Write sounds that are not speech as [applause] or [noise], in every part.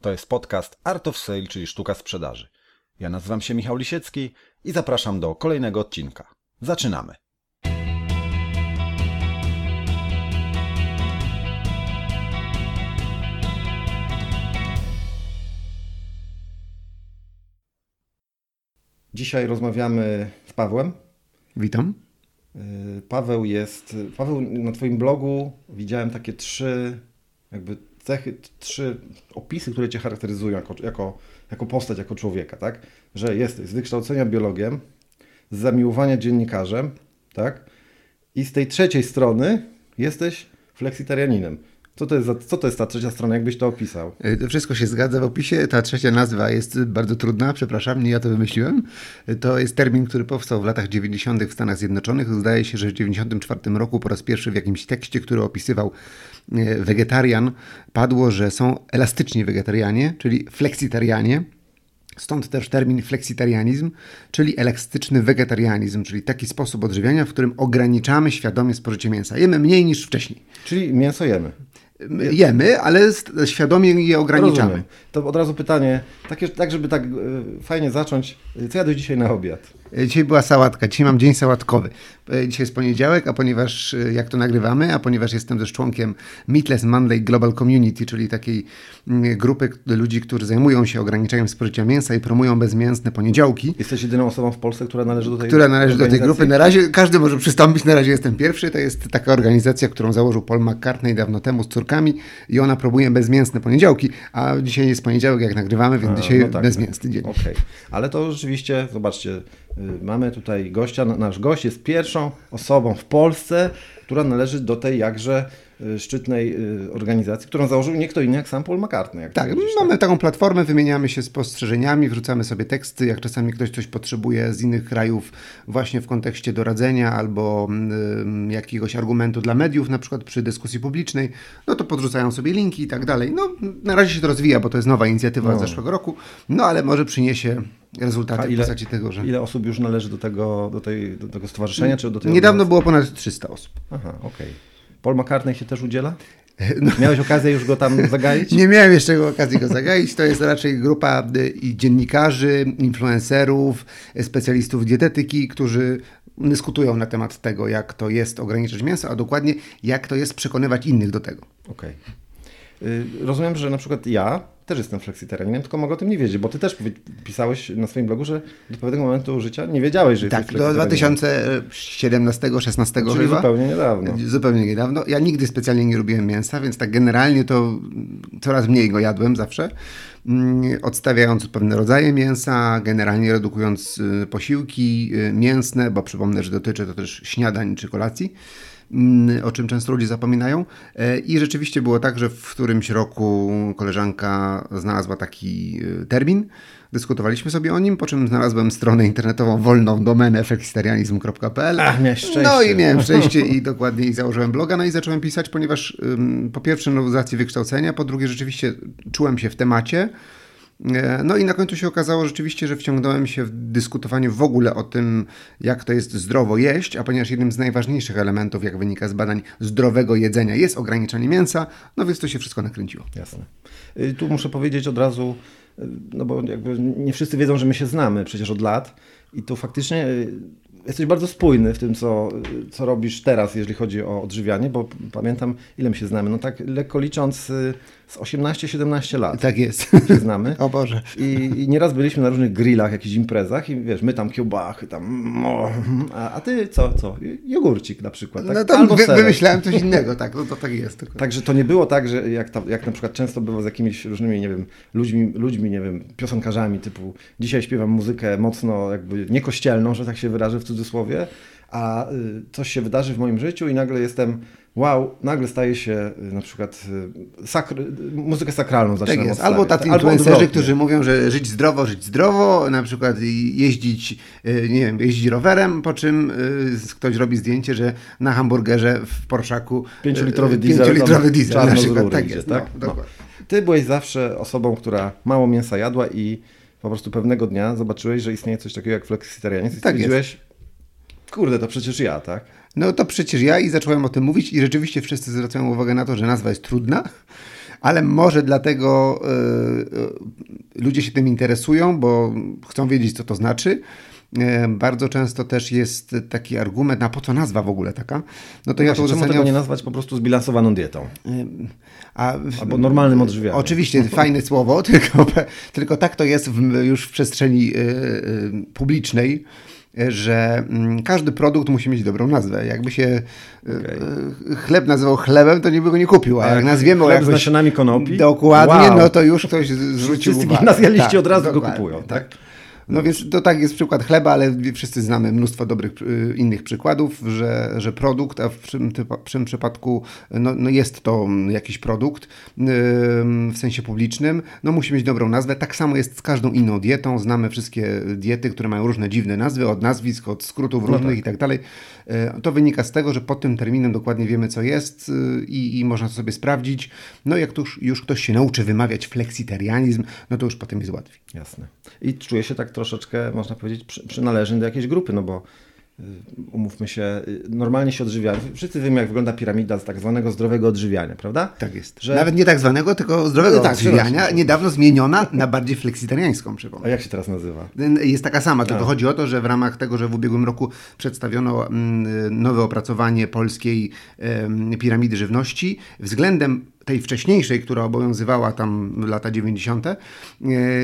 To jest podcast Art of Sale, czyli sztuka sprzedaży. Ja nazywam się Michał Lisiecki i zapraszam do kolejnego odcinka. Zaczynamy. Dzisiaj rozmawiamy z Pawłem. Witam. Yy, Paweł jest. Paweł, na Twoim blogu widziałem takie trzy, jakby cechy, trzy opisy, które Cię charakteryzują jako, jako, jako postać, jako człowieka, tak? Że jesteś z wykształcenia biologiem, z zamiłowania dziennikarzem, tak? I z tej trzeciej strony jesteś fleksitarianinem. Co to, jest za, co to jest ta trzecia strona? Jakbyś to opisał? E, wszystko się zgadza w opisie. Ta trzecia nazwa jest bardzo trudna, przepraszam, nie ja to wymyśliłem. E, to jest termin, który powstał w latach 90. w Stanach Zjednoczonych. Zdaje się, że w 94 roku po raz pierwszy w jakimś tekście, który opisywał wegetarian, padło, że są elastyczni wegetarianie, czyli fleksitarianie. Stąd też termin fleksitarianizm, czyli elastyczny wegetarianizm, czyli taki sposób odżywiania, w którym ograniczamy świadomie spożycie mięsa. Jemy mniej niż wcześniej. Czyli mięso jemy. Jemy, ale świadomie je ograniczamy. Rozumiem. To od razu pytanie, takie, tak żeby tak fajnie zacząć. Co jadłeś dzisiaj na obiad? E, dzisiaj była sałatka, dzisiaj mam dzień sałatkowy. E, dzisiaj jest poniedziałek, a ponieważ e, jak to nagrywamy, a ponieważ jestem też członkiem Meatless Monday Global Community, czyli takiej mm, grupy ludzi, którzy zajmują się ograniczaniem spożycia mięsa i promują bezmięsne poniedziałki. Jesteś jedyną osobą w Polsce, która należy do tej Która należy do tej grupy. Na razie każdy może przystąpić, na razie jestem pierwszy. To jest taka organizacja, którą założył Paul McCartney dawno temu z córkami i ona promuje bezmięsne poniedziałki, a dzisiaj jest poniedziałek, jak nagrywamy, więc a, dzisiaj no tak, bezmięsny dzień. Okej, okay. ale to rzeczywiście, zobaczcie, mamy tutaj gościa. Nasz gość jest pierwszą osobą w Polsce, która należy do tej jakże y, szczytnej y, organizacji, którą założył nie kto inny jak sam Paul McCartney. Jak tak, mamy tak? taką platformę, wymieniamy się spostrzeżeniami, wrzucamy sobie teksty, jak czasami ktoś coś potrzebuje z innych krajów właśnie w kontekście doradzenia albo y, jakiegoś argumentu dla mediów, na przykład przy dyskusji publicznej, no to podrzucają sobie linki i tak dalej. No na razie się to rozwija, bo to jest nowa inicjatywa no. z zeszłego roku, no ale może przyniesie rezultaty ile, w postaci tego, że... Ile osób już należy do tego, do tej, do tego stowarzyszenia? Czy do tej Niedawno było ponad 300 osób. Aha, okej. Okay. Paul McCartney się też udziela? No. Miałeś okazję już go tam [laughs] zagaić? Nie miałem jeszcze okazji go zagaić. To jest raczej grupa y, dziennikarzy, influencerów, specjalistów dietetyki, którzy dyskutują na temat tego, jak to jest ograniczać mięso, a dokładnie jak to jest przekonywać innych do tego. Okej. Okay. Rozumiem, że na przykład ja też jestem fleksitarianinem, tylko mogę o tym nie wiedzieć, bo ty też pisałeś na swoim blogu, że do pewnego momentu życia nie wiedziałeś, że tak, jesteś Tak, do 2017-16 Czyli zupełnie niedawno. Zupełnie niedawno. Ja nigdy specjalnie nie lubiłem mięsa, więc tak generalnie to coraz mniej go jadłem zawsze. Mm, odstawiając pewne rodzaje mięsa, generalnie redukując y, posiłki y, mięsne, bo przypomnę, że dotyczy to też śniadań czy kolacji. Mm, o czym często ludzie zapominają. E, I rzeczywiście było tak, że w którymś roku koleżanka znalazła taki e, termin, dyskutowaliśmy sobie o nim, po czym znalazłem stronę internetową wolną domenę fleksitarianizm.pl. Ach, miałeś szczęście. No i miałem szczęście i dokładnie i założyłem bloga, no i zacząłem pisać, ponieważ po pierwsze no, z racji wykształcenia, po drugie rzeczywiście czułem się w temacie, no i na końcu się okazało rzeczywiście, że wciągnąłem się w dyskutowanie w ogóle o tym, jak to jest zdrowo jeść, a ponieważ jednym z najważniejszych elementów, jak wynika z badań zdrowego jedzenia jest ograniczanie mięsa, no więc to się wszystko nakręciło. Jasne. Y, tu muszę powiedzieć od razu, y, no bo jakby nie wszyscy wiedzą, że my się znamy przecież od lat i to faktycznie y, jesteś bardzo spójny w tym, co, co robisz teraz, jeżeli chodzi o odżywianie, bo pamiętam, ile my się znamy. No tak lekko licząc, y, z 18-17 lat. Tak jest. Się znamy. [laughs] o Boże. I, I, nieraz byliśmy na różnych grillach, jakichś imprezach i wiesz, my tam kiełbachy, tam a, a ty co, co? Jogurcik na przykład. Tak? No to Albo wy, wymyślałem coś [laughs] innego, tak, no to tak jest. Tylko. Także to nie było tak, że jak, ta, jak na przykład często było z jakimiś różnymi, nie wiem, ludźmi, ludźmi, nie wiem, piosenkarzami typu dzisiaj śpiewam muzykę mocno jakby niekościelną, że tak się wyrażę w cudzysłowie, a y, coś się wydarzy w moim życiu i nagle jestem wow, nagle staje się y, na przykład y, sakry, muzykę sakralną zaczynam Tak jest, albo tacy influencerzy, którzy mówią, że żyć zdrowo, żyć zdrowo, na przykład jeździć, nie wiem, jeździć rowerem, po czym ktoś robi zdjęcie, że na hamburgerze w Porszaku 5-litrowy diesel, 5-litrowy diesel na przykład, tak jest, tak? No, no. Ty byłeś zawsze osobą, która mało mięsa jadła i po prostu pewnego dnia zobaczyłeś, że istnieje coś takiego jak fleksitarianizm. I tak stwierdziłeś, jest Kurde, to przecież ja, tak? No to przecież ja i zacząłem o tym mówić i rzeczywiście wszyscy zwracają uwagę na to, że nazwa jest trudna, ale może dlatego y, y, ludzie się tym interesują, bo chcą wiedzieć, co to znaczy. E, bardzo często też jest taki argument, a po co nazwa w ogóle taka? No to no ja to uzasadniam... tego nie nazwać po prostu zbilansowaną dietą? A, Albo normalnym odżywianiem. Oczywiście, fajne [laughs] słowo, tylko, tylko tak to jest w, już w przestrzeni publicznej że mm, każdy produkt musi mieć dobrą nazwę. Jakby się okay. chleb nazywał chlebem, to nie by go nie kupił. A, a jak nazwiemy chleb jakoś, z nasionami konopi? Dokładnie, wow. no to już ktoś zwrócił Wszyscy uwagę. Wszyscy tak, od razu go kupują. Tak? tak? No więc to tak jest przykład chleba, ale wszyscy znamy mnóstwo dobrych y, innych przykładów, że, że produkt, a w tym, w tym przypadku no, no jest to jakiś produkt w sensie publicznym, no musi mieć dobrą nazwę. Tak samo jest z każdą inną dietą. Znamy wszystkie diety, które mają różne dziwne nazwy, od nazwisk, od skrótów no różnych tak. i tak dalej. E, to wynika z tego, że pod tym terminem dokładnie wiemy, co jest y, i, i można to sobie sprawdzić. No jak już, już ktoś się nauczy wymawiać fleksitarianizm, no to już potem jest łatwiej. Jasne. I czuje się tak troszeczkę, można powiedzieć, przy, przynależny do jakiejś grupy, no bo y, umówmy się, y, normalnie się odżywiamy. Wszyscy wiemy, jak wygląda piramida z tak zwanego zdrowego odżywiania, prawda? Tak jest. Że... Nawet nie tak zwanego, tylko zdrowego no, tak, odżywiania, niedawno zmieniona na bardziej fleksitariańską, przypomnę. A jak się teraz nazywa? Jest taka sama, tylko A. chodzi o to, że w ramach tego, że w ubiegłym roku przedstawiono mm, nowe opracowanie polskiej piramidy żywności, względem tej wcześniejszej, która obowiązywała tam lata 90., e,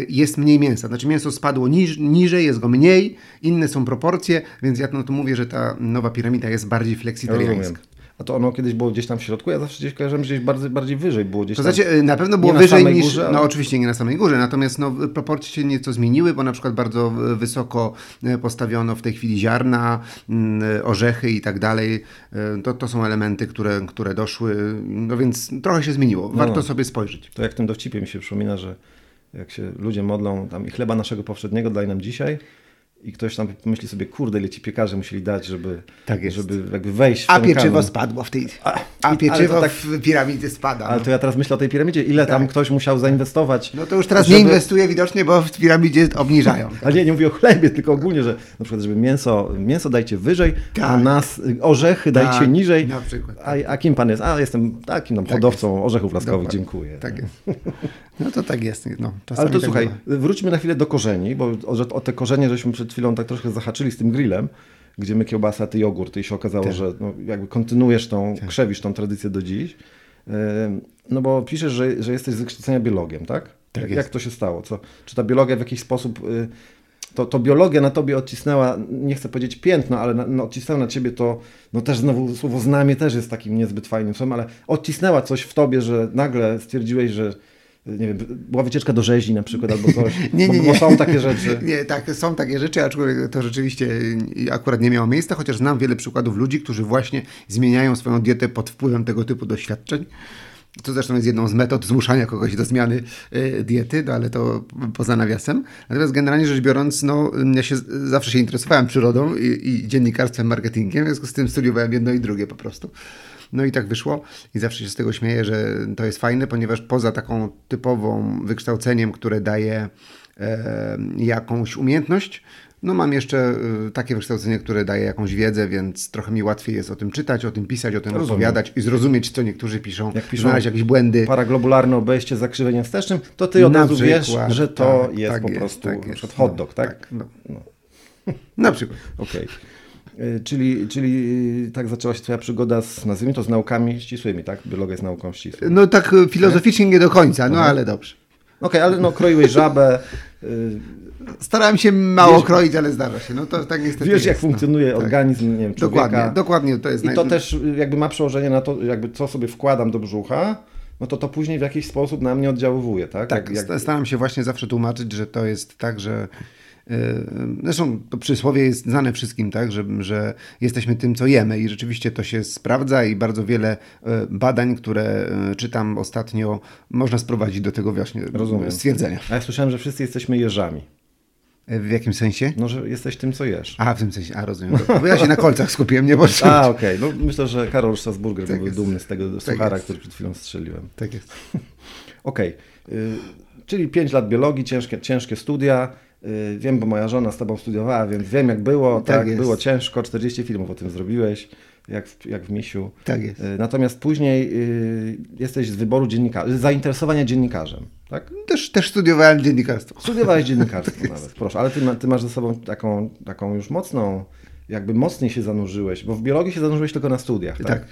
jest mniej mięsa. Znaczy mięso spadło niż, niżej, jest go mniej, inne są proporcje, więc ja no to mówię, że ta nowa piramida jest bardziej fleksitariańska. A to ono kiedyś było gdzieś tam w środku? Ja zawsze gdzieś kojarzyłem, że gdzieś bardziej, bardziej wyżej było gdzieś To znaczy, e, na pewno było wyżej niż, górze, ale... no oczywiście nie na samej górze, natomiast no, proporcje się nieco zmieniły, bo na przykład bardzo wysoko e, postawiono w tej chwili ziarna, mm, orzechy i tak dalej. To, to są elementy, które, które doszły, no więc trochę się zmieniło. No, Warto no, sobie spojrzeć. To jak tym dowcipie mi się przypomina, że jak się ludzie modlą tam i chleba naszego powszedniego daj nam dzisiaj, i ktoś tam pomyśli sobie, kurde, ile ci piekarze musieli dać, żeby, tak żeby jakby wejść w A pieczywo spadło w tej... A, a pieczywo tak, w piramidzie spada. Ale no. to ja teraz myślę o tej piramidzie, ile tak. tam ktoś musiał zainwestować. No to już teraz żeby... nie inwestuje widocznie, bo w piramidzie obniżają. [laughs] Ale nie, nie mówię o chlebie, tylko ogólnie, że na przykład, żeby mięso, mięso dajcie wyżej, tak. a nas orzechy dajcie tak. niżej. Na przykład. A, a kim pan jest? A jestem takim tam hodowcą jest. orzechów laskowych, dziękuję. Tak jest. [laughs] No to tak jest. No, Ale to tak słuchaj, bywa. wróćmy na chwilę do korzeni, bo o, o te korzenie żeśmy przed chwilą tak troszkę zahaczyli z tym grillem, gdzie my kiełbasa, ty jogurt i się okazało, tak. że no, jakby kontynuujesz tą, tak. krzewisz tą tradycję do dziś. No bo piszesz, że, że jesteś z wykształcenia biologiem, tak? Tak jak, jak to się stało? Co, czy ta biologia w jakiś sposób y, to, to biologia na tobie odcisnęła, nie chcę powiedzieć piętno, ale na, no, odcisnęła na ciebie to, no też znowu słowo znamie też jest takim niezbyt fajnym słowem, ale odcisnęła coś w tobie, że nagle stwierdziłeś, że nie wiem, była wycieczka do rzezi na przykład albo coś. nie, [laughs] nie, nie. Bo, bo, są takie rzeczy. [laughs] Nie, tak, są takie rzeczy, aczkolwiek to rzeczywiście akurat nie miało miejsca, chociaż znam wiele przykładów ludzi, którzy właśnie zmieniają swoją dietę pod wpływem tego typu doświadczeń. To zresztą jest jedną z metod zmuszania kogoś do zmiany y, diety, no ale to poza nawiasem. Natomiast generalnie rzecz biorąc, no, ja się zawsze się interesowałem przyrodą i, i dziennikarstwem, marketingiem, w związku z tym studiowałem jedno i drugie po prostu. No i tak wyszło i zawsze się z tego śmieję, że to jest fajne, ponieważ poza taką typową wykształceniem, które daje e, jakąś umiejętność, no mam jeszcze y, takie wykształcenie, które daje jakąś wiedzę, więc trochę mi łatwiej jest o tym czytać, o tym pisać, o tym Rozumiem. opowiadać i zrozumieć, co niektórzy piszą, Jak piszą znaleźć jakieś błędy. Paraglobularne obejście zakrzywienia wstecznym, to ty od na razu przykład, wiesz, że to tak, jest tak po jest, prostu tak jest, hot dog, tak? tak no. No. Na przykład. Okej. Okay. Czyli, czyli tak zaczęła się Twoja przygoda z, nazwijmy to, z naukami ścisłymi, tak? Biologia jest nauką ścisłą. No tak filozoficznie nie do końca, no ale dobrze. Okej, okay, ale no kroiłeś żabę, y, Starałem się mało wiesz, kroić, ale zdarza się. No to tak niestety Wiesz, jest, jak no. funkcjonuje no, organizm nie wiem, człowieka. Dokładnie, dokładnie to jest. I to też jakby ma przełożenie na to, jakby co sobie wkładam do brzucha, no to to później w jakiś sposób na mnie oddziaływuje, tak? Tak, jak, jak... staram się właśnie zawsze tłumaczyć, że to jest tak, że Zresztą to przysłowie jest znane wszystkim, tak, że, że jesteśmy tym, co jemy i rzeczywiście to się sprawdza i bardzo wiele e, badań, które e, czytam ostatnio, można sprowadzić do tego właśnie Rozumiem. stwierdzenia. A ja słyszałem, że wszyscy jesteśmy jeżami. W jakim sensie? No, że jesteś tym, co jesz. A, w tym sensie, a rozumiem. Bo ja się na kolcach skupiłem, nie może. [laughs] A, okej. Okay. No, myślę, że Karol Strasburger tak był dumny z tego tak suchara, jest. który przed chwilą strzeliłem. Tak jest. [laughs] okej. Okay. Czyli 5 lat biologii, ciężkie, ciężkie studia. Y, wiem, bo moja żona z tobą studiowała, więc wiem jak było. Tak, tak było ciężko, 40 filmów o tym zrobiłeś. jak w, jak w Misiu. Tak jest. Y, Natomiast później y, jesteś z wyboru dziennikarza, zainteresowania dziennikarzem, tak? Też, też studiowałem dziennikarstwo. Studiowałeś dziennikarstwo [laughs] nawet, proszę, ale ty, ty masz ze sobą taką, taką już mocną, jakby mocniej się zanurzyłeś, bo w biologii się zanurzyłeś tylko na studiach, tak? Tak.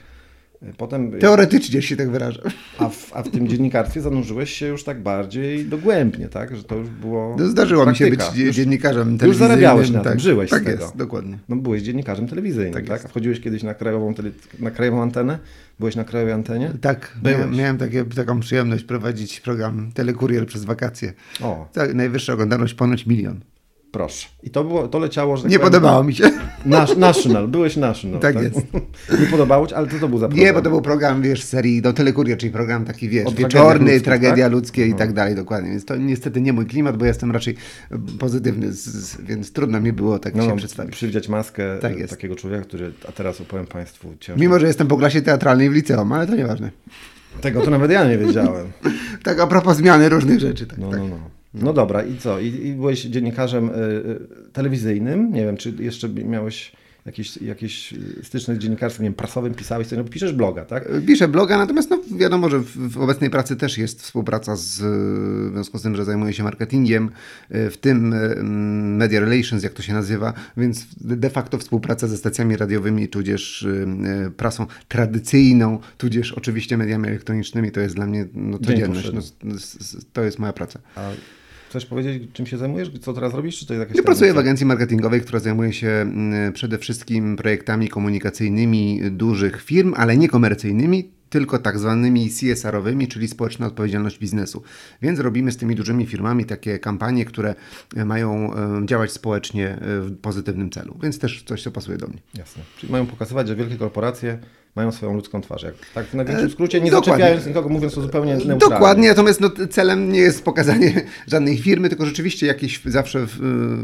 Potem, Teoretycznie się tak wyrażę. a, w, a w tym dziennikarstwie zanurzyłeś się już tak bardziej dogłębnie, tak? Że to już było No, zdarzyło mi się być praktyka. Już- dziennikarzem Już telewizyjnym. zarabiałeś na tym, tak. żyłeś tak z tego. jest, dokładnie. No byłeś dziennikarzem telewizyjnym, Tak tak? A wchodziłeś kiedyś na krajową, tele, na krajową antenę? Byłeś na krajowej antenie? Tak, Byłeś. miałem, miałem takie, taką przyjemność prowadzić program Telekurier przez wakacje. O, Tak, najwyższa oglądalność ponoć milion. Proszę. I to było, to leciało, że tak Nie powiem, podobało mi się. Nas, national, byłeś national. Tak jest. Nie podobało ci, ale to, to był za program. Nie, bo to był program, wiesz, serii do Telekurier, czyli program taki, wiesz, O tragediach wieczorny, ludzkich, tragedia tak? ludzkie i No. tak dalej, dokładnie. Więc to niestety nie mój klimat, bo ja jestem raczej pozytywny, z, z, więc trudno mi było tak no, się no, przedstawić. przywdziać maskę Tak e, jest. takiego człowieka, który, a teraz opowiem Państwu ciężko. Mimo, że jestem po klasie teatralnej w liceum, ale to nieważne. Tego to nawet ja nie wiedziałem. [laughs] Tak a propos zmiany różnych rzeczy. Tak, No, tak. no, no. No dobra, i co? I, i byłeś dziennikarzem y, y, telewizyjnym? Nie wiem, czy jeszcze miałeś jakieś, jakieś y, styczność z dziennikarstwem, nie wiem, prasowym, pisałeś coś, no piszesz bloga, tak? Piszę bloga, natomiast no, wiadomo, że w, w obecnej pracy też jest współpraca z, w związku z tym, że zajmuję się marketingiem, w tym e, media relations, jak to się nazywa, więc de facto współpraca ze stacjami radiowymi, tudzież prasą tradycyjną, tudzież oczywiście mediami elektronicznymi, to jest dla mnie no, codzienność. No, to jest moja praca. A chcesz powiedzieć, czym się zajmujesz? Co teraz robisz? Czy to jest jakaś Ja pracuję w agencji marketingowej, która zajmuje się mm, przede wszystkim projektami komunikacyjnymi dużych firm, ale nie komercyjnymi, tylko tak zwanymi CSR-owymi, czyli społeczna odpowiedzialność biznesu. Więc robimy z tymi dużymi firmami takie kampanie, które mają działać społecznie e, w pozytywnym celu. Więc też coś, co pasuje do mnie. Jasne. Czyli mają pokazywać, że wielkie korporacje mają swoją ludzką twarz. Jak, tak w największym E, skrócie, nie dokładnie. zaczepiając nikogo, mówiąc to zupełnie neutralnie. Dokładnie, natomiast no, celem nie jest pokazanie [laughs] żadnej firmy, tylko rzeczywiście jakiś, zawsze,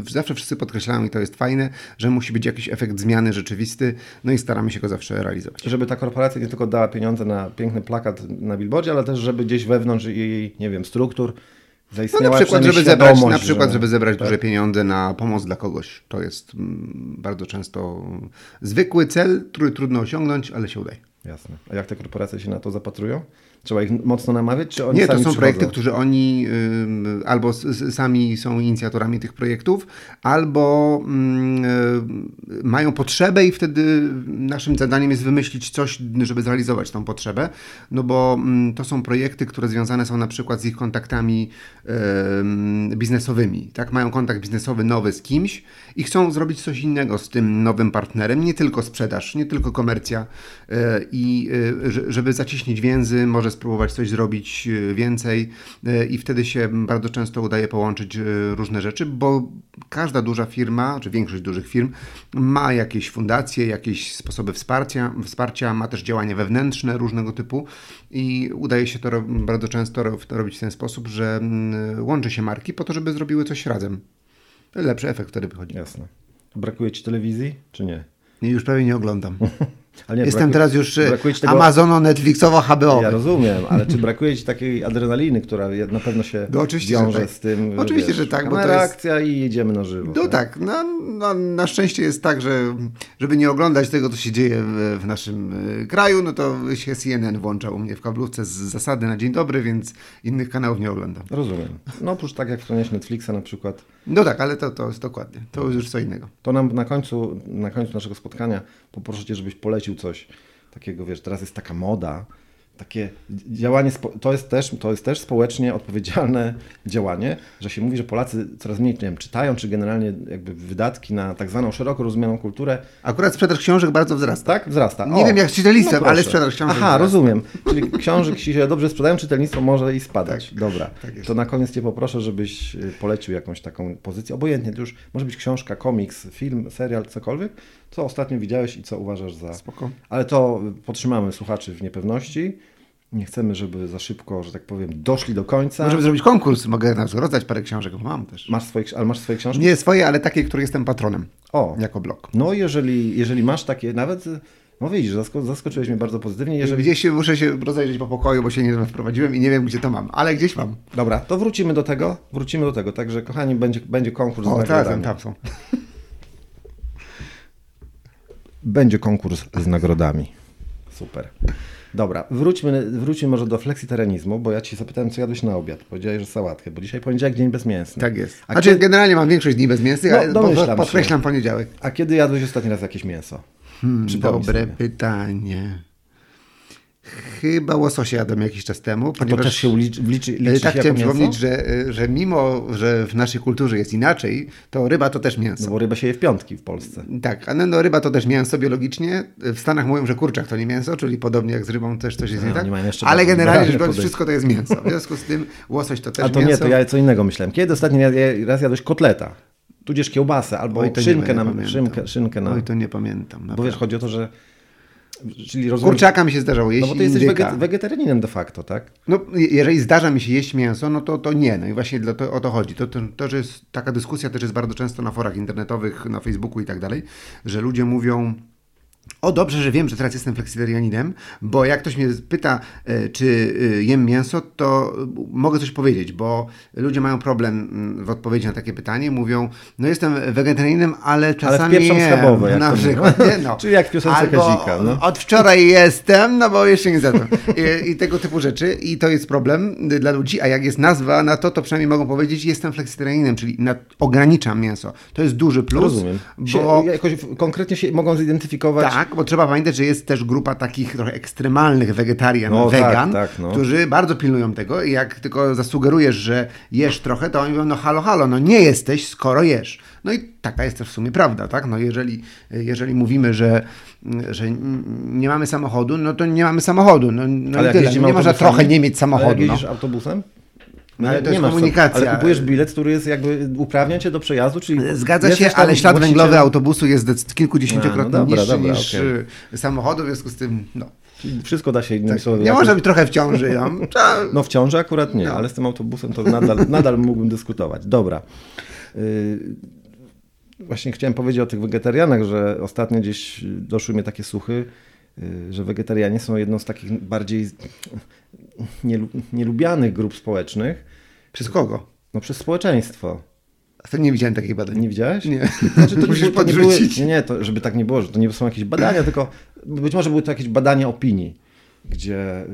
zawsze wszyscy podkreślają i to jest fajne, że musi być jakiś efekt zmiany rzeczywisty, no i staramy się go zawsze realizować. Żeby ta korporacja nie tylko dała pieniądze na piękny plakat na billboardzie, ale też, żeby gdzieś wewnątrz jej, nie wiem, struktur No na przykład, żeby zebrać, na przykład, że- żeby zebrać tak? duże pieniądze na pomoc dla kogoś. To jest mm, bardzo często zwykły cel, który trudno osiągnąć, ale się udaje. Jasne. A jak te korporacje się na to zapatrują? Trzeba ich mocno namawiać, czy oni Nie, to są przychodzą? projekty, które oni ym, albo s- s- sami są inicjatorami tych projektów, albo y, mają potrzebę i wtedy naszym zadaniem jest wymyślić coś, żeby zrealizować tą potrzebę, no bo mm, to są projekty, które związane są na przykład z ich kontaktami ym, biznesowymi, tak? Mają kontakt biznesowy nowy z kimś i chcą zrobić coś innego z tym nowym partnerem, nie tylko sprzedaż, nie tylko komercja y, i y, że- żeby zacieśnić więzy, może spróbować coś zrobić y, więcej i wtedy się bardzo często udaje połączyć różne rzeczy, bo każda duża firma, czy większość dużych firm ma jakieś fundacje, jakieś sposoby wsparcia, wsparcia ma też działania wewnętrzne różnego typu i udaje się to bardzo często ro- robić w ten sposób, że mm, łączy się marki po to, żeby zrobiły coś razem. Lepszy efekt wtedy wychodzi. Jasne. Brakuje ci telewizji, czy nie? Nie, już prawie nie oglądam. [laughs] Ale nie, Jestem brakuje- teraz już y, tego- Amazono, Netflixowo, HBO. Ja rozumiem, ale czy brakuje ci takiej adrenaliny, która na pewno się No oczywiście, wiąże tak. z tym? Oczywiście, że tak, bo to jest- akcja i jedziemy na żywo. No tak, no, no, na szczęście jest tak, że żeby nie oglądać tego, co się dzieje w, w naszym y, kraju, no to się CNN włącza u mnie w kablówce z zasady na dzień dobry, więc innych kanałów nie oglądam. Rozumiem. No oprócz tak jak wspomniałeś Netflixa na przykład, No tak, ale to, to jest dokładnie, to już co innego. to nam na końcu, na końcu naszego spotkania poproszę Cię, żebyś polecił coś takiego, wiesz, teraz jest taka moda, takie działanie, to jest też, to jest też społecznie odpowiedzialne [laughs] działanie, że się mówi, że Polacy coraz mniej, nie wiem, czytają, czy generalnie jakby wydatki na tak zwaną szeroko rozumianą kulturę, Akurat sprzedaż książek bardzo wzrasta. tak? Wzrasta. Nie wiem, jak z czytelnictwem, ale proszę. sprzedaż książek Aha, wzrasta. rozumiem. Czyli książek się dobrze sprzedają, czytelnictwo może i spadać. Tak. Dobra. Tak to na koniec Cię poproszę, żebyś y, polecił jakąś taką pozycję. Obojętnie, to już może być książka, komiks, film, serial, cokolwiek, co ostatnio widziałeś i co uważasz za... Spoko. Ale to y, podtrzymamy słuchaczy w niepewności. Nie chcemy, żeby za szybko, że tak powiem, doszli do końca. Możemy zrobić konkurs, mogę nas rozdać parę książek, bo mam też. Masz swoje, ale masz swoje książki? Nie swoje, ale takie, które jestem patronem, O, jako blog. no jeżeli, jeżeli masz takie, nawet, no widzisz, zasko- zaskoczyłeś mnie bardzo pozytywnie. Jeżeli Gdzieś się, muszę się rozejrzeć po pokoju, bo się nie wprowadziłem i nie wiem, gdzie to mam, ale gdzieś mam. Dobra, to wrócimy do tego. Wrócimy do tego. Także, kochani, będzie, będzie konkurs z O, tak, nagrodami. tam są. będzie konkurs z nagrodami. Super. Dobra, wróćmy, wróćmy może do fleksitarenizmu, bo ja Ci zapytałem, co jadłeś na obiad. Powiedziałeś, że sałatkę, bo dzisiaj poniedziałek dzień bezmięsny. Tak jest. A, Znaczy kiedy, generalnie mam większość dni bezmięsnych, No, ale podkreślam poniedziałek. a kiedy jadłeś ostatni raz jakieś mięso? Przypomnij Dobre sobie. pytanie. Chyba łososia jadłem jakiś czas temu, To ponieważ... też się liczy, liczy, E, liczy tak się chciałem przypomnieć, mięso? że, że mimo, że w naszej kulturze jest inaczej, to ryba to też mięso. No bo ryba się je w piątki w Polsce. Tak, ale no ryba to też mięso biologicznie. W Stanach mówią, że kurczak to nie mięso, czyli podobnie jak z rybą też coś jest No, nie tak. jeszcze Ale generalnie rzecz biorąc, wszystko to jest mięso. W związku z tym łosoś to też A to mięso. nie, to ja co innego myślałem. Kiedy ostatni raz- raz jadłeś kotleta? Tudzież kiełbasę, albo Oj, to nie szynkę, na, nie pamiętam. szynkę, szynkę na... Oj, to nie pamiętam. Bo naprawdę. wiesz, chodzi o to, że... Czyli rozumiem, Kurczaka mi się zdarzało jeść No bo ty jesteś indyka. weget- wegetarianinem de facto, tak? No, jeżeli zdarza mi się jeść mięso, no to, to nie. No i właśnie to, o to chodzi. To, to, to, że jest taka dyskusja też jest bardzo często na forach internetowych, na Facebooku i tak dalej, że ludzie mówią. O, dobrze, że wiem, że teraz jestem fleksitarianinem, bo jak ktoś mnie pyta, e, czy e, jem mięso, to mogę coś powiedzieć, bo ludzie mają problem mm, w odpowiedzi na takie pytanie. Mówią, no jestem wegetarianinem, ale czasami wpieprzam jem. schabowe, jak na przykład. Nie, no. [laughs] Czyli jak w piosence Albo Kazika, no. Od wczoraj jestem, no bo jeszcze nie zacząłem. I, I tego typu rzeczy. I to jest problem y, dla ludzi, a jak jest nazwa na to, to przynajmniej mogą powiedzieć, jestem fleksitarianinem, czyli na, ograniczam mięso. To jest duży plus. Rozumiem. Się, Bo, jakoś w- konkretnie się mogą zidentyfikować. tak, bo trzeba pamiętać, że jest też grupa takich trochę ekstremalnych wegetarian, No tak, wegan, tak, no. którzy bardzo pilnują tego i jak tylko zasugerujesz, że jesz trochę, to oni mówią, no halo, halo, no nie jesteś, skoro jesz. No i taka jest też w sumie prawda, tak? No jeżeli, jeżeli mówimy, że, że nie mamy samochodu, no to nie mamy samochodu. No, no Ale jak tyle. Nie można trochę nie mieć Ale samochodu. jak No. jeździsz autobusem? No, ale to jest masz sobie- komunikacja. Ale kupujesz bilet, który jest jakby uprawnia cię do przejazdu, czyli Zgadza się, ale ślad węglowy autobusu jest kilkudziesięciokrotnie A, no dobra, niższy dobra, niż okej. y, samochodu, w związku z tym no, Wszystko da się słowy. Tak. nie jakoś- może być trochę w ciąży. No. Trzeba- No w ciąży akurat nie, No. ale z tym autobusem to nadal, nadal mógłbym dyskutować. Dobra. Yy, Właśnie chciałem powiedzieć o tych wegetarianach, że ostatnio gdzieś doszły mnie takie słuchy, yy, że wegetarianie są jedną z takich bardziej nielubianych grup społecznych Przez kogo? no, przez społeczeństwo. A to nie widziałem takich badań. Nie widziałeś? Nie. Znaczy, to, [laughs] Musisz to nie były, podrzucić. nie, nie, to, żeby tak nie było, że to nie są jakieś badania, tylko być może były to jakieś badania opinii, gdzie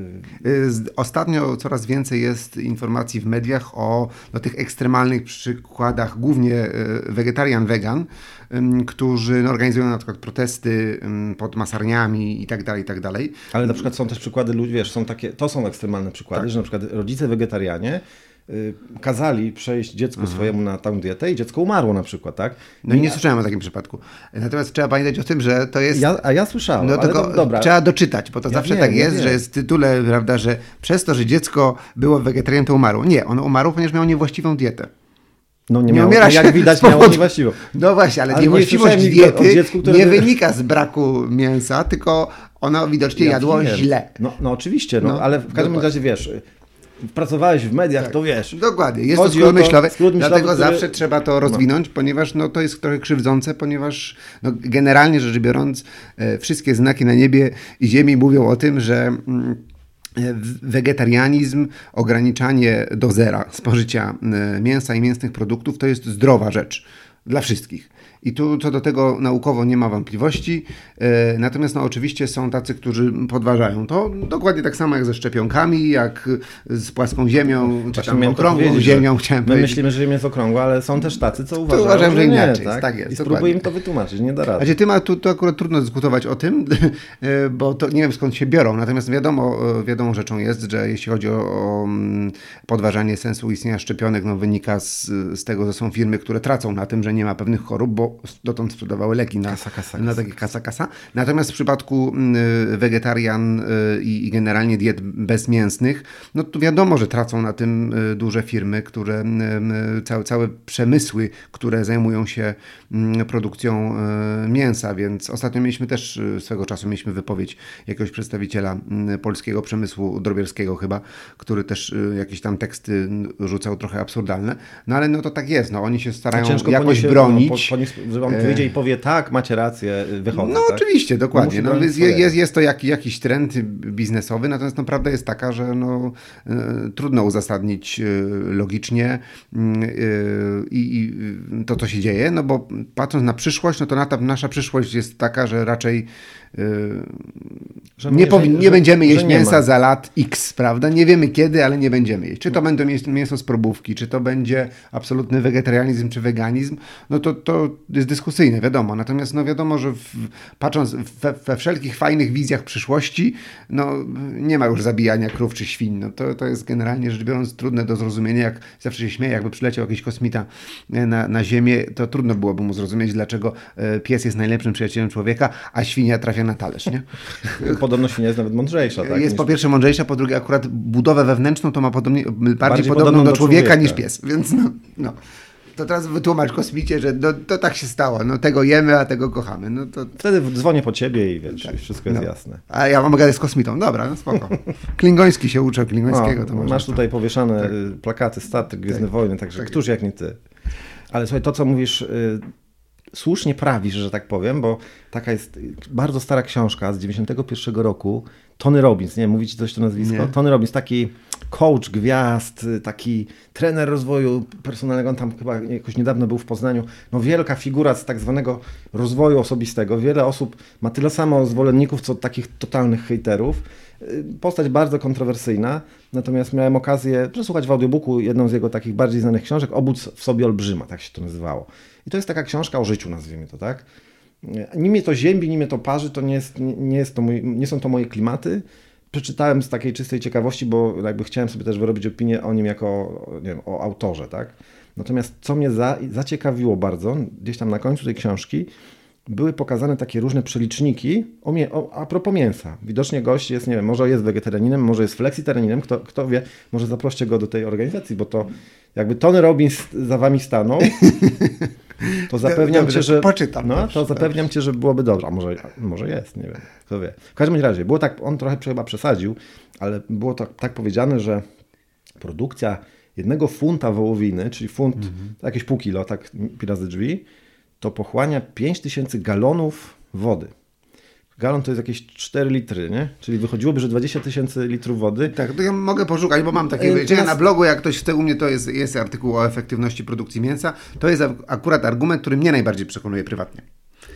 Y, Ostatnio coraz więcej jest informacji w mediach o no, tych ekstremalnych przykładach, głównie y, wegetarian, wegan, którzy no, organizują na przykład protesty pod masarniami i tak dalej, i tak dalej. Ale na przykład są też przykłady ludzi, wiesz, są takie, to są ekstremalne przykłady, Tak. że na przykład rodzice wegetarianie kazali przejść dziecku swojemu na tą dietę i dziecko umarło na przykład, tak? No i nie słyszałem o takim przypadku. Natomiast trzeba pamiętać o tym, że to jest Ja, a ja słyszałem, No tylko to, dobra. trzeba doczytać, bo to Ja zawsze wiem, tak ja jest, wiem. że jest w tytule, prawda, że przez to, że dziecko było wegetarianem, to umarło. Nie, ono umarło, ponieważ miało niewłaściwą dietę. No nie, nie miało, umiera się jak widać powodu- niewłaściwą. No właśnie, ale, Ale nie niewłaściwość o diety dziecku, nie by- wynika z braku mięsa, tylko ono widocznie Ja jadło wiem. źle. No, no oczywiście, no, No, ale w każdym razie wiesz, y, pracowałeś w mediach, to wiesz. Dokładnie, jest Chodzi to skrót myślowy, skrót myślowy, dlatego który- zawsze trzeba to rozwinąć, ponieważ no, to jest trochę krzywdzące, ponieważ no, generalnie rzecz biorąc e, wszystkie znaki na niebie i ziemi mówią o tym, że mm, e, wegetarianizm, ograniczanie do zera spożycia e, mięsa i mięsnych produktów to jest zdrowa rzecz dla wszystkich. I tu co do tego naukowo nie ma wątpliwości. E, Natomiast no, oczywiście są tacy, którzy podważają to. Dokładnie tak samo jak ze szczepionkami, jak z płaską ziemią, czy Właśnie tam okrągłą że ziemią, chciałem My powiedzieć. myślimy, że Ziemia jest okrągła, ale są też tacy, co uważają, uważam, że nie, inaczej tak? jest, tak jest, I spróbuję im to wytłumaczyć, nie da rady. Znaczy, ty ma tu, tu akurat trudno dyskutować o tym, [laughs] e, bo to nie wiem skąd się biorą. Natomiast wiadomo, e, wiadomą rzeczą jest, że jeśli chodzi o, o mm, podważanie sensu istnienia szczepionek, no wynika z, z tego, że są firmy, które tracą na tym, że nie ma pewnych chorób, bo dotąd sprzedawały leki na, Kasa, kasa, na takie kasa, kasa. Natomiast w przypadku mm, wegetarian y, i, generalnie diet bezmięsnych, no to wiadomo, że tracą na tym y, duże firmy, które, y, y, całe, całe przemysły, które zajmują się mm, produkcją y, mięsa, więc ostatnio mieliśmy też y, swego czasu mieliśmy wypowiedź jakiegoś przedstawiciela mm, polskiego przemysłu drobierskiego chyba, który też y, jakieś tam teksty rzucał trochę absurdalne, no ale no to tak jest, no oni się starają jakoś bronić. No, że on wyjdzie i powie tak, macie rację, wychodzę. No tak? oczywiście, dokładnie. No, jest, jest, jest to jak, jakiś trend biznesowy, natomiast no, prawda jest taka, że no, e, trudno uzasadnić e, logicznie mm, e, i, i to, co się dzieje, no bo patrząc na przyszłość, no to na, nasza przyszłość jest taka, że raczej e, Że nie, że- powin- nie że- będziemy jeść nie mięsa za lat X, prawda? Nie wiemy kiedy, ale nie będziemy jeść. Czy to będą mięs- mięso z probówki, czy to będzie absolutny wegetarianizm, czy weganizm, no to, to jest dyskusyjne, wiadomo. Natomiast no wiadomo, że w, patrząc we, we wszelkich fajnych wizjach przyszłości, no nie ma już zabijania krów czy świń. No, to, to jest generalnie rzecz biorąc trudne do zrozumienia. Jak zawsze się śmieję, jakby przyleciał jakiś kosmita e, na, na Ziemię, to trudno byłoby mu zrozumieć, dlaczego e, pies jest najlepszym przyjacielem człowieka, a świnia trafia na talerz, nie? [laughs] Podobno świnia jest nawet mądrzejsza. Tak, jest niż- po pierwsze mądrzejsza, po drugie akurat budowę wewnętrzną to ma podobnie, bardziej, Bardziej podobną do, do człowieka, człowieka. niż pies, więc no, no. To teraz wytłumacz kosmicie, że no, to tak się stało, no tego jemy, a tego kochamy, no to... Wtedy dzwonię po ciebie i wiesz, i wszystko jest no. jasne. A ja mam gadać z kosmitą, dobra, no spoko. [laughs] Klingoński się uczę, klingońskiego O, to można. masz tutaj powieszane y, plakaty Statek Gwiezdne Wojny, także Tak któż jak nie ty. Ale słuchaj, to co mówisz, y, słusznie prawisz, że tak powiem, bo taka jest bardzo stara książka z 91 roku, Tony Robbins, nie mówić coś to nazwisko? Nie. Tony Robbins, taki coach gwiazd, taki trener rozwoju personalnego, on tam chyba jakoś niedawno był w Poznaniu, no wielka figura z tak zwanego rozwoju osobistego, wiele osób ma tyle samo zwolenników, co takich totalnych hejterów, Postać bardzo kontrowersyjna, natomiast miałem okazję przesłuchać w audiobooku jedną z jego takich bardziej znanych książek, Obóz w sobie olbrzyma, tak się to nazywało. I to jest taka książka o życiu, nazwijmy to, tak? Ni mnie to ziębi, ni mnie to parzy, to nie, jest, nie, jest to mój, nie są to moje klimaty. Przeczytałem z takiej czystej ciekawości, bo jakby chciałem sobie też wyrobić opinię o nim jako nie wiem, o autorze, tak? Natomiast co mnie za, zaciekawiło bardzo, gdzieś tam na końcu tej książki, były pokazane takie różne przeliczniki o, mie- o, a propos mięsa. Widocznie gość jest, nie wiem, może jest wegetarianinem, może jest fleksitarianinem, kto, kto wie, może zaproście go do tej organizacji, bo to jakby Tony Robbins za wami stanął, [laughs] to zapewniam Dobrze, cię, że poczytam, no, to zapewniam cię, że byłoby dobrze. A może, może jest, nie wiem, kto wie. W każdym razie, było tak, on trochę chyba przesadził, ale było tak, tak powiedziane, że produkcja jednego funta wołowiny, czyli funt, to jakieś pół kilo, tak pi razy drzwi, to pochłania 5000 galonów wody. Galon to jest jakieś 4 litry, nie? Czyli wychodziłoby, że 20 tysięcy litrów wody. Tak, to ja mogę poszukać, bo mam takie E, wyliczenia na blogu, jak ktoś chce, u mnie to jest, jest artykuł o efektywności produkcji mięsa. To jest ak- akurat argument, który mnie najbardziej przekonuje prywatnie.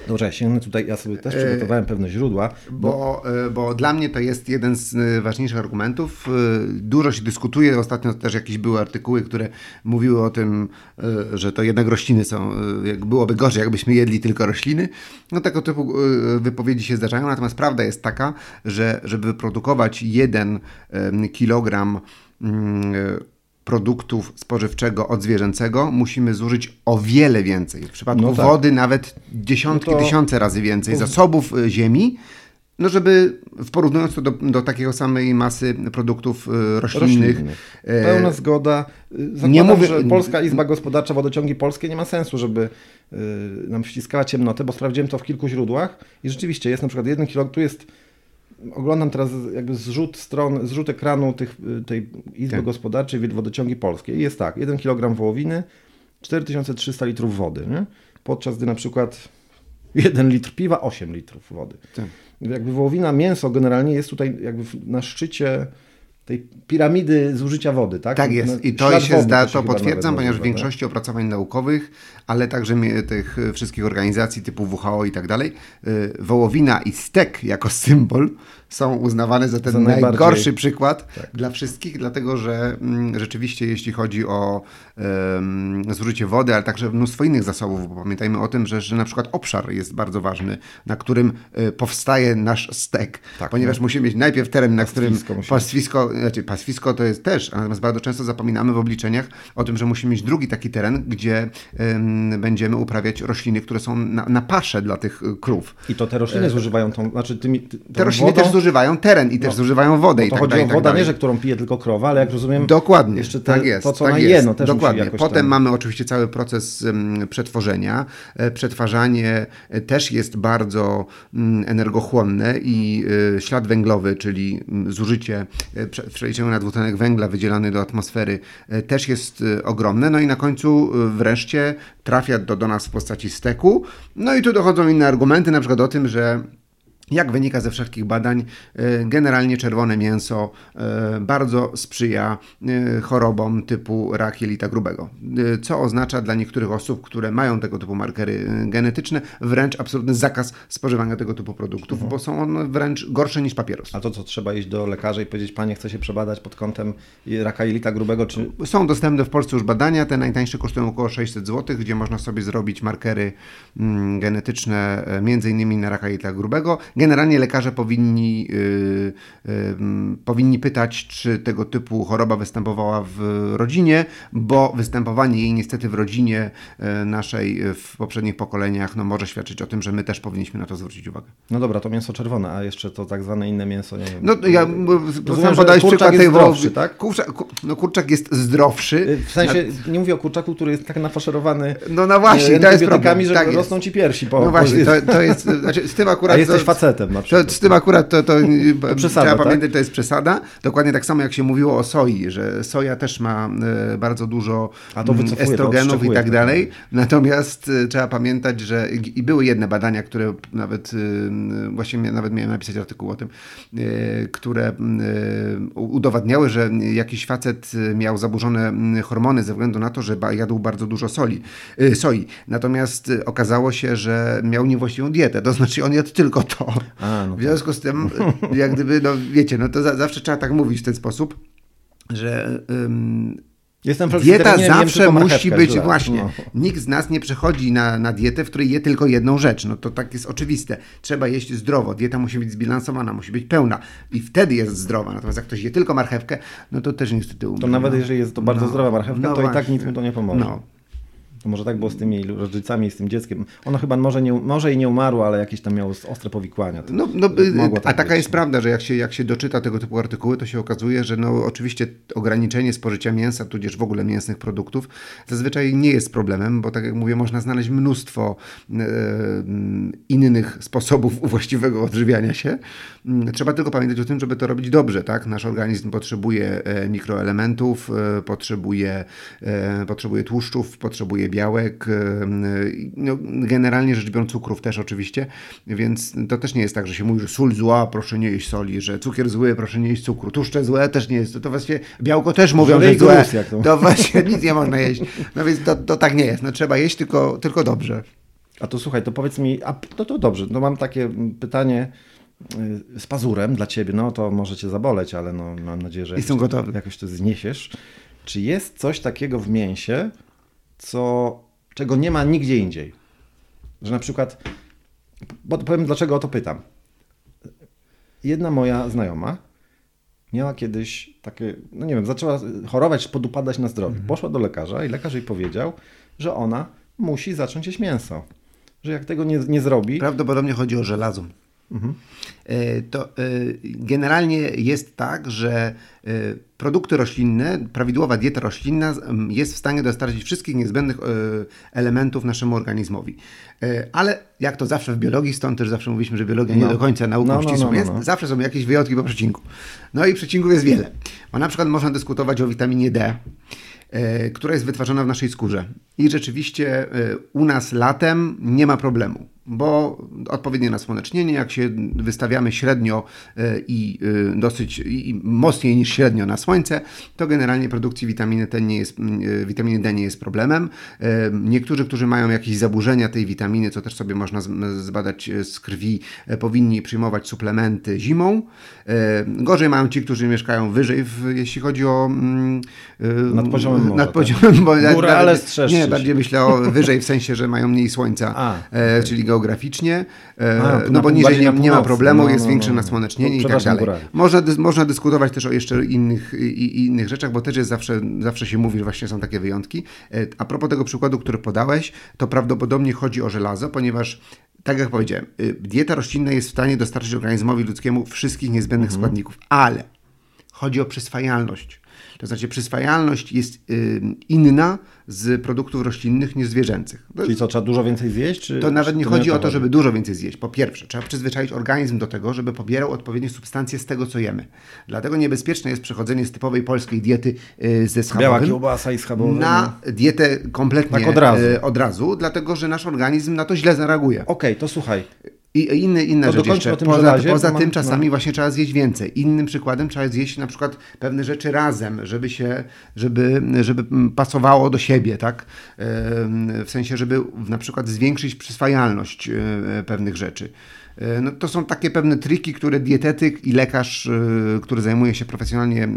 Dobrze, ja sięgnę tutaj, ja sobie też przygotowałem pewne źródła. Bo, e, bo dla mnie to jest jeden z e, ważniejszych argumentów. E, Dużo się dyskutuje. Ostatnio też jakieś były artykuły, które mówiły o tym, e, że to jednak rośliny są, e, jak byłoby gorzej, jakbyśmy jedli tylko rośliny. No tego typu e, wypowiedzi się zdarzają. Natomiast prawda jest taka, że żeby wyprodukować jeden kilogram mm, e, produktów spożywczego od zwierzęcego musimy zużyć o wiele więcej. W przypadku No tak. wody nawet dziesiątki, No to- tysiące razy więcej zasobów y, ziemi, no żeby w porównując to do, do takiego samej masy produktów y, roślinnych. roślinnych. e, Pełna zgoda. Zakładam, nie mówię- że Polska Izba Gospodarcza Wodociągi Polskie nie ma sensu, żeby y, nam wciskała ciemnotę, bo sprawdziłem to w kilku źródłach i rzeczywiście jest na przykład jeden kilo, tu jest oglądam teraz jakby zrzut stron, zrzut ekranu tych, tej Izby Tak. Gospodarczej Wodociągi Polskie i jest tak, 1 kg wołowiny, 4300 litrów wody, nie? podczas gdy na przykład 1 litr piwa, 8 litrów wody. Tak. Jakby wołowina, mięso generalnie jest tutaj jakby na szczycie tej piramidy zużycia wody, tak? Tak No, jest. I to ślad się zda, to potwierdzam, ponieważ w nazywa, większości opracowań naukowych, ale także tych wszystkich organizacji typu WHO i tak dalej, y, wołowina i stek jako [laughs] symbol są uznawane za ten Za najbardziej- najgorszy przykład Tak. dla wszystkich, dlatego że mm, rzeczywiście jeśli chodzi o zużycie wody, ale także mnóstwo innych zasobów, bo pamiętajmy o tym, że, że na przykład obszar jest bardzo ważny, na którym y, powstaje nasz stek, Tak, ponieważ no. musimy mieć najpierw teren, na którym Pastwisko musi pastwisko, znaczy pastwisko to jest też, natomiast bardzo często zapominamy w obliczeniach o tym, że musimy mieć drugi taki teren, gdzie em, będziemy uprawiać rośliny, które są na, na pasze dla tych y, krów. I to te rośliny zużywają tą, znaczy tymi, ty, E, Te rośliny wodą, też zużywają teren i też zużywają wodę i to tak chodzi dalej. o i tak nie, że którą pije tylko krowa, ale jak rozumiem, Dokładnie, jeszcze te, tak jest. to, co tak ona jest, je, no też Dokładnie. Jakoś Potem tam... mamy oczywiście cały proces przetworzenia. E, Przetwarzanie e, też jest bardzo mm, energochłonne i e, ślad węglowy, czyli mm, zużycie, w przeliczeniu na dwutlenek węgla wydzielany do atmosfery też jest ogromne. No i na końcu wreszcie trafia do, do nas w postaci steku. No i tu dochodzą inne argumenty, na przykład o tym, że jak wynika ze wszelkich badań, e, generalnie czerwone mięso e, bardzo sprzyja e, chorobom typu rak jelita grubego, co oznacza dla niektórych osób, które mają tego typu markery genetyczne, wręcz absolutny zakaz spożywania tego typu produktów, mhm. bo są one wręcz gorsze niż papieros. A to co, trzeba iść do lekarza i powiedzieć, panie, chcę się przebadać pod kątem raka jelita grubego, czy... Są dostępne w Polsce już badania, te najtańsze kosztują około 600 zł, gdzie można sobie zrobić markery mm, genetyczne, między innymi na raka jelita grubego. Generalnie lekarze powinni, yy, yy, powinni pytać, czy tego typu choroba występowała w rodzinie, bo występowanie jej niestety w rodzinie yy, naszej w poprzednich pokoleniach no, może świadczyć o tym, że my też powinniśmy na to zwrócić uwagę. No dobra, to mięso czerwone, a jeszcze to tak zwane inne mięso, nie wiem. No ja Rozumiem, podać przykład tej zdrowszy, tak? Kurczak, no kurczak jest zdrowszy. W sensie, nie mówię o kurczaku, który jest tak nafaszerowany no, no właśnie, to jest problem. że tak rosną ci piersi. Po, no właśnie, to, to jest, znaczy z tym [laughs] akurat... A jesteś facetem na przykład. To, z tym akurat to, to, to przesada, trzeba tak? pamiętać, to jest przesada. Dokładnie tak samo jak się mówiło o soi, że soja też ma e, bardzo dużo mm, estrogenów i tak dalej. Natomiast e, trzeba pamiętać, że i były jedne badania, które nawet właśnie nawet miałem napisać artykuł o tym, które udowadniały, że jakiś facet miał zaburzone hormony ze względu na to, że jadł bardzo dużo soli, soi. Natomiast okazało się, że miał niewłaściwą dietę, to znaczy on jadł tylko to. A, no w związku z tym, jak gdyby, no wiecie, no to za, zawsze trzeba tak mówić w ten sposób, że um, Jestem dieta zawsze musi być, właśnie, no. nikt z nas nie przechodzi na, na dietę, w której je tylko jedną rzecz, no to tak jest oczywiste. Trzeba jeść zdrowo, dieta musi być zbilansowana, musi być pełna i wtedy jest zdrowa. Natomiast jak ktoś je tylko marchewkę, no to też niestety umrze. To nawet no. jeżeli jest to bardzo no. zdrowa marchewka, no to właśnie. i tak nic mu to nie pomoże. To może tak było z tymi rodzicami i z tym dzieckiem. Ono chyba może, nie, może i nie umarło, ale jakieś tam miało ostre powikłania. To no, no, tak a taka być. jest prawda, że jak się, jak się doczyta tego typu artykuły, to się okazuje, że no, oczywiście ograniczenie spożycia mięsa, tudzież w ogóle mięsnych produktów, zazwyczaj nie jest problemem, bo tak jak mówię, można znaleźć mnóstwo e, innych sposobów [laughs] właściwego odżywiania się. Mm, trzeba tylko pamiętać o tym, żeby to robić dobrze. Tak? Nasz organizm potrzebuje e, mikroelementów, e, potrzebuje, e, potrzebuje tłuszczów, potrzebuje białek, no, generalnie rzecz biorąc cukrów też oczywiście, więc to też nie jest tak, że się mówi, że sól zła, proszę nie jeść soli, że cukier zły, proszę nie jeść cukru, tłuszcze złe też nie jest, to, to właśnie białko też mówią, że, złe, to. to właśnie nic nie można jeść, no więc to, to tak nie jest, no trzeba jeść tylko, tylko dobrze. A to słuchaj, to powiedz mi, a to, to dobrze, no mam takie pytanie, z pazurem dla ciebie, no to może cię zaboleć, ale no, mam nadzieję, że Jestem jakoś, gotowy. jakoś to zniesiesz. Czy jest coś takiego w mięsie, co, czego nie ma nigdzie indziej? Że na przykład, bo powiem dlaczego o to pytam. Jedna moja znajoma miała kiedyś takie, no nie wiem, zaczęła chorować, podupadać na zdrowie. Mhm. Poszła do lekarza i lekarz jej powiedział, że ona musi zacząć jeść mięso. Że jak tego nie, nie zrobi... Prawdopodobnie chodzi o żelazo. Mhm. To e, generalnie jest tak, że e, produkty roślinne, prawidłowa dieta roślinna jest w stanie dostarczyć wszystkich niezbędnych elementów naszemu organizmowi. Ale jak to zawsze w biologii, stąd też zawsze mówiliśmy, że biologia no. nie do końca nauką no, no, ścisłą no, no, jest, no. zawsze są jakieś wyjątki po przecinku. No i przecinków jest wiele. Bo na przykład można dyskutować o witaminie D, która jest wytwarzana w naszej skórze. I rzeczywiście u nas latem nie ma problemu bo odpowiednie nasłonecznienie, jak się wystawiamy średnio e, i e, dosyć i mocniej niż średnio na słońce, to generalnie produkcji witaminy D nie jest, e, witaminy D nie jest problemem. Niektórzy, którzy mają jakieś zaburzenia tej witaminy, co też sobie można zbadać z krwi, powinni przyjmować suplementy zimą. Gorzej mają ci, którzy mieszkają wyżej, jeśli chodzi o mm, nad poziomem morza, nad poziomem, tak? bo Góra, ale Nie, bardziej myślę o wyżej w sensie, że mają mniej słońca, A, okay. Geograficznie, e, A, no bo niżej nie, nie, ma problemu, no, jest no, większe no, nasłonecznienie i tak dalej. Można, można dyskutować też o jeszcze innych, i, innych rzeczach, bo też jest zawsze, zawsze się mówi, że właśnie są takie wyjątki. E, a propos tego przykładu, który podałeś, to prawdopodobnie chodzi o żelazo, ponieważ tak jak powiedziałem, y, dieta roślinna jest w stanie dostarczyć organizmowi ludzkiemu wszystkich niezbędnych mhm. składników, ale chodzi o przyswajalność. To znaczy przyswajalność jest y, inna z produktów roślinnych niż zwierzęcych. Czyli co, trzeba dużo więcej zjeść? Czy, to nawet nie to chodzi o to, chodzi? żeby dużo więcej zjeść. Po pierwsze, trzeba przyzwyczaić organizm do tego, żeby pobierał odpowiednie substancje z tego, co jemy. Dlatego niebezpieczne jest przechodzenie z typowej polskiej diety y, ze Biała schabowym kiełbasa i schabowy. na dietę kompletnie Tak od razu. y, od razu, dlatego że nasz organizm na to źle zareaguje. Okej, to słuchaj. I inny, inna To rzecz dokończmy jeszcze. poza żelazie, poza tym czasami no. właśnie trzeba zjeść więcej. Innym przykładem trzeba zjeść na przykład pewne rzeczy razem, żeby się, żeby, żeby pasowało do siebie, tak? W sensie, żeby na przykład zwiększyć przyswajalność e, pewnych rzeczy. E, No, to są takie pewne triki, które dietetyk i lekarz, e, który zajmuje się profesjonalnie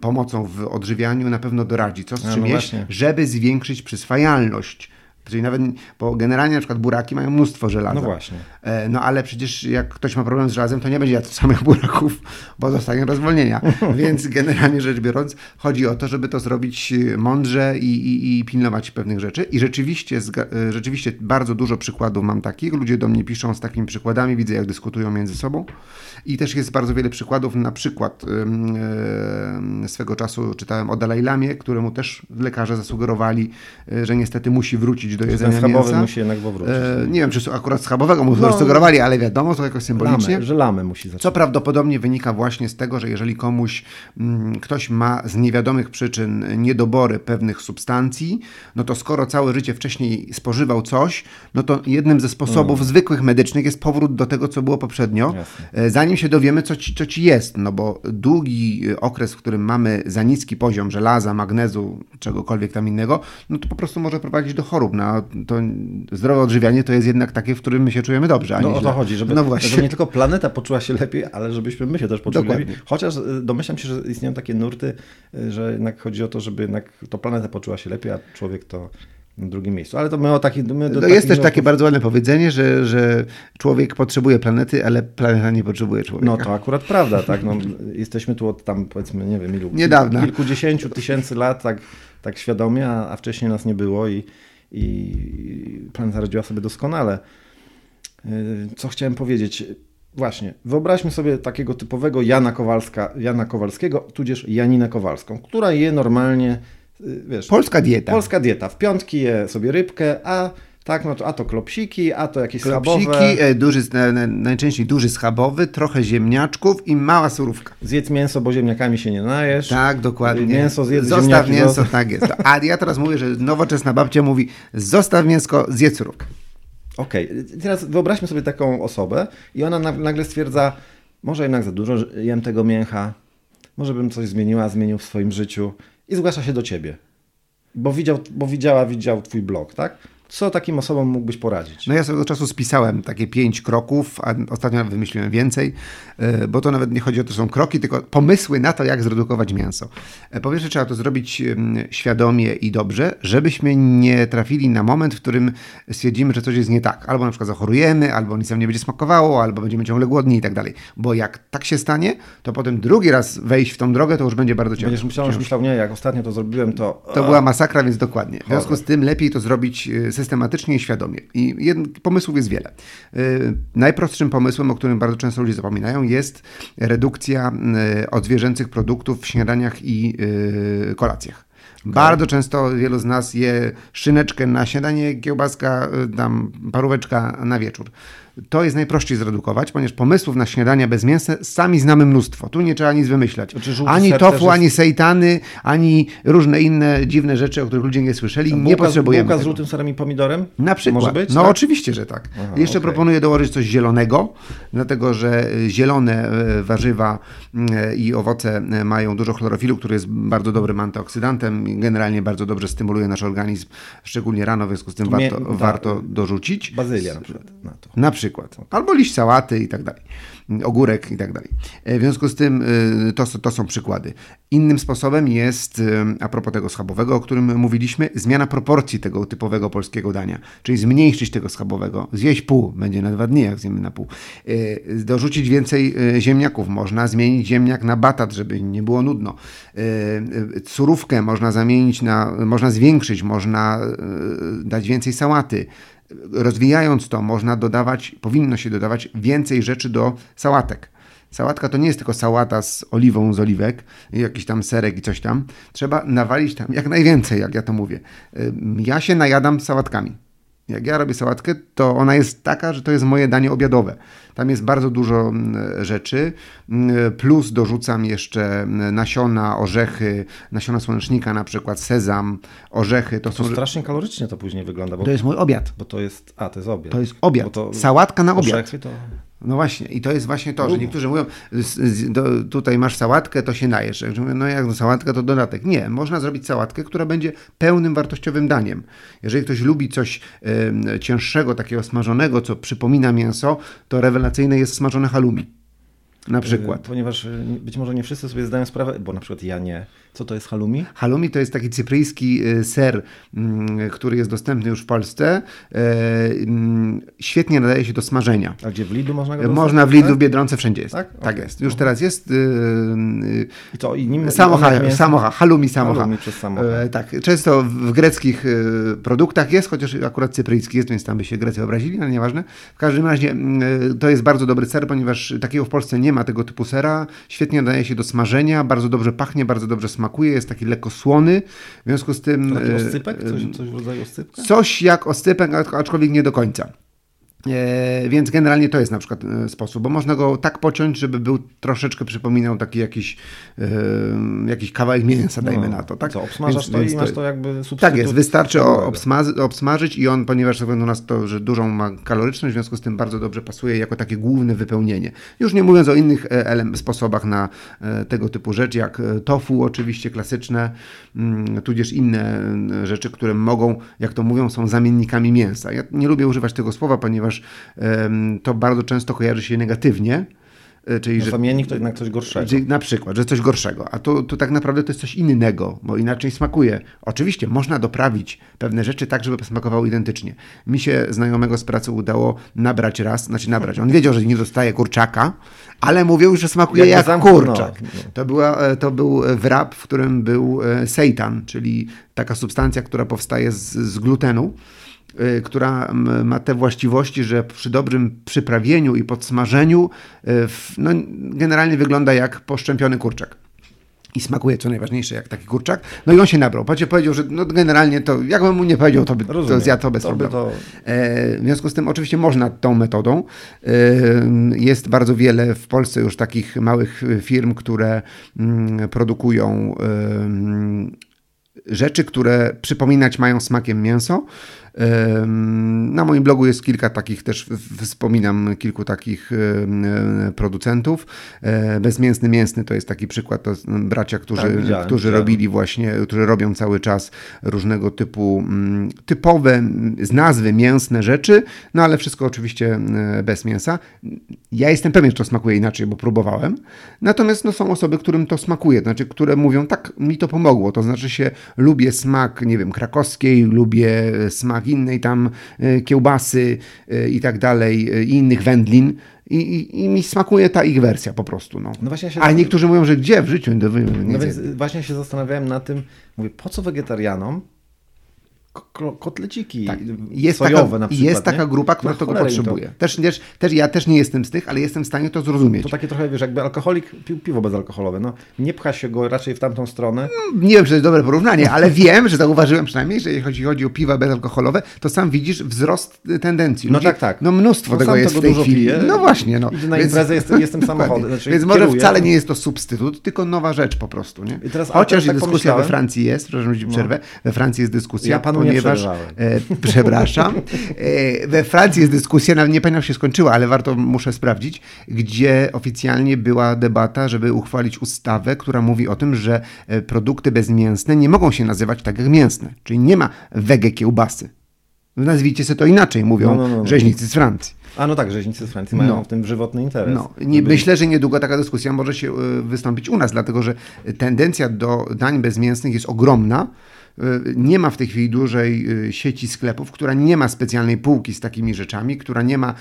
pomocą w odżywianiu, na pewno doradzi. Co z A, czym no jeść, żeby zwiększyć przyswajalność. Czyli nawet, bo generalnie na przykład buraki mają mnóstwo żelaza. No właśnie. E, No ale przecież jak ktoś ma problem z żelazem, to nie będzie jadł [laughs] samych buraków, bo dostanie rozwolnienia. [laughs] Więc generalnie rzecz biorąc, chodzi o to, żeby to zrobić e, mądrze i, i, i pilnować pewnych rzeczy. I rzeczywiście, e, rzeczywiście bardzo dużo przykładów mam takich. Ludzie do mnie piszą z takimi przykładami, widzę jak dyskutują między sobą. I też jest bardzo wiele przykładów, na przykład em, swego czasu czytałem o Dalaj Lamie, któremu też lekarze zasugerowali, że niestety musi wrócić do Ten jedzenia schabowy mięsa. musi jednak powrócić. E, nie wiem, czy akurat schabowego mu No. sugerowali, ale wiadomo, to jakoś symbolicznie. Lamę, że lamę musi zacząć. Co prawdopodobnie wynika właśnie z tego, że jeżeli komuś mm, ktoś ma z niewiadomych przyczyn niedobory pewnych substancji, no to skoro całe życie wcześniej spożywał coś, no to jednym ze sposobów zwykłych medycznych jest powrót do tego, co było poprzednio, Jasne. e, zanim się dowiemy, co ci, co ci jest. No bo długi e, okres, w którym mamy za niski poziom żelaza, magnezu, czegokolwiek tam innego, no to po prostu może prowadzić do chorób. No, to zdrowe odżywianie to jest jednak takie, w którym my się czujemy dobrze, a No o to chodzi, żeby, no właśnie. żeby nie tylko planeta poczuła się lepiej, ale żebyśmy my się też poczuli Dokładnie. lepiej. Chociaż y, domyślam się, że istnieją takie nurty, y, że jednak chodzi o to, żeby jednak to planeta poczuła się lepiej, a człowiek to na drugim miejscu. Ale to my o takich... My takich jest też takie bardzo ładne powiedzenie, że, że człowiek potrzebuje planety, ale planeta nie potrzebuje człowieka. No to akurat prawda, tak. No, jesteśmy tu od tam powiedzmy, nie wiem ilu. Niedawna. Kilkudziesięciu tysięcy lat tak, tak świadomie, a, a wcześniej nas nie było i, i planeta radziła sobie doskonale. Yy, Co chciałem powiedzieć? Właśnie, wyobraźmy sobie takiego typowego Jana, Kowalska, Jana Kowalskiego, tudzież Janinę Kowalską, która je normalnie, yy, wiesz, Polska dieta. polska dieta. W piątki je sobie rybkę, a tak, no to a to klopsiki, a to jakieś schabowe. Klopsiki, e, duży, na- na- najczęściej duży schabowy, trochę ziemniaczków i mała surówka. Zjedz mięso, bo ziemniakami się nie najesz. Tak, dokładnie. Mięso zjedz, Zostaw mięso, zostaw. tak jest. A ja teraz mówię, że nowoczesna babcia mówi, zostaw mięsko, zjedz surówkę. Okej, teraz wyobraźmy sobie taką osobę i ona na- nagle stwierdza, może jednak za dużo jem tego mięcha, może bym coś zmieniła, zmienił w swoim życiu i zgłasza się do ciebie, bo, widział, bo widziała, widział twój blog, tak? Co takim osobom mógłbyś poradzić? No ja swego czasu spisałem takie pięć kroków, a ostatnio nawet wymyśliłem więcej, e, bo to nawet nie chodzi o to, że są kroki, tylko pomysły na to, jak zredukować mięso. E, Po pierwsze trzeba to zrobić świadomie i dobrze, żebyśmy nie trafili na moment, w którym stwierdzimy, że coś jest nie tak. Albo na przykład zachorujemy, albo nic nam nie będzie smakowało, albo będziemy ciągle głodni i tak dalej. Bo jak tak się stanie, to potem drugi raz wejść w tą drogę, to już będzie bardzo ciężko. Będziesz myślał, że myślał, nie, jak ostatnio to zrobiłem, to... To była masakra, więc dokładnie. W związku z tym lepiej to zrobić y, systematycznie i świadomie. I jed... pomysłów jest wiele. Y, Najprostszym pomysłem, o którym bardzo często ludzie zapominają, jest redukcja y, odzwierzęcych produktów w śniadaniach i y, kolacjach. Bardzo często wielu z nas je szyneczkę na śniadanie, kiełbaska, tam paróweczka na wieczór. To jest najprościej zredukować, ponieważ pomysłów na śniadania bez mięsa sami znamy mnóstwo. Tu nie trzeba nic wymyślać. Ani tofu, jest- ani sejtany, ani różne inne dziwne rzeczy, o których ludzie nie słyszeli. nie bułka, potrzebujemy bułka z tego. żółtym serem i pomidorem? Na przykład. Może być? No tak? oczywiście, że tak. Aha, Jeszcze okej. proponuję dołożyć coś zielonego, dlatego że y, zielone y, warzywa y, i owoce mają dużo chlorofilu, który jest bardzo dobrym antyoksydantem generalnie bardzo dobrze stymuluje nasz organizm, szczególnie rano, w związku z tym Mie- warto, tak. warto dorzucić. Bazylia na przykład na. Na przykład. Albo liść sałaty i tak dalej. Ogórek i tak dalej. E, W związku z tym y, to, to są przykłady. Innym sposobem jest, y, a propos tego schabowego, o którym mówiliśmy, zmiana proporcji tego typowego polskiego dania. Czyli zmniejszyć tego schabowego. Zjeść pół, będzie na dwa dni, jak zjemy na pół. Dorzucić więcej ziemniaków. Można zmienić ziemniak na batat, żeby nie było nudno. Surówkę można zamienić na, można zwiększyć, można dać więcej sałaty. Rozwijając to, można dodawać, powinno się dodawać więcej rzeczy do sałatek. Sałatka to nie jest tylko sałata z oliwą z oliwek, jakiś tam serek i coś tam. Trzeba nawalić tam jak najwięcej, jak ja to mówię. Ja się najadam sałatkami. Jak ja robię sałatkę, to ona jest taka, że to jest moje danie obiadowe. Tam jest bardzo dużo mm, rzeczy, mm, plus dorzucam jeszcze mm, nasiona, orzechy, nasiona słonecznika na przykład, sezam, orzechy. To, To są... strasznie kalorycznie to później wygląda, bo To jest mój obiad. Bo to jest. A, to jest obiad. To jest obiad. Sałatka na obiad. orzechy to. No właśnie, i to jest właśnie to, że niektórzy mówią, do, tutaj masz sałatkę, to się najesz. Ja mówię, no jak no, sałatkę, to dodatek. Nie, można zrobić sałatkę, która będzie pełnym, wartościowym daniem. Jeżeli ktoś lubi coś em, cięższego, takiego smażonego, co przypomina mięso, to rewelacyjne jest smażone halloumi. Na przykład. Ponieważ y, być może nie wszyscy sobie zdają sprawę, bo na przykład ja nie. Co to jest halloumi? Halloumi to jest taki cypryjski y, ser, mm, który jest dostępny już w Polsce. E, mm, Świetnie nadaje się do smażenia. A gdzie w Lidlu można go dostać? Można w Lidlu, w Biedronce, wszędzie jest. Tak? Tak Okej. jest. Już teraz jest. I co? I nim Samocha, mięso- samocha, halloumi samocha. Halloumi przez samocha. E, tak, często w greckich e, produktach jest, chociaż akurat cypryjski jest, więc tam by się Grecy obrazili, ale nieważne. W każdym razie mm, e, to jest bardzo dobry ser, ponieważ takiego w Polsce nie ma tego typu sera. Świetnie nadaje się do smażenia, bardzo dobrze pachnie, bardzo dobrze smakuje, jest taki lekko słony. W związku z tym Taki e, oscypek? Coś, coś w rodzaju oscypka? Coś jak oscypek, acz- aczkolwiek nie do końca. E, więc generalnie to jest na przykład e, sposób, bo można go tak pociąć, żeby był troszeczkę przypominał taki jakiś, e, jakiś kawałek mięsa, dajmy No, na to. Tak? Co, obsmażasz Więc- to więc i masz to jakby substytut Tak jest, wystarczy o, całego. obsma- obsmażyć i on, ponieważ ze względu na to, że dużą ma kaloryczność, w związku z tym bardzo dobrze pasuje jako takie główne wypełnienie. Już nie mówiąc o innych sposobach na tego typu rzeczy, jak tofu oczywiście klasyczne, mm, tudzież inne rzeczy, które mogą, jak to mówią, są zamiennikami mięsa. Ja nie lubię używać tego słowa, ponieważ em, to bardzo często kojarzy się negatywnie. e, Czyli, No, że Zamiennik to jednak coś gorszego. Na przykład, że coś gorszego, a tu, tu tak naprawdę to jest coś innego, bo inaczej smakuje. Oczywiście można doprawić pewne rzeczy tak, żeby smakowały identycznie. Mi się znajomego z pracy udało nabrać raz, znaczy nabrać. On wiedział, że nie dostaje kurczaka, ale mówił, że smakuje jak zamknął, kurczak. no. To, była, e, to był wrap, w którym był e, seitan, czyli taka substancja, która powstaje z, z glutenu która m, ma te właściwości, że przy dobrym przyprawieniu i podsmażeniu y, no, generalnie wygląda jak poszczępiony kurczak. I smakuje, co najważniejsze, jak taki kurczak. No i on się nabrał. Patrzcie, powiedział, że no generalnie to, jakbym mu nie powiedział, to by to Rozumiem. zjadł to bez To problemu. to- E, w związku z tym oczywiście można tą metodą. E, jest bardzo wiele w Polsce już takich małych firm, które mm, produkują em, rzeczy, które przypominać mają smakiem mięso. Na moim blogu jest kilka takich, też wspominam kilku takich e, producentów. E, Bezmięsny Mięsny to jest taki przykład, to bracia, którzy, Tak, widziałem, którzy widziałem. robili właśnie, którzy robią cały czas różnego typu typowe z nazwy mięsne rzeczy, no ale wszystko oczywiście bez mięsa. Ja jestem pewien, że to smakuje inaczej, bo próbowałem. Natomiast no, są osoby, którym to smakuje, to znaczy, które mówią, tak, mi to pomogło. To znaczy się, lubię smak, nie wiem, krakowskiej, lubię e, smak innej tam e, kiełbasy e, i tak dalej, e, i innych wędlin. I, i, I mi smakuje ta ich wersja po prostu. No. No właśnie się A niektórzy mówią, że gdzie w życiu? Wy- No nie więc właśnie się zastanawiałem na tym, mówię, po co wegetarianom kotleciki Tak. Jest, sojowe taka, na przykład, jest taka nie? grupa, która Na tego potrzebuje. Też, też, też, ja też nie jestem z tych, ale jestem w stanie to zrozumieć. To takie trochę, wiesz, jakby alkoholik pił piwo bezalkoholowe. No, nie pcha się go raczej w tamtą stronę. Nie wiem, czy to jest dobre porównanie, ale [laughs] wiem, że zauważyłem przynajmniej, że jeśli chodzi o piwa bezalkoholowe, to sam widzisz wzrost y, tendencji. No tak, tak. No mnóstwo No tego jest tego w tej chwili. No właśnie. No. Idę na imprezę, jestem- jestem [laughs] samochodem, znaczy Więc może kieruję. wcale nie jest to substytut, tylko nowa rzecz po prostu. Nie? I teraz- Chociaż tak dyskusja we Francji jest, przepraszam, że przerwę, we Francji jest dyskusja, Ja panu ponieważ... E, przepraszam. E, we Francji jest dyskusja, nawet nie pamiętam jak się skończyła, ale warto, muszę sprawdzić, gdzie oficjalnie była debata, żeby uchwalić ustawę, która mówi o tym, że e, produkty bezmięsne nie mogą się nazywać tak jak mięsne. Czyli nie ma wege kiełbasy. Nazwijcie sobie to inaczej, mówią No, no, no, no. rzeźnicy z Francji. A no tak, rzeźnicy z Francji mają No. w tym żywotny interes. No, nie, myślę, że niedługo taka dyskusja może się e, wystąpić u nas, dlatego że tendencja do dań bezmięsnych jest ogromna. Nie ma w tej chwili dużej sieci sklepów, która nie ma specjalnej półki z takimi rzeczami, która nie ma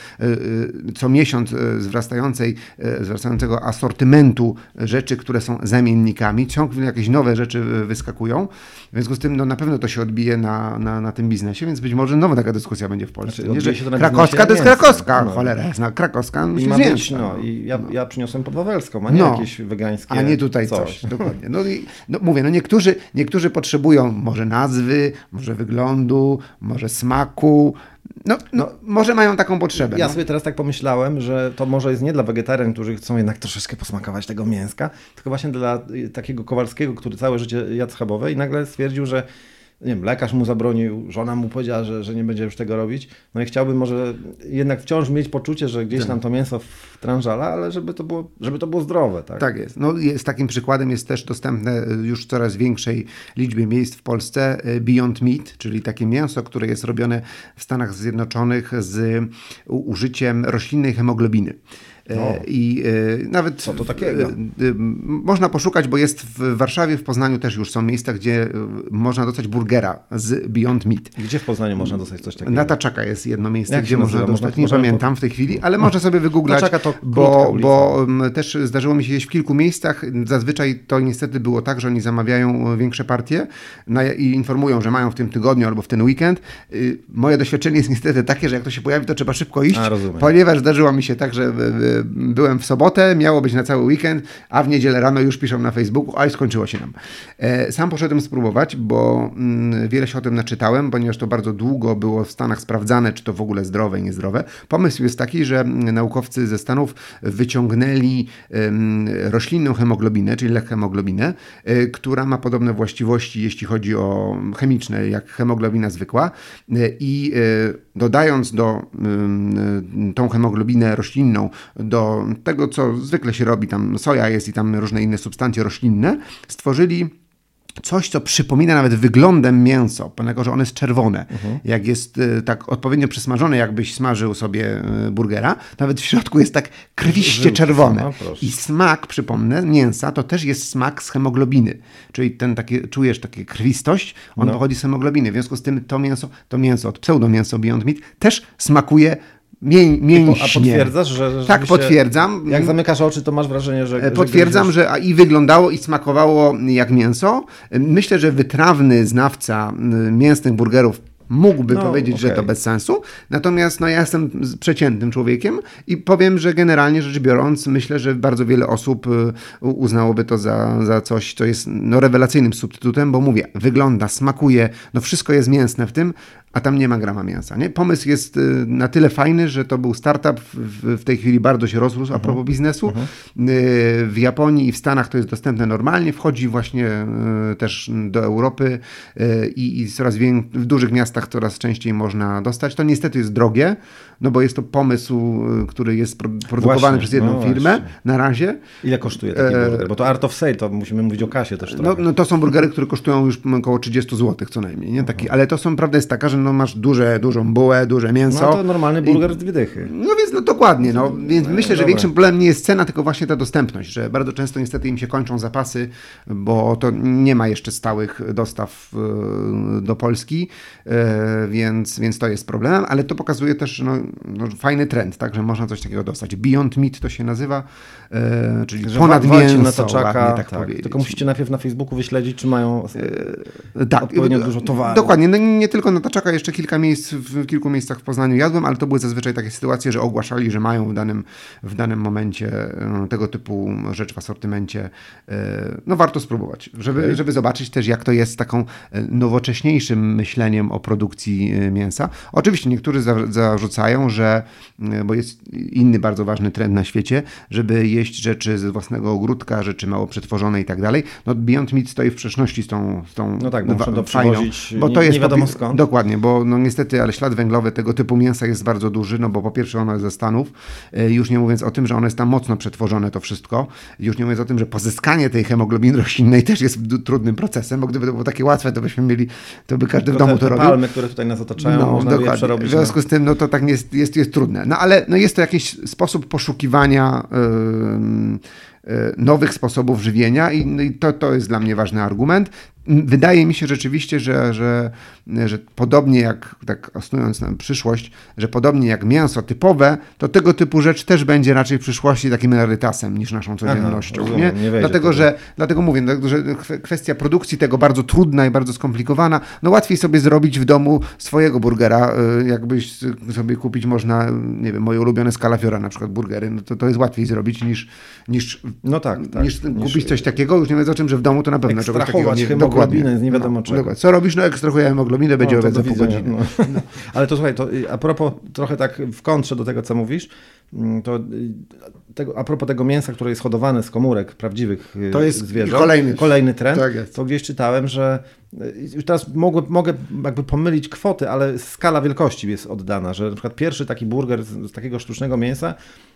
co miesiąc wzrastającej, wzrastającego asortymentu rzeczy, które są zamiennikami. Ciągle jakieś nowe rzeczy wyskakują. W związku z tym no, na pewno to się odbije na, na, na tym biznesie, więc być może nowa taka dyskusja będzie w Polsce. Znaczy, nie, że krakowska to jest krakowska, no. cholera jasna, krakowska I ma być, no, i ja, ja przyniosłem podwawelską, a nie no, jakieś wegańskie A nie tutaj coś. coś dokładnie. No, i, no mówię, no niektórzy, niektórzy potrzebują może nazwy, może wyglądu, może smaku, no, no, może mają taką potrzebę. Ja no. sobie teraz tak pomyślałem, że to może jest nie dla wegetarian, którzy chcą jednak troszeczkę posmakować tego mięska, tylko właśnie dla takiego Kowalskiego, który całe życie jadł schabowe i nagle stwierdził, że nie wiem, lekarz mu zabronił, żona mu powiedziała, że, że nie będzie już tego robić. No i chciałbym może jednak wciąż mieć poczucie, że gdzieś tam to mięso wtrążala, ale żeby to było, żeby to było zdrowe. Tak? tak jest. No jest takim przykładem jest też dostępne już w coraz większej liczbie miejsc w Polsce e, Beyond Meat, czyli takie mięso, które jest robione w Stanach Zjednoczonych z użyciem roślinnej hemoglobiny. No. I e, nawet Co to takiego? E, można poszukać, bo jest w Warszawie, w Poznaniu też już są miejsca, gdzie można dostać burgera z Beyond Meat. Gdzie w Poznaniu można dostać coś takiego? Na Taczaka jest jedno miejsce, Jak gdzie można dostać. Można, nie pamiętam w tej chwili, ale można sobie wygooglać, bo, bo też zdarzyło mi się jeść w kilku miejscach. Zazwyczaj to niestety było tak, że oni zamawiają e, większe partie i informują, że mają w tym tygodniu albo w ten weekend. Y, moje doświadczenie jest niestety takie, że jak to się pojawi, to trzeba szybko iść, A, ponieważ zdarzyło mi się tak, że byłem w sobotę, miało być na cały weekend, a w niedzielę rano już piszą na Facebooku, a i skończyło się nam. E, sam poszedłem spróbować, bo mm, wiele się o tym naczytałem, ponieważ to bardzo długo było w Stanach sprawdzane, czy to w ogóle zdrowe niezdrowe. Pomysł jest taki, że naukowcy ze Stanów wyciągnęli roślinną hemoglobinę, czyli hemoglobinę, e, która ma podobne właściwości, jeśli chodzi o chemiczne, jak hemoglobina zwykła e, i dodając do tą hemoglobinę roślinną do tego, co zwykle się robi, tam soja jest i tam różne inne substancje roślinne, stworzyli coś, co przypomina nawet wyglądem mięso, ponieważ że one jest czerwone. Mhm. Jak jest y, tak odpowiednio przysmażone, jakbyś smażył sobie y, burgera, nawet w środku jest tak krwiście czerwone. No, I smak, przypomnę, mięsa to też jest smak z hemoglobiny. Czyli ten taki, czujesz takie krwistość, on no. pochodzi z hemoglobiny. W związku z tym to mięso, to mięso od pseudo-mięso Beyond Meat też smakuje mię, mięśnie. A potwierdzasz, że, że Tak, potwierdzam. Jak zamykasz oczy, to masz wrażenie, że... E, potwierdzam, że, że i wyglądało i smakowało jak mięso. Myślę, że wytrawny znawca mięsnych burgerów mógłby no, powiedzieć, okay. że to bez sensu. Natomiast no, ja jestem przeciętnym człowiekiem i powiem, że generalnie rzecz biorąc, myślę, że bardzo wiele osób y, uznałoby to za, za coś, co jest no, rewelacyjnym substytutem, bo mówię, wygląda, smakuje, no wszystko jest mięsne w tym, a tam nie ma grama mięsa. Nie? Pomysł jest y, na tyle fajny, że to był startup, w, w tej chwili bardzo się rozrósł a propos -huh. biznesu. Uh -huh. W Japonii i w Stanach to jest dostępne normalnie, wchodzi właśnie y, też do Europy i, i coraz w dużych miastach coraz częściej można dostać. To niestety jest drogie, no bo jest to pomysł, który jest produkowany właśnie, przez jedną no firmę właśnie. na razie. Ile kosztuje taki e... burger? Bo to Art of Sale, to musimy mówić o kasie też No, no, to są burgery, które kosztują już około 30 zł co najmniej. Nie? Taki, ale to są, prawda jest taka, że no masz duże, dużą bułę, duże mięso. No to normalny burger z dwie dychy. No więc no dokładnie, no, więc no, myślę, że większym problemem nie jest cena, tylko właśnie ta dostępność, że bardzo często niestety im się kończą zapasy, bo to nie ma jeszcze stałych dostaw e, do Polski, e, więc, więc to jest problemem, ale to pokazuje też no, no fajny trend, tak, że można coś takiego dostać. Beyond Meat to się nazywa, e, czyli że ponad mięso, na tak, tak Tylko musicie najpierw na Facebooku wyśledzić, czy mają e, tak, odpowiednio dużo towaru. Dokładnie, no, nie tylko na Taczaka, jeszcze kilka miejsc, w kilku miejscach w Poznaniu jadłem, ale to były zazwyczaj takie sytuacje, że ogłaszali, że mają w danym, w danym momencie e, tego typu rzecz w asortymencie. E, no warto spróbować, żeby, okay. żeby zobaczyć też, jak to jest z taką e, nowocześniejszym myśleniem o produkcji mięsa. Oczywiście niektórzy zarzucają, że, bo jest inny bardzo ważny trend na świecie, żeby jeść rzeczy ze własnego ogródka, rzeczy mało przetworzone i tak dalej. No Beyond Meat stoi w sprzeczności z tą, z tą no tak, bo muszą to fajną, bo to nie, jest nie wiadomo skąd. Dokładnie, bo no niestety, ale ślad węglowy tego typu mięsa jest bardzo duży, no bo po pierwsze ono jest ze Stanów, e, już nie mówiąc o tym, że ono jest tam mocno przetworzone to wszystko, już nie mówiąc o tym, że pozyskanie tej hemoglobiny roślinnej też jest trudnym procesem, bo gdyby to było takie łatwe, to byśmy mieli, to by każdy w domu to robił. palmy, które tutaj nas otaczają, no, można dokładnie. przerobić. W związku z tym, no to tak jest, jest, jest trudne. No ale no jest to jakiś sposób poszukiwania nowych sposobów żywienia i, i to, to jest dla mnie ważny argument. Wydaje mi się rzeczywiście, że, że, że podobnie jak, tak osnując na przyszłość, że podobnie jak mięso typowe, to tego typu rzecz też będzie raczej w przyszłości takim rarytasem niż naszą codziennością. Aha, nie? rozumiem, nie wejdzie dlatego, że, dlatego mówię, dlatego, że kwe- kwestia produkcji tego bardzo trudna i bardzo skomplikowana, no łatwiej sobie zrobić w domu swojego burgera, y, jakbyś sobie kupić można, nie wiem, moje ulubione skalafiora na przykład burgery, no to, to jest łatwiej zrobić niż, niż, No tak, tak. niż kupić coś takiego, już nie mówiąc o czym, że w domu to na pewno czegoś takiego nie hemoglobinę nie wiadomo czego. dokładnie. Co robisz? No ekstrahuję hemoglobinę, będzie No, obiad za pół godziny. no. [laughs] Ale to słuchaj, to y, a propos, trochę tak w kontrze do tego, co mówisz, mm, to y, tego, a propos tego mięsa, które jest hodowane z komórek prawdziwych y, To jest zwierząt, kolejny- kolejny trend, tak jest. to gdzieś czytałem, że już teraz mogę, mogę jakby pomylić kwoty, ale skala wielkości jest oddana, że na przykład pierwszy taki burger z, z takiego sztucznego mięsa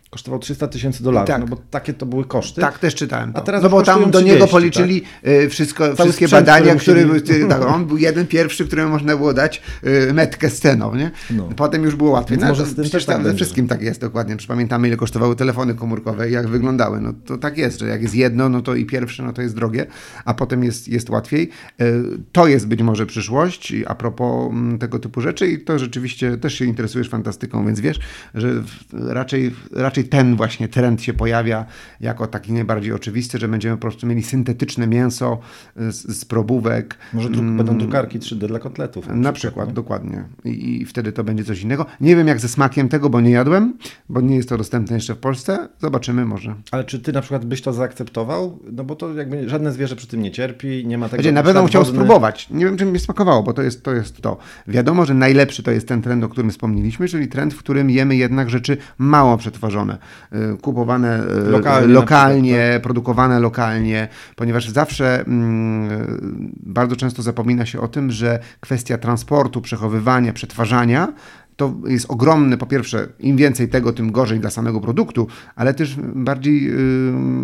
kosztował 300 tysięcy dolarów, Tak. no bo takie to były koszty. Tak, też czytałem. To. A teraz no bo tam do 30, niego policzyli y, wszystko, wszystkie sprzęt, badania, który które musieli- były, tak, on [laughs] był jeden pierwszy, któremu można było dać y, metkę sceną, nie? No. Potem już było łatwiej. Więc No, może to przecież tak tam ze wszystkim tak jest dokładnie. Przecież Pamiętamy, ile kosztowały telefony komórkowe i jak wyglądały. No to tak jest, że jak jest jedno, no to i pierwsze, no to jest drogie, a potem jest, jest łatwiej. Y, To jest być może przyszłość a propos mm, tego typu rzeczy i to rzeczywiście też się interesujesz fantastyką, więc wiesz, że w- raczej, raczej ten właśnie trend się pojawia jako taki najbardziej oczywisty, że będziemy po prostu mieli syntetyczne mięso z, z probówek. Może będą drukarki 3D dla kotletów. Mm. Na przykład, dokładnie. I, I wtedy to będzie coś innego. Nie wiem jak ze smakiem tego, bo nie jadłem, bo nie jest to dostępne jeszcze w Polsce. Zobaczymy może. Ale czy ty na przykład byś to zaakceptował? No bo to jakby żadne zwierzę przy tym nie cierpi, nie ma tego... Znaczy, na pewno chciał wodny. spróbować. Nie wiem, czy mi smakowało, bo to jest, to jest to. Wiadomo, że najlepszy to jest ten trend, o którym wspomnieliśmy, czyli trend, w którym jemy jednak rzeczy mało przetworzone. Y, Kupowane y, Lokalnie lokalnie, przykład, produkowane lokalnie, ponieważ zawsze mm, bardzo często zapomina się o tym, że kwestia transportu, przechowywania, przetwarzania to jest ogromny, po pierwsze, im więcej tego, tym gorzej dla samego produktu, ale też bardziej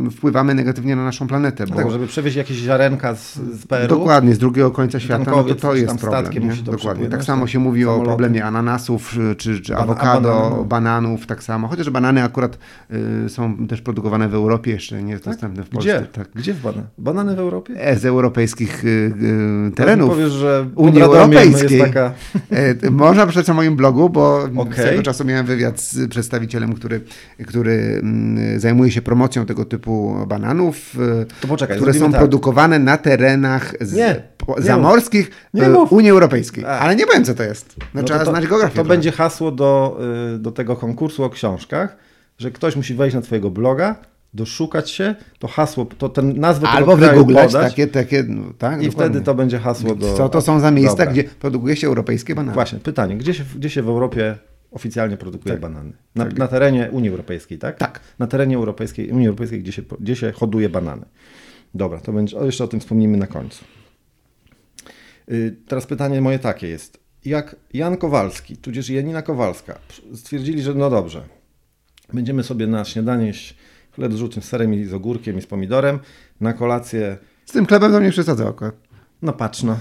y, wpływamy negatywnie na naszą planetę. Bo Tak, żeby przewieźć jakieś ziarenka z, z Peru. Dokładnie, z drugiego końca świata, no to to jest problem. to Dokładnie. Tak samo tak? się mówi o problemie ananasów czy, czy awokado, bananów, tak samo. Chociaż banany akurat y, są też produkowane w Europie, jeszcze nie jest dostępne w Polsce. Gdzie? Tak. Gdzie w banany? Banany w Europie? E, z europejskich y, y, terenów. powiesz, że Unii Europejskiej. Jest taka... E, Można przeczytać na moim blogu, bo Okej. swego czasu miałem wywiad z przedstawicielem, który, który mm, zajmuje się promocją tego typu bananów, e, To poczekaj, które są tak. produkowane na terenach z, Nie, po, nie zamorskich Nie e. Unii Europejskiej. A. Ale nie powiem, co to jest. No, No trzeba to, to, znać geografię. To trochę. będzie hasło do, y, do tego konkursu o książkach, że ktoś musi wejść na twojego bloga, doszukać się, to hasło, to ten nazwę Albo wygooglać podać takie, takie no, tak, i wtedy to będzie hasło do... Co to są za miejsca, Dobra. gdzie produkuje się europejskie banany? Właśnie, pytanie, gdzie się, gdzie się w Europie oficjalnie produkuje Tak. banany? Na, na terenie Unii Europejskiej, tak? Tak. Na terenie Europejskiej, Unii Europejskiej, gdzie się, gdzie się hoduje banany. Dobra, to będzie, o, jeszcze o tym wspomnimy na końcu. Y, Teraz pytanie moje takie jest. Jak Jan Kowalski, tudzież Janina Kowalska stwierdzili, że no dobrze, będziemy sobie na śniadanie jeść chleb z żółtym serem i z ogórkiem i z pomidorem, na kolację, Z tym chlebem to nie przesadzał akurat. no patrz no,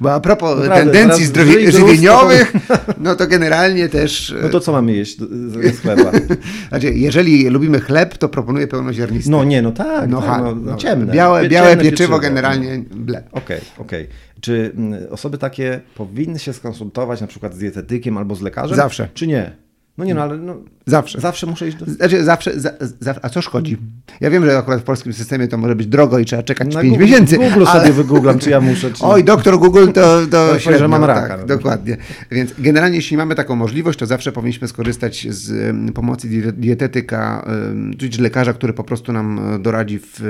Bo a propos Naprawdę, tendencji gruz, żywieniowych, [laughs] no to generalnie też... no to co mamy jeść z- chleba? [laughs] Znaczy, jeżeli lubimy chleb, to proponuję pełnoziarnisty. No nie, no tak, No, tak, ha- no, no, ciemne. Białe, białe ciemne pieczywo, generalnie ble. Okej, okej. Czy mm, osoby takie powinny się skonsultować na przykład z dietetykiem albo z lekarzem? Zawsze. Czy nie? No nie, no ale no, Zawsze. zawsze muszę iść do... Znaczy, zawsze, za, za, a co szkodzi? Ja wiem, że akurat w polskim systemie to może być drogo i trzeba czekać Na 5 Google- miesięcy. Google ale... sobie wygooglam, czy ja muszę, czy... Oj, doktor Google to, to To średnio, że mam raka, Tak, no. dokładnie. Więc generalnie, jeśli mamy taką możliwość, to zawsze powinniśmy skorzystać z pomocy die- dietetyka, em, czy lekarza, który po prostu nam e, doradzi w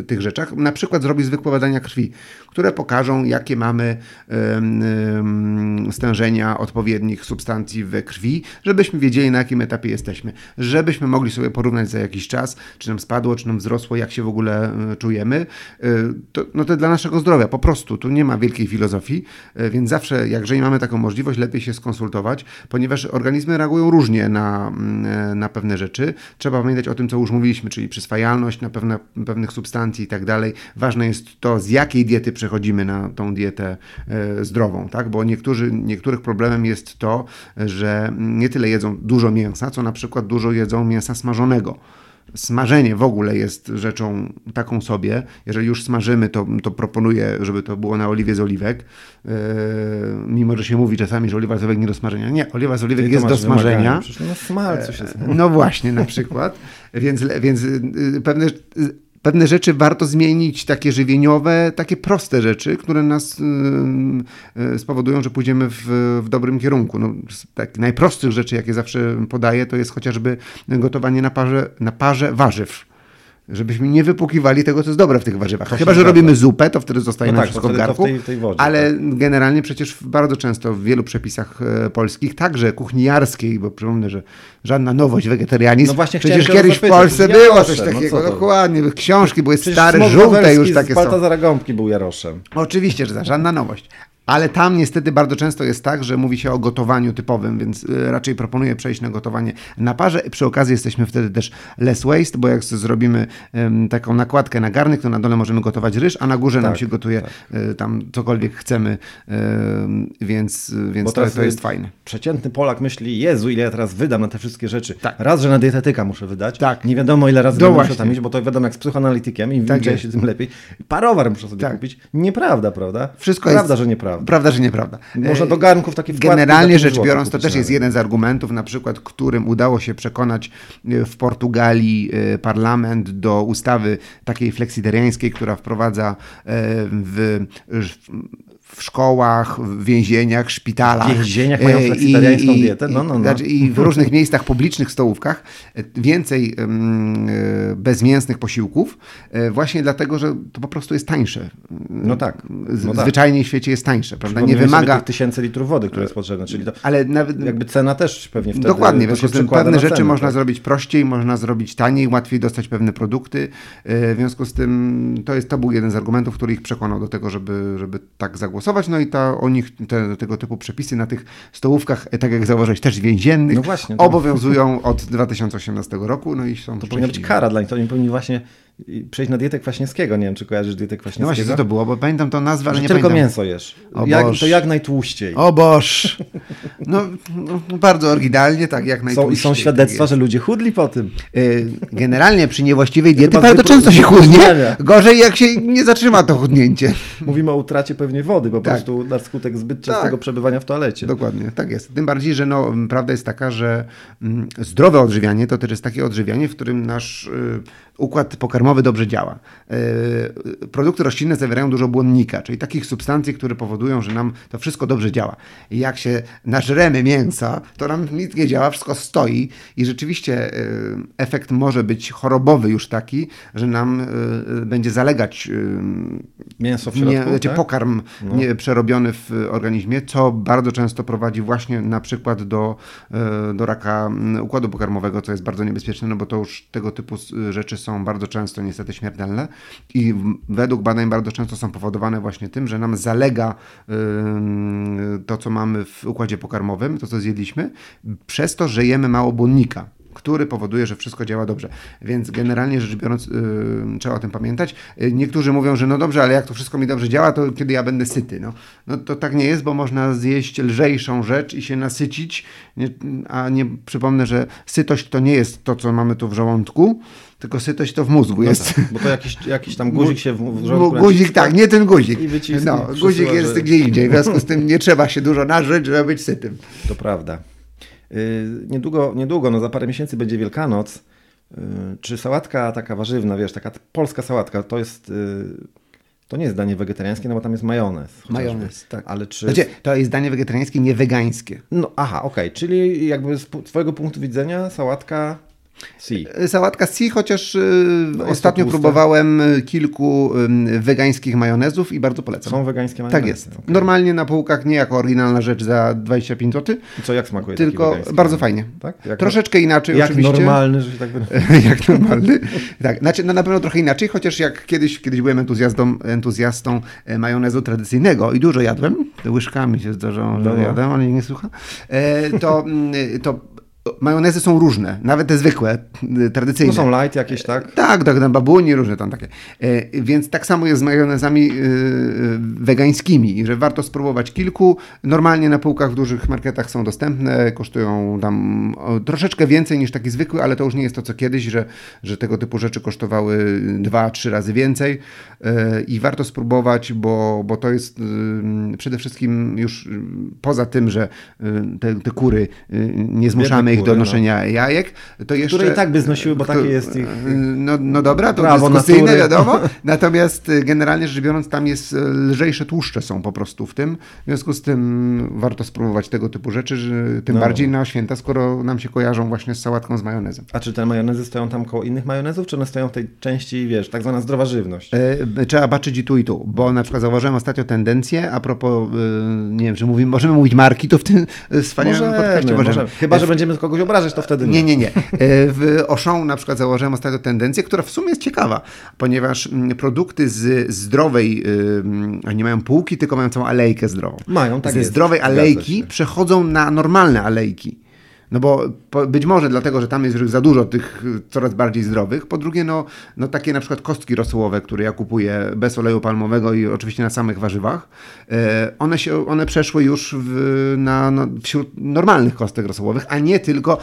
e, tych rzeczach. Na przykład zrobi zwykłe badania krwi, które pokażą, jakie mamy stężenia odpowiednich substancji we krwi, żebyśmy wiedzieli, na jakim etapie jesteśmy. Żebyśmy mogli sobie porównać za jakiś czas, czy nam spadło, czy nam wzrosło, jak się w ogóle e, czujemy. E, To, no to dla naszego zdrowia, po prostu. Tu nie ma wielkiej filozofii, e, więc zawsze, jak jeżeli mamy taką możliwość, lepiej się skonsultować, ponieważ organizmy reagują różnie na, mm, na pewne rzeczy. Trzeba pamiętać o tym, co już mówiliśmy, czyli przyswajalność na pewne, pewnych substancji i tak dalej. Ważne jest to, z jakiej diety przechodzimy na tą dietę zdrową, tak? Bo niektórzy, niektórych problemem jest to, że nie tyle jedzą dużo mięsa, co na przykład dużo jedzą mięsa smażonego. smażenie w ogóle jest rzeczą taką sobie. Jeżeli już smażymy, to, to proponuję, żeby to było na oliwie z oliwek. Yy, mimo, że się mówi czasami, że oliwa z oliwek nie do smażenia. Nie, oliwa z oliwek jest do smażenia. Przecież no smalcu się No właśnie, na przykład. Więc, więc y, pewne, y, pewne rzeczy warto zmienić, takie żywieniowe, takie proste rzeczy, które nas y, y, spowodują, że pójdziemy w, w dobrym kierunku. No, tak najprostszych rzeczy, jakie zawsze podaję, to jest chociażby gotowanie na parze, na parze warzyw. Żebyśmy nie wypłukiwali tego, co jest dobre w tych warzywach. To Chyba, że robimy zupę, to wtedy zostaje No nam tak, wszystko w garku. w tej- tej wodzie, ale generalnie przecież bardzo często w wielu przepisach e, polskich, także kuchniarskiej, bo przypomnę, że żadna nowość, wegetarianizm. No właśnie przecież kiedyś w Polsce było proszę, coś no takiego, to? dokładnie. Książki były Przecież stare, żółte już takie są. Baltazara Gąbki był Jaroszem. Oczywiście, że tak, żadna nowość. Ale tam niestety bardzo często jest tak, że mówi się o gotowaniu typowym, więc y, raczej proponuję przejść na gotowanie na parze. Przy okazji jesteśmy wtedy też less waste, bo jak zrobimy taką nakładkę na garnek, to na dole możemy gotować ryż, a na górze nam Tak, się gotuje y, tam cokolwiek chcemy, więc, więc to, to jest y, fajne. Przeciętny Polak myśli, Jezu, ile ja teraz wydam na te wszystkie rzeczy. Tak. Raz, że na dietetyka muszę wydać. Tak. Nie wiadomo, ile razy No muszę tam iść, bo to wiadomo jak z psychoanalitykiem, im Tak jest. się, tym lepiej. Parowar muszę sobie Tak. kupić. Nieprawda, prawda? Wszystko Prawda, jest, że nieprawda. Prawda, że nieprawda. Można do garnków takie Generalnie rzecz 5 złotych biorąc, to też jest jeden z argumentów, na przykład, którym udało się przekonać e, w Portugalii e, parlament do ustawy takiej fleksitariańskiej, która wprowadza e, w, w szkołach, w więzieniach, szpitalach. W więzieniach mają e, fleksitariańską dietę? No, no, no. znaczy I w różnych miejscach publicznych, stołówkach e, więcej e, bezmięsnych posiłków, właśnie dlatego, że to po prostu jest tańsze. No tak, no tak. Zwyczajnie w świecie jest tańsze, prawda? Nie wymaga... tych tysięcy litrów wody, które jest potrzebne, czyli to Ale nawet jakby cena też pewnie wtedy Dokładnie, w to się pewne rzeczy cenę, można tak? zrobić prościej, można zrobić taniej, łatwiej dostać pewne produkty. W związku z tym to, jest, to był jeden z argumentów, który ich przekonał do tego, żeby, żeby tak zagłosować. No i ta, o nich te, tego typu przepisy na tych stołówkach, e, tak jak zauważyłeś, też więziennych, No właśnie, to- obowiązują od 2018 roku. No i są To powinna być kara dla nich, to oni powinni właśnie przejść na dietę Kwaśniewskiego. Nie wiem, czy kojarzysz dietę No Kwaśniewskiego? właśnie, co to było, bo pamiętam tą nazwę, ale Że nie tylko pamiętam. mięso jesz. O Jak, Boż. to jak najtłuściej. O Boż! No, no, bardzo oryginalnie, tak jak są, najtłuściej. są świadectwa, tak że ludzie chudli po tym. Y, Generalnie przy niewłaściwej diety bardzo często się chudnie. Gorzej jak się nie zatrzyma to chudnięcie. Mówimy o utracie pewnie wody, po Tak. prostu na skutek zbyt częstego Tak. przebywania w toalecie. Dokładnie, tak jest. Tym bardziej, że no, prawda jest taka, że mm, zdrowe odżywianie to też jest takie odżywianie, w którym nasz y, układ pokarmowy dobrze działa. Y, produkty roślinne zawierają dużo błonnika, czyli takich substancji, które powodują, że nam to wszystko dobrze działa. Jak się nażremy mięsa, to nam nic nie działa, wszystko stoi i rzeczywiście y, efekt może być chorobowy już taki, że nam y, będzie zalegać Mięso w środku, nie, znaczy tak? pokarm No. nie, przerobiony w organizmie, co bardzo często prowadzi właśnie na przykład do, e, do raka układu pokarmowego, co jest bardzo niebezpieczne, no bo to już tego typu rzeczy są bardzo często niestety śmiertelne i według badań bardzo często są powodowane właśnie tym, że nam zalega to, co mamy w układzie pokarmowym, to, co zjedliśmy, przez to, że jemy mało błonnika który powoduje, że wszystko działa dobrze. Więc generalnie rzecz biorąc, yy, trzeba o tym pamiętać. Yy, niektórzy mówią, że no dobrze, ale jak to wszystko mi dobrze działa, to kiedy ja będę syty? No, no to tak nie jest, bo można zjeść lżejszą rzecz i się nasycić, nie, a nie przypomnę, że sytość to nie jest to, co mamy tu w żołądku, tylko sytość to w mózgu No jest. tak, bo to jakiś, jakiś tam guzik się w, żołądku guzik, tak, nie ten guzik. I No, guzik jest że- gdzie indziej, w związku z tym nie trzeba się dużo nażyć, żeby być sytym. To prawda. Yy, niedługo, niedługo, no za parę miesięcy będzie Wielkanoc. Yy, czy sałatka taka warzywna, wiesz, taka polska sałatka, to jest... Yy, to nie jest danie wegetariańskie, no bo tam jest majonez. Majonez, tak. Ale czy... Znaczy, to jest danie wegetariańskie, nie wegańskie. No aha, okej, czyli jakby z twojego punktu widzenia sałatka si. Sałatka C, chociaż y, No ostatnio to próbowałem y, kilku wegańskich majonezów i bardzo polecam. Są wegańskie majonezy? tak jest. Okej. Normalnie na półkach nie jako oryginalna rzecz za 25 zł, I co, jak smakuje tylko bardzo fajnie. Tak? Jak, Troszeczkę inaczej jak oczywiście. normalny, że się tak [laughs] jak normalny. Tak, znaczy no na pewno trochę inaczej, chociaż jak kiedyś, kiedyś byłem entuzjastą, entuzjastą e, majonezu tradycyjnego i dużo jadłem, łyżkami się zdarzało, że No, no. jadłem, ale nie słucha, e, to, mm, to majonezy są różne, nawet te zwykłe, y, tradycyjne. No są light jakieś, tak? Tak, tak, na babuni różne tam takie. E, więc tak samo jest z majonezami y, y, wegańskimi, że warto spróbować kilku. Normalnie na półkach w dużych marketach są dostępne, kosztują tam troszeczkę więcej niż taki zwykły, ale to już nie jest to co kiedyś, że, że tego typu rzeczy kosztowały dwa, trzy razy więcej e, i warto spróbować, bo, bo to jest przede wszystkim już poza tym, że te, te kury nie zmuszamy ich do no. noszenia jajek, to jeszcze... Które i tak by znosiły, bo takie jest ich... No, no dobra, to Prawo dyskusyjne, natury. wiadomo. [laughs] Natomiast y, generalnie rzecz biorąc, tam jest y, lżejsze tłuszcze są po prostu w tym. W związku z tym warto spróbować tego typu rzeczy, że tym No. bardziej na święta, skoro nam się kojarzą właśnie z sałatką z majonezem. A czy te majonezy stoją tam koło innych majonezów, czy one stoją w tej części, wiesz, tak zwana zdrowa żywność? E, Trzeba baczyć i tu i tu, bo na przykład zauważyłem ostatnio tendencję, a propos, y, nie wiem, że mówimy, możemy mówić marki, to w tym y, wspaniałym Możemy, możemy. możemy. Chyba, że będziemy kogoś obrażać, to wtedy nie. Nie, nie, nie. E, W Auchan na przykład założyłem ostatnio tendencję, która w sumie jest ciekawa, ponieważ mm, produkty z zdrowej, nie mają półki, tylko mają całą alejkę zdrową. Mają, tak Ze jest. zdrowej alejki przechodzą na normalne alejki. No bo po, być może dlatego, że tam jest już za dużo tych y, coraz bardziej zdrowych. Po drugie, no, no takie na przykład kostki rosołowe, które ja kupuję bez oleju palmowego i oczywiście na samych warzywach, e, one, się, one przeszły już w, na, no, wśród normalnych kostek rosołowych, a nie tylko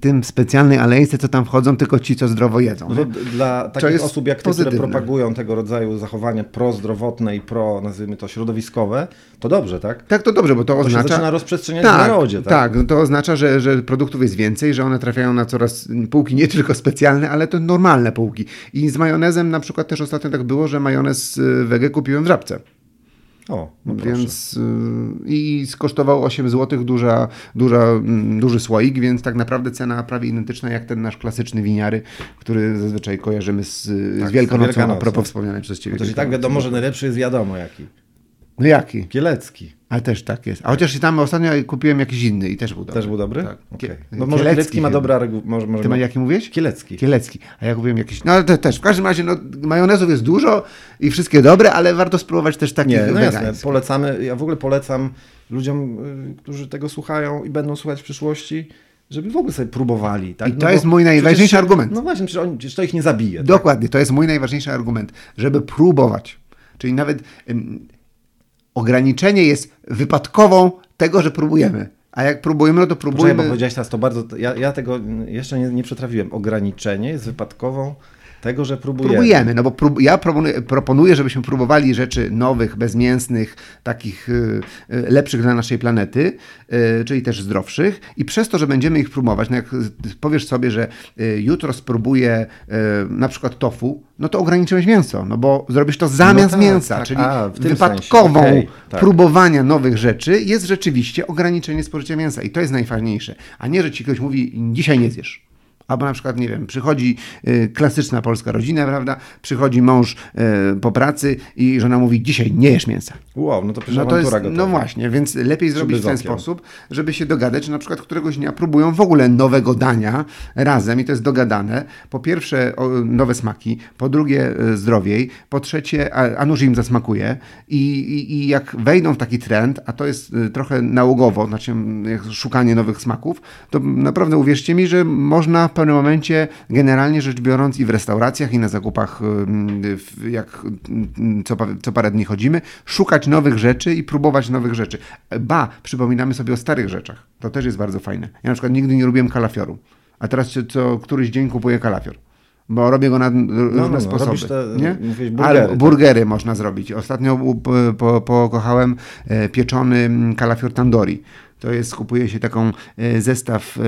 tym specjalnej alejce, co tam wchodzą, tylko ci, co zdrowo jedzą. No to dla takich osób jak ty, które propagują tego rodzaju zachowania prozdrowotne i pro, nazwijmy to, środowiskowe, to dobrze, tak? Tak, to dobrze, bo to, To się oznacza... zaczyna rozprzestrzeniać tak, w narodzie, tak? Tak, no to oznacza, że, że produktów jest więcej, że one trafiają na coraz półki nie tylko specjalne, ale to normalne półki. I z majonezem na przykład też ostatnio tak było, że majonez y, wege kupiłem w żabce. O, no. Więc y, i skosztował 8 zł, duża, duża, mm, duży słoik, więc tak naprawdę cena prawie identyczna jak ten nasz klasyczny winiary, który zazwyczaj kojarzymy z, Tak, z Wielkanocą, a propos wspomnianej przez Ciebie. To się tak wiadomo, że najlepszy jest wiadomo jaki. No jaki? Kielecki. Ale też tak jest. A chociaż i tam ostatnio kupiłem jakiś inny i też był dobry. Też był dobry? Tak. Kie- No może Kielecki ma chyba. dobre argumenty. Może, może Ty ma ma... jaki mówiłeś? Kielecki. Kielecki. A ja kupiłem jakiś. No ale też. W każdym razie no, majonezów jest dużo i wszystkie dobre, ale warto spróbować też takich Nie, no jasne. Polecamy. Ja w ogóle polecam ludziom, y, którzy tego słuchają i będą słuchać w przyszłości, żeby w ogóle sobie próbowali. Tak? I to bo jest mój najważniejszy przecież- argument. No właśnie, przecież, oni, przecież to ich nie zabije. Tak? Dokładnie, to jest mój najważniejszy argument, żeby próbować. Czyli nawet ograniczenie jest wypadkową tego, że próbujemy. A jak próbujemy, no to Poczekaj, bo próbujemy. powiedziałeś teraz to bardzo. Ja, ja tego jeszcze nie, nie przetrawiłem. Ograniczenie jest wypadkową tego, że próbujemy. Próbujemy, no bo prób, ja proponuję, proponuję, żebyśmy próbowali rzeczy nowych, bezmięsnych, takich y, y, lepszych dla naszej planety, y, czyli też zdrowszych i przez to, że będziemy ich próbować, no jak powiesz sobie, że jutro spróbuję na przykład tofu, no to ograniczyłeś mięso, no bo zrobisz to zamiast tak, mięsa, tak. czyli A, wypadkową okej, tak. próbowania nowych rzeczy jest rzeczywiście ograniczenie spożycia mięsa i to jest najfajniejsze, a nie, że ci ktoś mówi dzisiaj nie zjesz. Albo na przykład, nie wiem, przychodzi y, klasyczna polska rodzina, prawda? Przychodzi mąż y, po pracy i żona mówi, dzisiaj nie jesz mięsa. Wow, no to przecież No to jest, no właśnie, więc lepiej zrobić w ten sposób, żeby się dogadać, że na przykład któregoś dnia próbują w ogóle nowego dania razem i to jest dogadane. Po pierwsze o, nowe smaki, po drugie e, zdrowiej, po trzecie a, a nuż im zasmakuje I, i, i jak wejdą w taki trend, a to jest trochę nałogowo, znaczy m, jak szukanie nowych smaków, to naprawdę uwierzcie mi, że można pewnym momencie generalnie rzecz biorąc i w restauracjach i na zakupach jak co, co parę dni chodzimy, szukać nowych rzeczy i próbować nowych rzeczy. Ba, przypominamy sobie o starych rzeczach. To też jest bardzo fajne. Ja na przykład nigdy nie lubiłem kalafioru, a teraz co, któryś dzień kupuję kalafior. Bo robię go na r- różne no, sposoby. te, nie? burgery, tak? burgery można zrobić. Ostatnio pokochałem e, pieczony mm, kalafior tandoori. To jest, kupuje się taką e, zestaw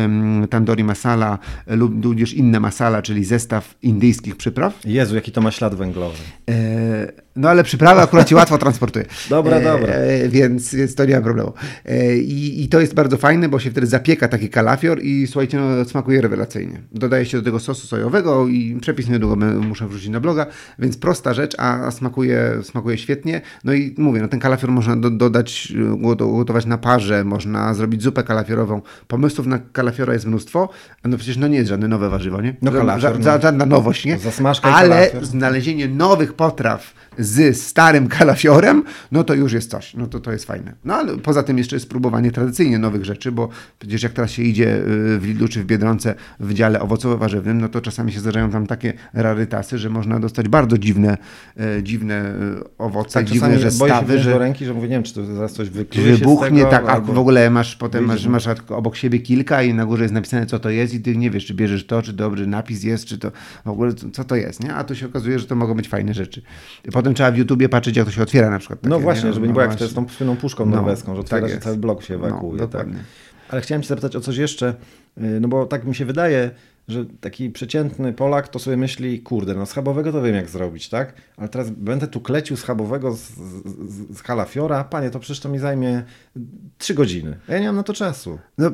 tandoori masala e, lub tudzież inne masala, czyli zestaw indyjskich przypraw. Jezu, jaki to ma ślad węglowy. E, no ale przyprawy akurat się łatwo transportuje. [laughs] Dobra, e, dobra. E, więc, więc to nie ma problemu. E, i, I to jest bardzo fajne, bo się wtedy zapieka taki kalafior i słuchajcie, no, smakuje rewelacyjnie. Dodaje się do tego sosu sojowego i przepis niedługo muszę wrzucić na bloga, więc prosta rzecz, a, smakuje, smakuje świetnie. No i mówię, no ten kalafior można do, dodać, goto- gotować na parze, można zrobić zupę kalafiorową. Pomysłów na kalafiora jest mnóstwo, no przecież no nie jest żadne nowe warzywo, nie? No kalafior, ża- no. żadna nowość, nie? Zasmażka Ale kalafior. znalezienie nowych potraw z starym kalafiorem, no to już jest coś, no to to jest fajne. No ale poza tym jeszcze jest próbowanie tradycyjnie nowych rzeczy, bo przecież jak teraz się idzie y, w Lidlu czy w Biedronce w dziale owocowo-warzywnym, no to czasami się zdarzają tam takie rarytasy, że można dostać bardzo dziwne, e, dziwne e, owoce, Tak, dziwne czasami boję się zestawy, wziąć że do ręki, że mówię, nie wiem, czy to zaraz coś wykluje wybuchnie, tego, tak, a albo- w ogóle masz potem masz, masz obok siebie kilka i na górze jest napisane, co to jest i ty nie wiesz, czy bierzesz to, czy dobry napis jest, czy to w ogóle co to jest, nie? A tu się okazuje, że to mogą być fajne rzeczy. Potem trzeba w YouTubie patrzeć, jak to się otwiera na przykład. No takie, właśnie, nie? żeby nie No było jak jest tą słynną puszką No, norweską, że otwiera tak się cały blok się No, ewakuuje. tak. dokładnie. Ale chciałem Cię zapytać o coś jeszcze, yy, no bo tak mi się wydaje, że taki przeciętny Polak to sobie myśli, kurde, no schabowego to wiem jak zrobić, tak? Ale teraz będę tu klecił schabowego z, z, z kalafiora, panie, to przecież to mi zajmie trzy godziny. Ja nie mam na to czasu. No,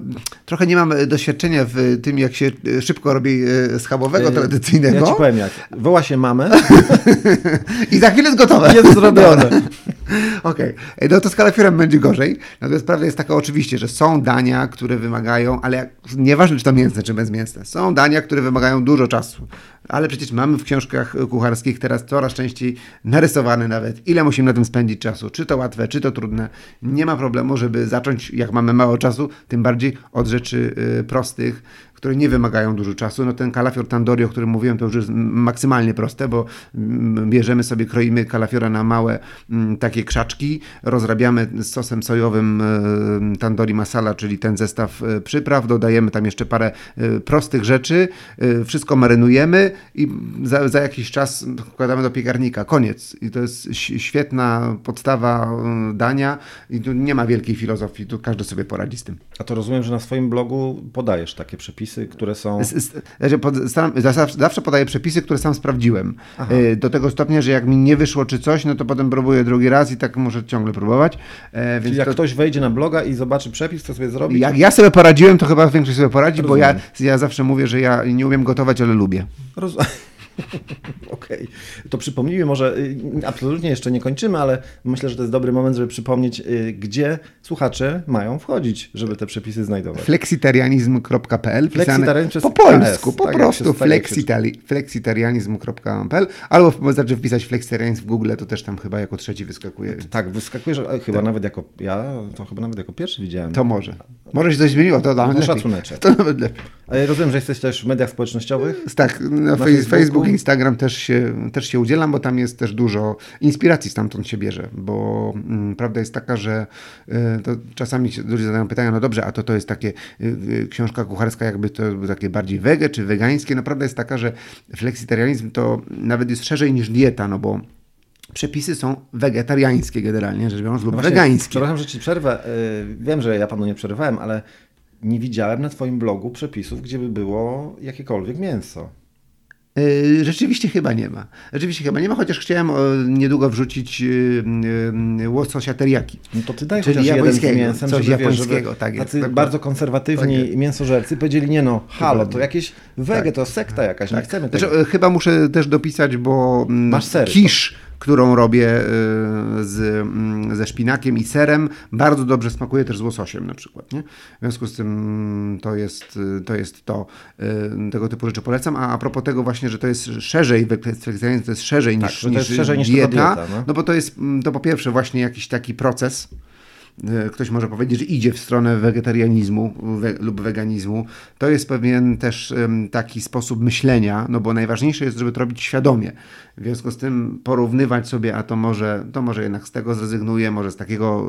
trochę nie mam e, doświadczenia w tym, jak się e, szybko robi e, schabowego tradycyjnego Ja Ci powiem jak, woła się mamę, [laughs] i za chwilę jest gotowe. jest zrobione. [laughs] Okej, E, no to z kalafiorem będzie gorzej. Natomiast prawda jest taka oczywiście, że są dania, które wymagają, ale jak, nieważne czy to mięsne, czy bezmięsne, są dania, które wymagają dużo czasu. Ale przecież mamy w książkach kucharskich teraz coraz częściej narysowane nawet, ile musimy na tym spędzić czasu. Czy to łatwe, czy to trudne. Nie ma problemu, żeby zacząć, jak mamy mało czasu, tym bardziej od rzeczy y, prostych, które nie wymagają dużo czasu. No ten kalafior tandoori, o którym mówiłem, to już jest maksymalnie proste, bo bierzemy sobie, kroimy kalafiora na małe takie krzaczki, rozrabiamy sosem sojowym e, tandoori masala, czyli ten zestaw e, przypraw, dodajemy tam jeszcze parę e, prostych rzeczy, wszystko marynujemy i za, za jakiś czas wkładamy do piekarnika. Koniec. I to jest świetna podstawa dania i tu nie ma wielkiej filozofii, tu każdy sobie poradzi z tym. A to rozumiem, że na swoim blogu podajesz takie przepisy, które są... Znaczy zawsze, podaję przepisy, które sam sprawdziłem. E, Do tego stopnia, że jak mi nie wyszło czy coś, no to potem próbuję drugi raz i tak muszę ciągle próbować. E, Czyli więc jak to, ktoś wejdzie na bloga i zobaczy przepis, co sobie zrobi, jak ja sobie poradziłem, to chyba większość sobie poradzi, bo ja, Rozumiem. ja zawsze mówię, że ja nie umiem gotować, ale lubię. Roz... [laughs] Okej. To przypomnijmy może, y, absolutnie jeszcze nie kończymy, ale myślę, że to jest dobry moment, żeby przypomnieć, y, gdzie słuchacze mają wchodzić, żeby te przepisy znajdować. flexitarianizm.pl Flexitarianizm przez po polsku, KS, po tak prostu tak flexitali- flexitarianizm.pl albo wystarczy wpisać flexitarianizm w Google, to też tam chyba jako trzeci wyskakuje. Tak, wyskakuje, że a, chyba nawet jako, ja to chyba nawet jako pierwszy widziałem. To może. Może się coś zmieniło, to nawet No, lepiej. szacuneczek. To nawet lepiej. Ale rozumiem, że jesteś też w mediach społecznościowych. Tak, na, Facebooku? Facebook, Instagram też się, też się udzielam, bo tam jest też dużo inspiracji stamtąd się bierze, bo mm, prawda jest taka, że y, to czasami ludzie zadają pytania, no dobrze, a to to jest takie y, y, książka kucharska jakby to było takie bardziej wege czy wegańskie, no prawda jest taka, że flexitarianizm to nawet jest szerzej niż dieta, no bo przepisy są wegetariańskie generalnie rzecz biorąc lub No właśnie, wegańskie. Przepraszam, że ci przerwę. Y, Wiem, że ja panu nie przerwałem, ale nie widziałem na twoim blogu przepisów, gdzie by było jakiekolwiek mięso. Yy, Rzeczywiście chyba nie ma. Rzeczywiście chyba nie ma, chociaż chciałem o, niedługo wrzucić yy, łososia teriyaki. No to ty daj Czyli chociaż jeden z mięsem, coś żeby, japońskiego, żeby tak jest, tacy tak, bardzo tak. konserwatywni Tak jest. mięsożercy powiedzieli, nie no, halo, to jakieś wege, to sekta jakaś, nie chcemy tego. Znaczy, e, chyba muszę też dopisać, bo mm, Masz sery, kisz, którą robię y, z, mm, ze szpinakiem i serem, bardzo dobrze smakuje też z łososiem na przykład. Nie? W związku z tym mm, to jest y, to, jest to y, tego typu rzeczy polecam. A, a propos tego właśnie, że to jest szerzej, wegetarianizm to jest szerzej Tak, niż, to jest niż szerzej niż dieta, dieta, no. no bo to jest mm, to po pierwsze właśnie jakiś taki proces, e, ktoś może powiedzieć, że idzie w stronę wegetarianizmu we, lub weganizmu, to jest pewien też em, taki sposób myślenia, no bo najważniejsze jest, żeby to robić świadomie. W związku z tym porównywać sobie, a to może, to może jednak z tego zrezygnuję, może z takiego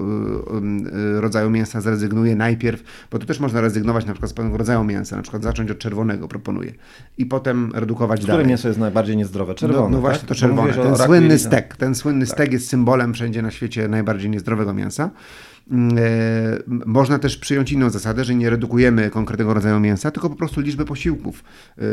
y, y, rodzaju mięsa zrezygnuję najpierw, bo tu też można rezygnować na przykład z pewnego rodzaju mięsa, na przykład zacząć od czerwonego, proponuję, i potem redukować Które dalej. mięso jest najbardziej niezdrowe? Czerwone, No, no właśnie, tak? to czerwone. Ten słynny stek. Ten słynny Tak. stek jest symbolem wszędzie na świecie najbardziej niezdrowego mięsa. Mm, E, można też przyjąć inną zasadę, że nie redukujemy konkretnego rodzaju mięsa, tylko po prostu liczbę posiłków e,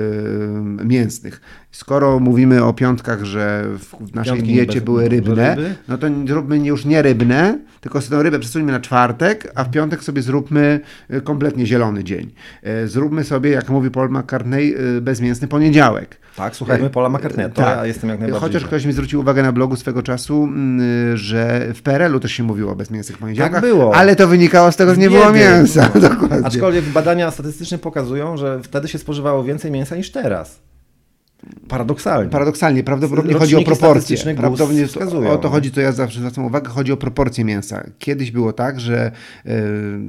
mięsnych. Skoro mówimy o piątkach, że w naszej Piątki diecie były rybne, ryby? no to zróbmy już nie rybne, tylko tę rybę przesuńmy na czwartek, a w piątek sobie zróbmy e, kompletnie zielony dzień. Zróbmy sobie, jak mówi Paul McCartney, bezmięsny poniedziałek. Tak, słuchajmy Paula McCartneya, to ja jestem jak najbardziej Chociaż ktoś mi zwrócił uwagę na blogu swego czasu, mm, że w PRL-u też się mówiło o bezmięsnych poniedziałkach. Było. Ale to wynikało z tego, że nie było mięsa. [laughs] Dokładnie. Aczkolwiek badania statystyczne pokazują, że wtedy się spożywało więcej mięsa niż teraz. Paradoksalnie. Paradoksalnie, prawdopodobnie chodzi o Roczniki proporcje. Prawdopodobnie wskazują, o to no. chodzi, co ja zawsze zwracam uwagę, chodzi o proporcje mięsa. Kiedyś było tak, że yy,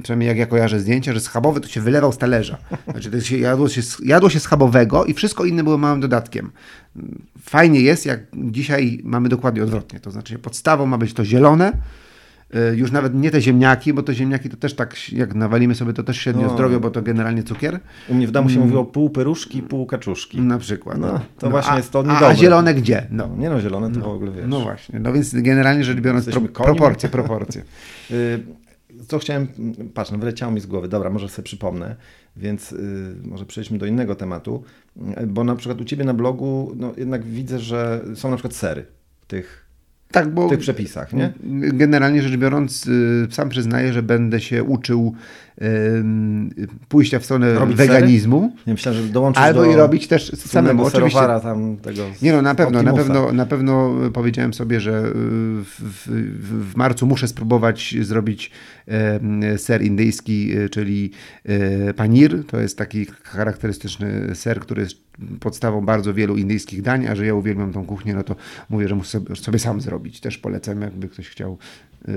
przynajmniej jak ja kojarzę zdjęcia, że schabowy to się wylewał z talerza. Znaczy to się, jadło, się, jadło się schabowego i wszystko inne było małym dodatkiem. Fajnie jest, jak dzisiaj mamy dokładnie odwrotnie. To znaczy podstawą ma być to zielone, już nawet nie te ziemniaki, bo te ziemniaki to też tak, jak nawalimy sobie, to też średnio No. zdrowie, bo to generalnie cukier. U mnie w domu się mówiło pół peruszki, pół kaczuszki. Na przykład. No, to właśnie a, jest to a, a niedobre. zielone gdzie? No. No, nie no, zielone to w ogóle wiesz. No właśnie, no więc generalnie rzecz biorąc, pro, proporcje, proporcje. [laughs] Y, Co chciałem, patrz, no wyleciało mi z głowy, dobra, może sobie przypomnę, więc y, może przejdźmy do innego tematu, y, bo na przykład u Ciebie na blogu, no jednak widzę, że są na przykład sery tych, Tak, bo w tych przepisach, nie? generalnie rzecz biorąc, y, sam przyznaję, że będę się uczył pójścia w stronę Robić weganizmu, że dołączysz albo do i robić też samemu. Oczywiście. tam tego Nie no, na pewno, na pewno, na pewno powiedziałem sobie, że y, w, w, w marcu muszę spróbować zrobić ser indyjski, y, czyli panir. To jest taki charakterystyczny ser, który jest podstawą bardzo wielu indyjskich dań, a że ja uwielbiam tą kuchnię, no to mówię, że muszę sobie sam zrobić. Też polecam, jakby ktoś chciał. Y,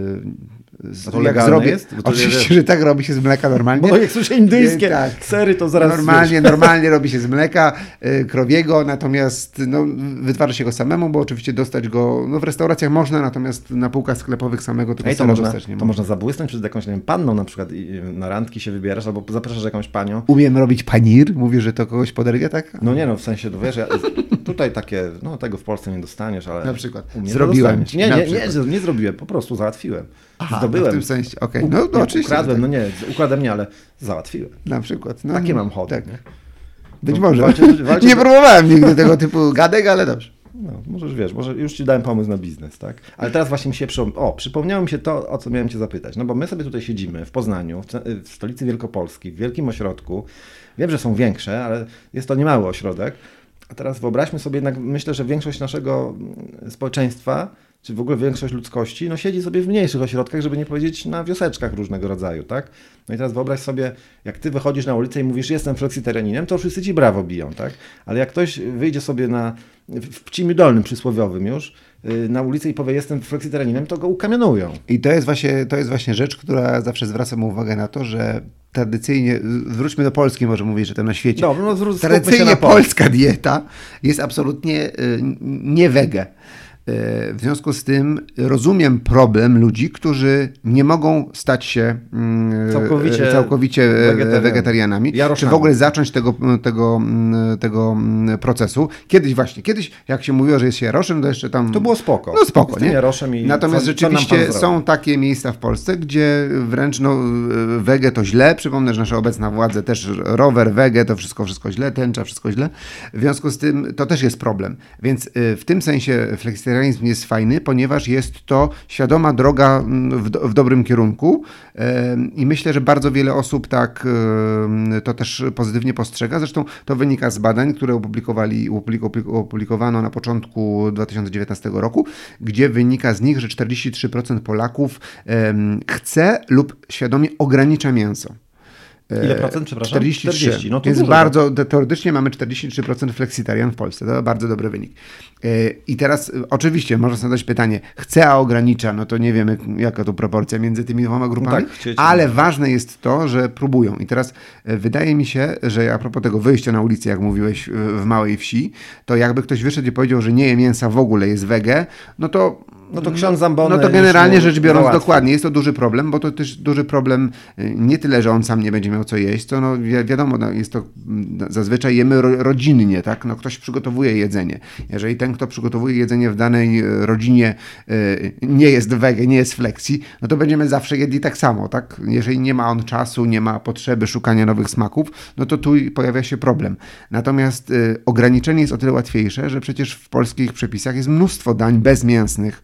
z- to legalne jest? Bo to Oczywiście, że tak robi się z mleka normalnie. Bo jak słyszę indyjskie Tak. sery, to zaraz Normalnie, wiesz. normalnie robi się z mleka y, krowiego, natomiast no, wytwarza się go samemu, bo oczywiście dostać go no, w restauracjach można, natomiast na półkach sklepowych samego tego Ej, to można, dostać nie to można. zabłysnąć przed jakąś nie wiem, panną na przykład i na randki się wybierasz albo zapraszasz jakąś panią. Umiem robić panir, mówię, że to kogoś poderwie, tak? No nie no, w sensie, wiesz, ja, tutaj takie, no tego w Polsce nie dostaniesz, ale... Na przykład. Zrobiłem Nie, nie, nie, nie, nie zrobiłem, po prostu załatwiłem. Aha, Zdobyłem. no w tym sensie, okej. U- No, no oczywiście, Ukradłem, że no nie, ukradłem nie, ale załatwiłem. Na przykład. No, Takie mam hobby, Tak. Być No, może. walcie- walcie- [laughs] nie próbowałem nigdy tego typu gadek, ale dobrze. No, możesz, wiesz, może już Ci dałem pomysł na biznes, tak? Ale teraz właśnie mi się przypom... O, przypomniało mi się to, o co miałem Cię zapytać. No bo my sobie tutaj siedzimy w Poznaniu, w stolicy Wielkopolski, w wielkim ośrodku. Wiem, że są większe, ale jest to niemały ośrodek. A teraz wyobraźmy sobie jednak, myślę, że większość naszego mm, społeczeństwa, czy w ogóle większość ludzkości, no siedzi sobie w mniejszych ośrodkach, żeby nie powiedzieć na wioseczkach różnego rodzaju, tak? No i teraz wyobraź sobie, jak ty wychodzisz na ulicę i mówisz, jestem fleksitarianinem, to wszyscy ci brawo biją, tak? Ale jak ktoś wyjdzie sobie na, w Pcimiu Dolnym przysłowiowym już, y, na ulicę i powie, jestem fleksitarianinem, to go ukamionują. I to jest, właśnie, to jest właśnie rzecz, która zawsze zwracam uwagę na to, że tradycyjnie, wróćmy do Polski, może mówić, że to na świecie. Dobra, no się Tradycyjnie na polska dieta jest absolutnie y, nie wege. W związku z tym rozumiem problem ludzi, którzy nie mogą stać się mm, Całkowicie całkowicie y, wegetarianami. czy w ogóle zacząć tego, tego, mm, tego mm, procesu. Kiedyś właśnie, kiedyś jak się mówiło, że jest się jaroszem, to jeszcze tam... To było spoko. No spoko, nie? jaroszem i Natomiast co- co rzeczywiście zrobi? są takie miejsca w Polsce, gdzie wręcz no, wege to źle. Przypomnę, że nasza obecna władza też rower, wege to wszystko, wszystko źle, tęcza, wszystko źle. W związku z tym to też jest problem. Więc y, w tym sensie fleksitarianizm jest fajny, ponieważ jest to świadoma droga mm, w, w dobrym kierunku i myślę, że bardzo wiele osób tak to też pozytywnie postrzega. Zresztą to wynika z badań, które opublikowali, opubliko- opublikowano na początku 2019 roku, gdzie wynika z nich, że 43% Polaków chce lub świadomie ogranicza mięso. Ile procent, przepraszam? 43. 40. No to Więc dużo, bardzo, te- teoretycznie mamy 43% fleksitarian w Polsce. To bardzo dobry wynik. Yy, I teraz y, oczywiście można zadać pytanie, chce, a ogranicza, no to nie wiemy jaka tu proporcja między tymi dwoma grupami, tak, chcieć- ale ważne jest to, że próbują. I teraz wydaje mi się, że a propos tego wyjścia na ulicę, jak mówiłeś w małej wsi, to jakby ktoś wyszedł i powiedział, że nie je mięsa w ogóle, jest wege, no to No to ksiądz Zambony no to generalnie rzecz biorąc załatwi. dokładnie jest to duży problem, bo to też duży problem y, nie tyle, że on sam nie będzie miał co jeść, to no wi- wiadomo, no, jest to mm, zazwyczaj jemy ro, rodzinnie, tak? No ktoś przygotowuje jedzenie. Jeżeli ten, kto przygotowuje jedzenie w danej y, rodzinie y, nie jest wege, nie jest flexi, no to będziemy zawsze jedli tak samo, tak? Jeżeli nie ma on czasu, nie ma potrzeby szukania nowych smaków, no to tu pojawia się problem. Natomiast y, ograniczenie jest o tyle łatwiejsze, że przecież w polskich przepisach jest mnóstwo dań bezmięsnych,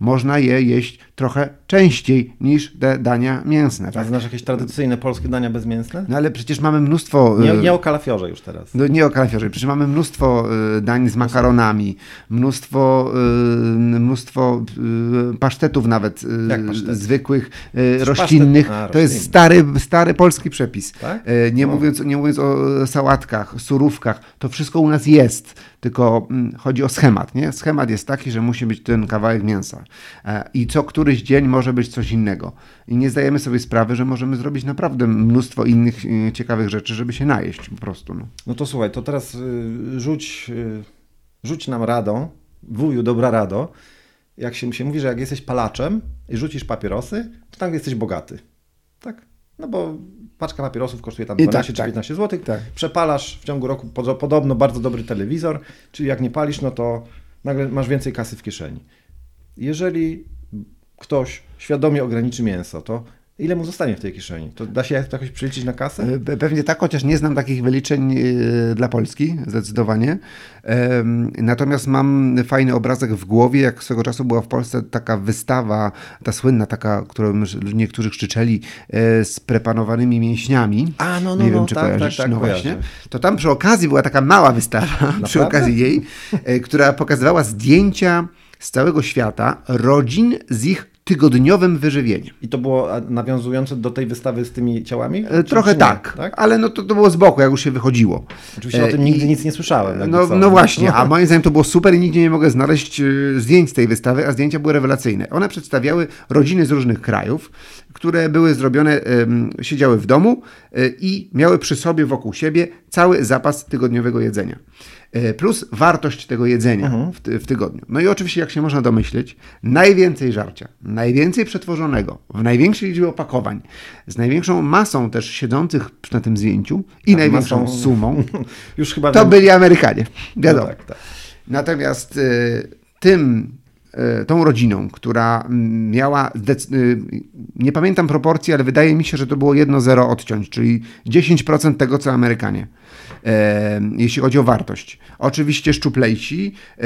można je jeść trochę częściej niż te dania mięsne. A Tak? znasz jakieś tradycyjne polskie dania bezmięsne? No ale przecież mamy mnóstwo... Nie, e, nie o kalafiorze już teraz. no, nie o kalafiorze, przecież mamy mnóstwo y, dań z makaronami, mnóstwo, y, mnóstwo y, pasztetów nawet y, Jak pasztety? zwykłych, y, roślinnych. pasztet- a, to jest stary, stary polski przepis. Tak? Y, Nie, O. mówiąc, nie mówiąc o sałatkach, surówkach, to wszystko u nas jest, tylko mm, chodzi o schemat. Nie? Schemat jest taki, że musi być ten kawałek mięsa E, i co któryś dzień może być coś innego. I nie zdajemy sobie sprawy, że możemy zrobić naprawdę mnóstwo innych y, ciekawych rzeczy, żeby się najeść po prostu. No. No to słuchaj, to teraz y, rzuć, y, rzuć nam radą, wuju, dobra rado, jak się, się mówi, że jak jesteś palaczem i rzucisz papierosy, to tam jesteś bogaty. Tak? No bo paczka papierosów kosztuje tam I 12 tak, czy tak. 15 zł. Tak. Przepalasz w ciągu roku podo- podobno bardzo dobry telewizor, czyli jak nie palisz, no to nagle masz więcej kasy w kieszeni. Jeżeli ktoś świadomie ograniczy mięso, to ile mu zostanie w tej kieszeni? To da się jakoś przeliczyć na kasę? Pe- Pewnie tak, chociaż nie znam takich wyliczeń y, dla Polski, zdecydowanie. Natomiast mam fajny obrazek w głowie, jak swego czasu była w Polsce taka wystawa, ta słynna taka, którą niektórzy krzyczeli, e, z prepanowanymi mięśniami. A, no, no, nie no, wiem, czy tak, kojarzysz. tak, tak, no kojarzę. właśnie. To tam przy okazji była taka mała wystawa, [laughs] przy Naprawdę? okazji jej, e, która pokazywała zdjęcia z całego świata rodzin z ich tygodniowym wyżywieniem. I to było nawiązujące do tej wystawy z tymi ciałami? E, Czy- Trochę czy nie? tak, ale no to, to było z boku, jak już się wychodziło. Oczywiście E, o tym nigdy i- nic nie słyszałem. No, no właśnie, a [laughs] moim zdaniem to było super i nigdzie nie mogę znaleźć e, zdjęć z tej wystawy, a zdjęcia były rewelacyjne. One przedstawiały rodziny z różnych krajów, które były zrobione, siedziały w domu e, i miały przy sobie wokół siebie cały zapas tygodniowego jedzenia. E, Plus wartość tego jedzenia w, ty, w tygodniu. No i oczywiście, jak się można domyśleć, najwięcej żarcia, najwięcej przetworzonego, w największej liczbie opakowań, z największą masą też siedzących na tym zdjęciu i największą masą- sumą, [laughs] Już chyba to wiem- byli Amerykanie. Wiadomo. No tak, tak. Natomiast y, tym, y, tą rodziną, która miała, nie pamiętam proporcji, ale wydaje mi się, że to było 1-0 odciąć, czyli 10% tego, co Amerykanie, e, jeśli chodzi o wartość. Oczywiście szczuplejsi, e,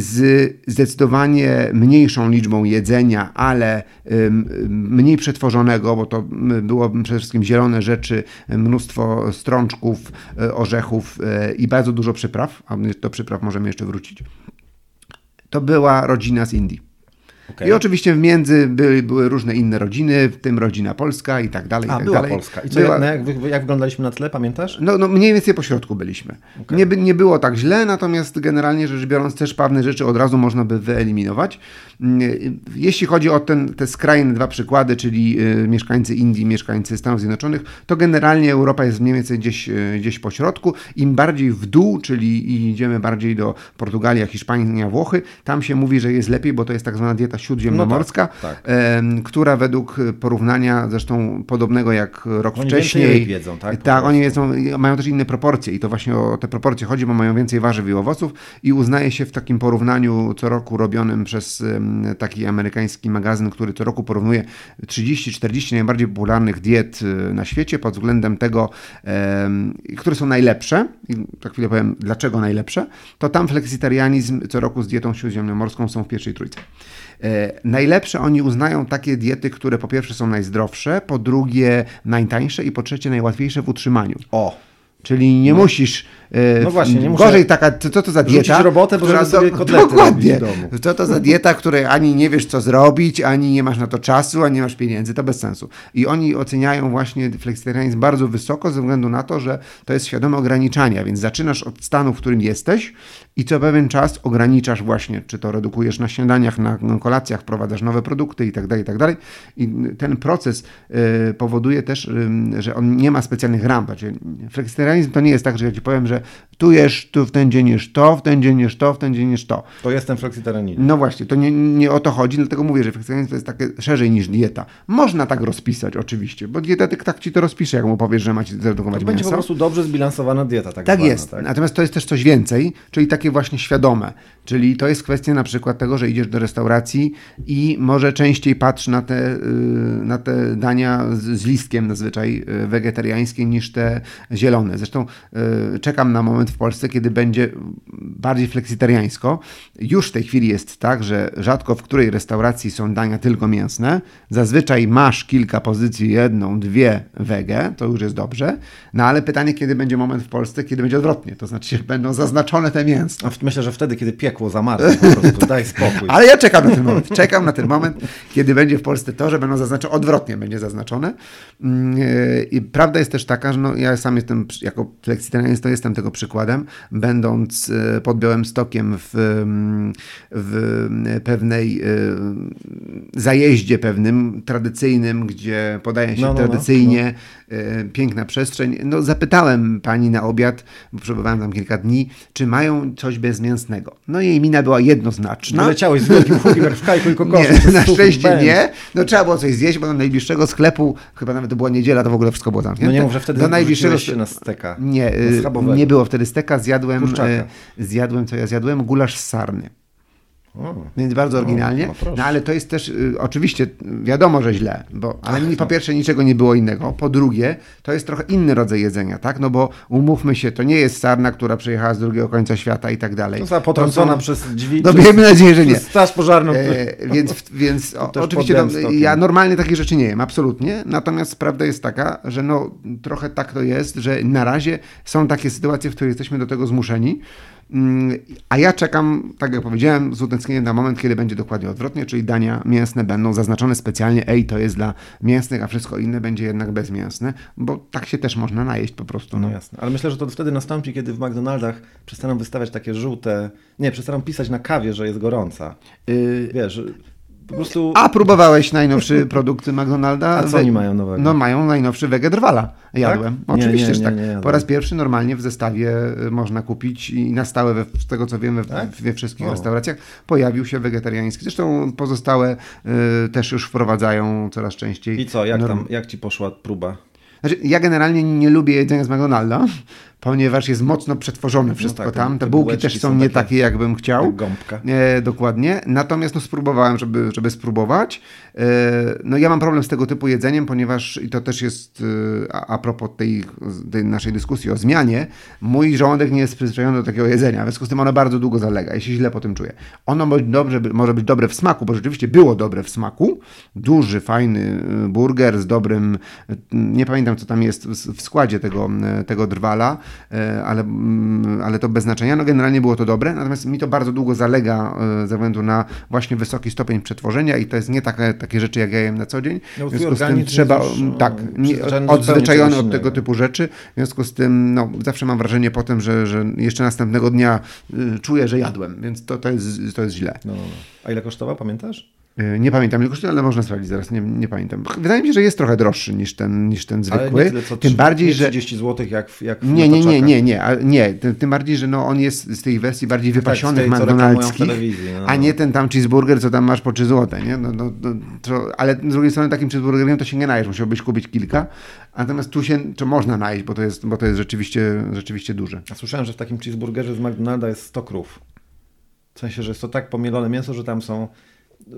z zdecydowanie mniejszą liczbą jedzenia, ale mniej przetworzonego, bo to było przede wszystkim zielone rzeczy, mnóstwo strączków, e, orzechów e, i bardzo dużo przypraw, a do przypraw możemy jeszcze wrócić. To była rodzina z Indii. Okej. I oczywiście w między były, były różne inne rodziny, w tym rodzina polska i tak dalej. i A, tak była dalej. Polska. I co, Była- jak, no, jak, wy- jak wyglądaliśmy na tle, pamiętasz? no, no mniej więcej po środku byliśmy. Nie, by- nie było tak źle, natomiast generalnie rzecz biorąc też pewne rzeczy od razu można by wyeliminować. Mm, Jeśli chodzi o ten, te skrajne dwa przykłady, czyli y, mieszkańcy Indii, mieszkańcy Stanów Zjednoczonych, to generalnie Europa jest mniej więcej gdzieś, y, gdzieś po środku. Im bardziej w dół, czyli idziemy bardziej do Portugalia, Hiszpania, Włochy, tam się mówi, że jest lepiej, bo to jest tak zwana dieta śródziemnomorska, tak. em, która według porównania zresztą podobnego jak rok Oni wcześniej. jedzą, tak? Tak, oni jedzą, mają też inne proporcje i to właśnie o te proporcje chodzi, bo mają więcej warzyw i owoców i uznaje się w takim porównaniu co roku robionym przez taki amerykański magazyn, który co roku porównuje 30-40 najbardziej popularnych diet y, na świecie pod względem tego, które są najlepsze i za chwilę powiem dlaczego najlepsze, to tam fleksitarianizm co roku z dietą śródziemnomorską są w pierwszej trójce. E, Najlepsze oni uznają takie diety, które po pierwsze są najzdrowsze, po drugie najtańsze i po trzecie najłatwiejsze w utrzymaniu. O, Czyli nie musisz. E, No właśnie, nie muszę Gorzej taka, co, to za dieta? robotę, bo żeby sobie kotlety [laughs] dokładnie. w domu. Co to za dieta, której ani nie wiesz, co zrobić, ani nie masz na to czasu, ani nie masz pieniędzy, to bez sensu. I oni oceniają właśnie fleksitarianizm bardzo wysoko ze względu na to, że to jest świadome ograniczania, więc zaczynasz od stanu, w którym jesteś i co pewien czas ograniczasz właśnie, czy to redukujesz na śniadaniach, na, kolacjach, wprowadzasz nowe produkty i tak dalej, i tak dalej. I ten proces y, powoduje też, że on nie ma specjalnych ram. Fleksitarianizm to nie jest tak, że ja ci powiem, że tu jesz, tu w ten dzień jesz to, w ten dzień jesz to, w ten dzień jesz to. to jestem fleksitarianinem. No właśnie, to nie, nie o to chodzi, dlatego mówię, że fleksitarianizm to jest takie szerzej niż dieta. Można tak rozpisać oczywiście, bo dietetyk tak ci to rozpisze, jak mu powiesz, że macie zredukować To będzie mięso. po prostu dobrze zbilansowana dieta. Tak, Tak zwana, jest. Tak? Natomiast to jest też coś więcej, czyli takie właśnie świadome. Czyli to jest kwestia na przykład tego, że idziesz do restauracji i może częściej patrz na te, y, na te dania z, z listkiem zazwyczaj y, wegetariańskie niż te zielone. Zresztą y, czekam na moment w Polsce, kiedy będzie bardziej fleksitariańsko. Już w tej chwili jest tak, że rzadko w której restauracji są dania tylko mięsne. Zazwyczaj masz kilka pozycji, jedną, dwie wege, to już jest dobrze. No ale pytanie, kiedy będzie moment w Polsce, kiedy będzie odwrotnie, to znaczy [laughs] będą zaznaczone te mięsne. Myślę, że wtedy, kiedy piekło zamarznie, po prostu daj spokój. [laughs] Ale ja czekam na ten moment. Czekam na ten moment, kiedy będzie w Polsce to, że będą zaznaczone, odwrotnie będzie zaznaczone. Mm, e, I prawda jest też taka, że no, ja sam jestem, jako flexitarianista jestem tego przykładem, będąc e, pod Białym Stokiem w, mm, w pewnej e, zajeździe pewnym, tradycyjnym, gdzie podaje się no, no, no tradycyjnie no, piękna przestrzeń. No zapytałem pani na obiad, bo przebywałem tam kilka dni, czy mają coś bezmięsnego. No jej mina była jednoznaczna. Wyleciałeś z wielkim hukiem w kajku i kokosu. [laughs] Nie, na szczęście nie. No trzeba było coś zjeść, bo do najbliższego sklepu, chyba nawet to była niedziela, to w ogóle wszystko było zamknięte. No nie mów, że wtedy do najbliższego się na steka. Nie, na nie było wtedy steka, zjadłem, Kurczaka. zjadłem, co ja zjadłem? Gulasz z sarny. O, Więc bardzo oryginalnie. O, no, no ale to jest też y, oczywiście wiadomo, że źle, bo ale Ach, po no. pierwsze niczego nie było innego. Po drugie, to jest trochę inny rodzaj jedzenia, tak? No bo umówmy się, to nie jest sarna, która przyjechała z drugiego końca świata i tak dalej. Została potrącona przez drzwi. No miejmy nadzieję, że nie. Straż pożarną. E, więc więc [laughs] o, oczywiście no, ja normalnie takich rzeczy nie jem, absolutnie. Natomiast prawda jest taka, że no trochę tak to jest, że na razie są takie sytuacje, w których jesteśmy do tego zmuszeni. Mm, a ja czekam, tak jak powiedziałem, z utęsknieniem na moment, kiedy będzie dokładnie odwrotnie, czyli dania mięsne będą zaznaczone specjalnie, ej, to jest dla mięsnych, a wszystko inne będzie jednak bezmięsne, bo tak się też można najeść po prostu. No, no jasne, ale myślę, że to wtedy nastąpi, kiedy w McDonaldach przestaną wystawiać takie żółte, nie, przestaną pisać na kawie, że jest gorąca. Yy, Wiesz, po prostu... A próbowałeś najnowszy [laughs] produkt McDonalda? A co oni mają nowego? No mają najnowszy Wegedrwala. Jadłem. Tak? Oczywiście, że tak. Nie, nie, po raz pierwszy normalnie w zestawie y, można kupić i na stałe, we, z tego co wiemy, tak? we wszystkich o. restauracjach pojawił się wegetariański. Zresztą pozostałe y, też już wprowadzają coraz częściej. I co, jak, tam, jak ci poszła próba? Znaczy, ja generalnie nie lubię jedzenia z McDonalda, ponieważ jest mocno przetworzone wszystko no tak, tam. Te, te bułki też są, nie takie, takie, jakbym chciał. Gąbka. E, dokładnie. Natomiast no, spróbowałem, żeby, żeby spróbować. E, no ja mam problem z tego typu jedzeniem, ponieważ i to też jest e, a, a propos tej, tej, naszej dyskusji o zmianie, mój żołądek nie jest przyzwyczajony do takiego jedzenia. W związku z tym ono bardzo długo zalega. Ja się źle po tym czuję. Ono może, dobrze, może być dobre w smaku, bo rzeczywiście było dobre w smaku. Duży, fajny e, burger z dobrym, nie pamiętam co tam jest w składzie tego, e, tego drwala, E, ale, mm, ale to bez znaczenia. No generalnie było to dobre, natomiast mi to bardzo długo zalega e, ze względu na właśnie wysoki stopień przetworzenia i to jest nie takie, takie rzeczy, jak ja jem na co dzień. No, w związku z tym trzeba, już, tak, nie, odzwyczajony od tego typu rzeczy, w związku z tym no, zawsze mam wrażenie potem, że, że jeszcze następnego dnia y, czuję, że jadłem, więc to, to, jest, to jest źle. No, no, no. A ile kosztował, pamiętasz? E, nie pamiętam ile kosztuje, ale można sprawdzić zaraz, nie, nie pamiętam. Wydaje mi się, że jest trochę droższy niż ten, niż ten zwykły. Ale nie tyle, tym bardziej, że 30 zł jak, jak Nie, nie, nie, nie, nie, nie. Tym, tym, bardziej, że no, on jest z tej wersji bardziej wypasionych tak, McDonald'skich, no. a nie ten tam cheeseburger, co tam masz po 3 zł, nie? No, no, no, to, ale z drugiej strony takim cheeseburgerem to się nie najesz, musiałbyś kupić kilka. Natomiast tu się to można najeść, bo to jest, bo to jest rzeczywiście, rzeczywiście duże. A słyszałem, że w takim cheeseburgerze z McDonalda jest 100 krów. W sensie, że jest to tak pomielone mięso, że tam są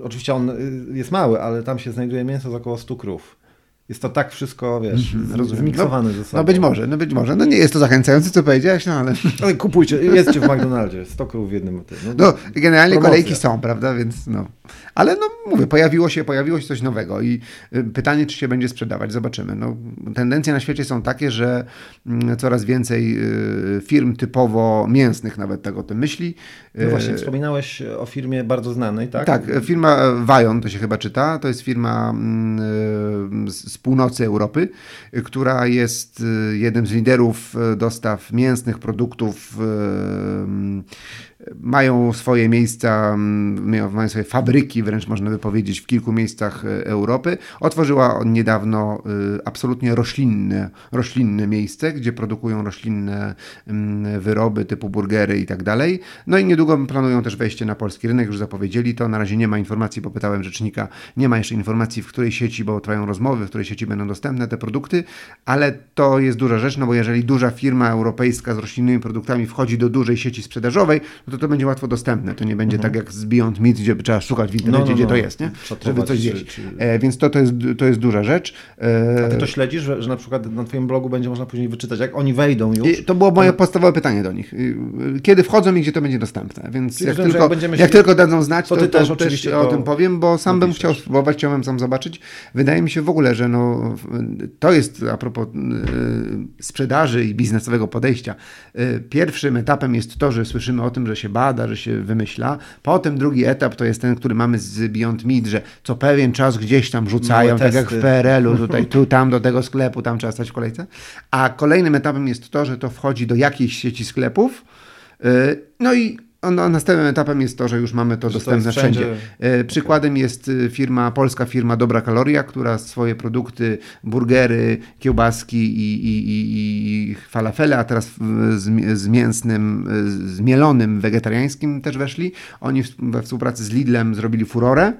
Oczywiście on y, jest mały, ale tam się znajduje mięso z około 100 krów. Jest to tak wszystko, wiesz, mm zmiksowane no, ze sobą. No być może, no być może. No nie jest to zachęcające, co powiedziałeś, no ale... [laughs] Ale kupujcie, jedzcie w McDonaldzie, 100 krów w jednym. No, no generalnie promocja. kolejki są, prawda, więc no. Ale no mówię, pojawiło się, pojawiło się coś nowego i y, pytanie, czy się będzie sprzedawać, zobaczymy. No, tendencje na świecie są takie, że mm, coraz więcej y, firm typowo mięsnych nawet tego o tym myśli. No właśnie, y, wspominałeś o firmie bardzo znanej, tak? Tak, firma Vion to się chyba czyta, to jest firma mm, z północy Europy, która jest jednym z liderów dostaw mięsnych produktów mają swoje miejsca, mm, mają swoje fabryki, wręcz można by powiedzieć, w kilku miejscach e, Europy. Otworzyła niedawno e, absolutnie roślinne, roślinne miejsce, gdzie produkują roślinne mm, wyroby typu burgery i tak dalej. No i niedługo planują też wejście na polski rynek, już zapowiedzieli to. Na razie nie ma informacji, bo pytałem rzecznika, nie ma jeszcze informacji, w której sieci, bo trwają rozmowy, w której sieci będą dostępne te produkty, ale to jest duża rzecz, no bo jeżeli duża firma europejska z roślinnymi produktami wchodzi do dużej sieci sprzedażowej, no to to będzie łatwo dostępne. To nie będzie tak jak z Beyond Meat, gdzie trzeba szukać w internecie, No, no, gdzie no. to jest, nie? Żeby coś zjeść. czy- E, więc to, to, jest, to jest duża rzecz. E, A ty to śledzisz, że, że na przykład na twoim blogu będzie można później wyczytać, jak oni wejdą już? I to było moje podstawowe pytanie do nich. Y, Kiedy wchodzą i gdzie to będzie dostępne? Więc Czyli jak, że tylko, jak jak tylko dadzą znać, to to, ty to też też oczywiście o tym powiem, bo sam bym chciał spróbować, chciałem sam zobaczyć. Wydaje mi się w ogóle, że no, to jest a propos y, sprzedaży i biznesowego podejścia. Y, Pierwszym etapem jest to, że słyszymy o tym, że się bada, że się wymyśla. Potem drugi etap to jest ten, który mamy z Beyond Meat, że co pewien czas gdzieś tam rzucają, Małe tak jak w PRL-u, [laughs] tutaj, tu, tam, do tego sklepu, tam trzeba stać w kolejce. A kolejnym etapem jest to, że to wchodzi do jakiejś sieci sklepów. Yy, No i no, następnym etapem jest to, że już mamy to Że to dostępne jest wszędzie. wszędzie. Yy, Przykładem jest y, firma, polska firma Dobra Kaloria, która swoje produkty, burgery, kiełbaski i, i, i, i falafele, a teraz z, z mięsnym, y, z mielonym wegetariańskim też weszli. Oni w- we współpracy z Lidlem zrobili furorę.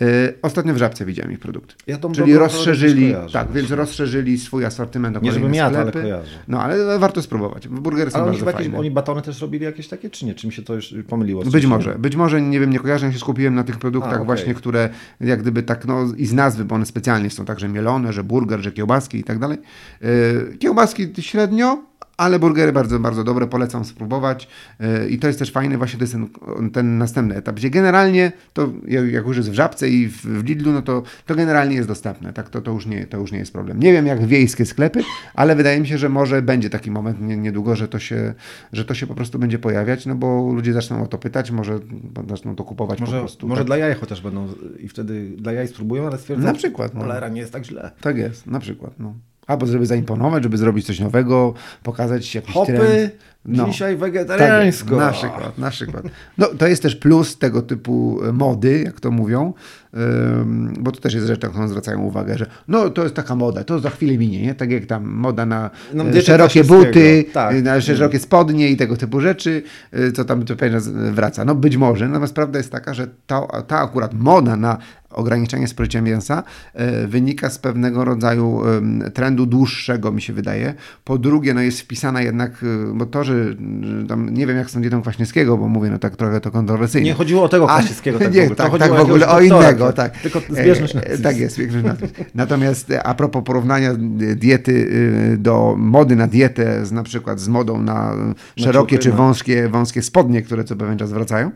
Yy, Ostatnio w Żabce widziałem ich produkty. Ja Czyli rozszerzyli, tak, więc rozszerzyli swój asortyment o Nie żebym jadł, ale sklepy. kojarzę. No, ale warto spróbować. Burgery są Ale oni bardzo jakieś, fajne. oni batony też robili jakieś takie, czy nie? Czy mi się to już pomyliło? Być może, być może, nie wiem, nie kojarzę, ja się skupiłem na tych produktach A, okej. właśnie, które jak gdyby tak, no i z nazwy, bo one specjalnie są także mielone, że burger, że kiełbaski i tak dalej. Yy, Kiełbaski średnio, ale burgery bardzo, bardzo dobre, polecam spróbować Yy, i to jest też fajne, właśnie to jest ten, ten następny etap, gdzie generalnie to jak już jest w Żabce i w, w Lidlu, no to, to generalnie jest dostępne, tak, to, to, już nie, to już nie jest problem. Nie wiem jak wiejskie sklepy, ale wydaje mi się, że może będzie taki moment nie, niedługo, że to, się, że to się po prostu będzie pojawiać, no bo ludzie zaczną o to pytać, może zaczną to kupować po Może, prostu. może tak. dla jaj chociaż będą i wtedy dla jaj spróbują, ale stwierdzą, Na przykład, no. cholera, nie jest tak źle. Tak jest, na przykład. No. Albo żeby zaimponować, żeby zrobić coś nowego, pokazać jakiś Hopy, trend. No. dzisiaj Tak wegetariańsko. na przykład, na przykład. No, to jest też plus tego typu mody, jak to mówią, bo to też jest rzecz, na którą zwracają uwagę, że no to jest taka moda, to za chwilę minie, nie? Tak jak tam moda na No, e, szerokie buty, tak. na szerokie spodnie i tego typu rzeczy, e, co tam to pewnie wraca. No być może, natomiast prawda jest taka, że ta, ta akurat moda na ograniczenie spożycia mięsa e, wynika z pewnego rodzaju trendu dłuższego, mi się wydaje. Po drugie, no jest wpisana jednak, bo to, że, że tam, nie wiem jak z tą dietą Kwaśniewskiego, bo mówię, no tak trochę to kontrowersyjnie. Nie chodziło o tego Kwaśniewskiego tak [laughs] w nie, ogóle. To tak, tak o w ogóle o innego, tak. tak. Tylko zbieżność E, nazwisk. Tak jest, zbieżność nazwisk. Natomiast e, a propos porównania e, diety do mody na dietę, z, na przykład z modą na e, szerokie ciuchy, czy no. wąskie, wąskie spodnie, które co pewien czas wracają, e,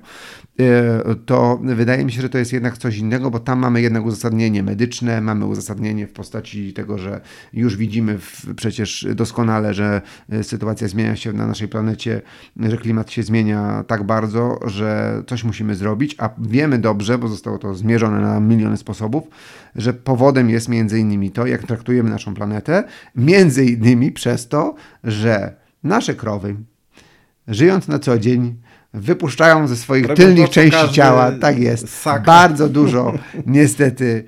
to wydaje mi się, że to jest jednak coś innego, bo tam mamy jednak uzasadnienie medyczne, mamy uzasadnienie w postaci tego, że już widzimy przecież doskonale, że e, sytuacja zmienia się na naszej planecie, że klimat się zmienia tak bardzo, że coś musimy zrobić, a wiemy dobrze, bo zostało to zmierzone na miliony sposobów, że powodem jest między innymi to, jak traktujemy naszą planetę, między innymi przez to, że nasze krowy, żyjąc na co dzień, wypuszczają ze swoich Robią tylnych części ciała, tak jest, bardzo dużo niestety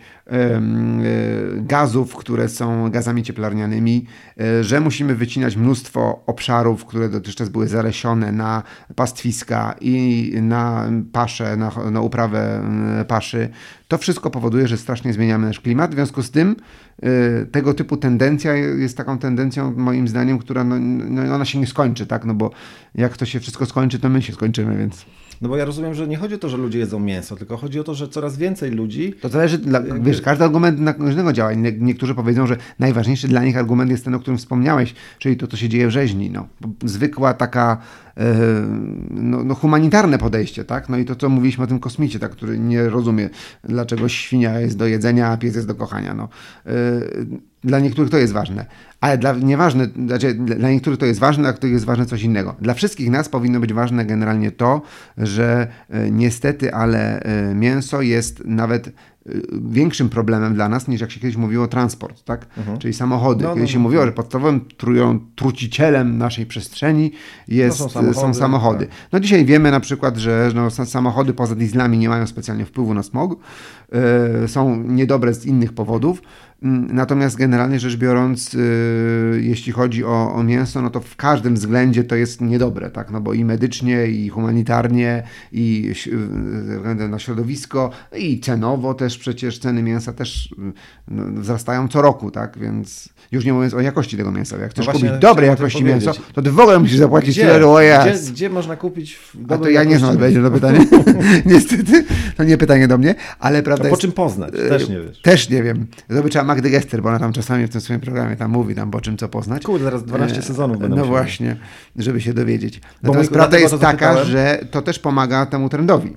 gazów, które są gazami cieplarnianymi, e, że musimy wycinać mnóstwo obszarów, które dotychczas były zalesione na pastwiska i na pasze, na, na uprawę em, paszy. To wszystko powoduje, że strasznie zmieniamy nasz klimat. W związku z tym e, tego typu tendencja jest taką tendencją, moim zdaniem, która no, no, ona się nie skończy, tak? No bo jak to się wszystko skończy, to my się skończymy, więc No bo ja rozumiem, że nie chodzi o to, że ludzie jedzą mięso, tylko chodzi o to, że coraz więcej ludzi To zależy, dla, wiesz, każdy argument na różnego działa. Nie- Niektórzy powiedzą, że najważniejszy dla nich argument jest ten, o którym wspomniałeś, czyli to, co się dzieje w rzeźni. No. Zwykła taka e, no, no, humanitarne podejście, tak? No i to, co mówiliśmy o tym kosmicie, tak? który nie rozumie, dlaczego świnia jest do jedzenia, a pies jest do kochania. No. Dla niektórych to jest ważne, ale dla, nieważne, znaczy, dla niektórych to jest ważne, dla których jest ważne coś innego. Dla wszystkich nas powinno być ważne generalnie to, że e, niestety, ale e, mięso jest nawet większym problemem dla nas, niż jak się kiedyś mówiło transport, tak? Czyli samochody. No, no, Kiedyś się no, mówiło, no. że podstawowym trują, trucicielem naszej przestrzeni jest, No, są samochody. Są samochody. tak. No dzisiaj wiemy na przykład, że no, sa- samochody poza dieslami nie mają specjalnie wpływu na smog. e, są niedobre z innych powodów. Mm, Natomiast generalnie rzecz biorąc, y, jeśli chodzi o, o mięso, no to w każdym względzie to jest niedobre, tak? No bo i medycznie, i humanitarnie, i y, na środowisko, i cenowo też też przecież ceny mięsa też no, wzrastają co roku, tak? Więc już nie mówiąc o jakości tego mięsa. Jak chcesz No kupić dobrej jakości mięso, to ty w ogóle musisz zapłacić tyle, że o gdzie, gdzie można kupić A to ja nie znam odpowiedzi na pytanie. [laughs] [laughs] Niestety, to nie pytanie do mnie, ale prawda A po jest... czym poznać? Też nie wiesz. Też nie wiem. Zobaczyła Magdy Gester, bo ona tam czasami w tym swoim programie tam mówi, tam po czym co poznać. Kurde, zaraz 12 E, sezonów będą No właśnie, żeby się dowiedzieć. Bo Natomiast mój- prawda jest taka, że to też pomaga temu trendowi.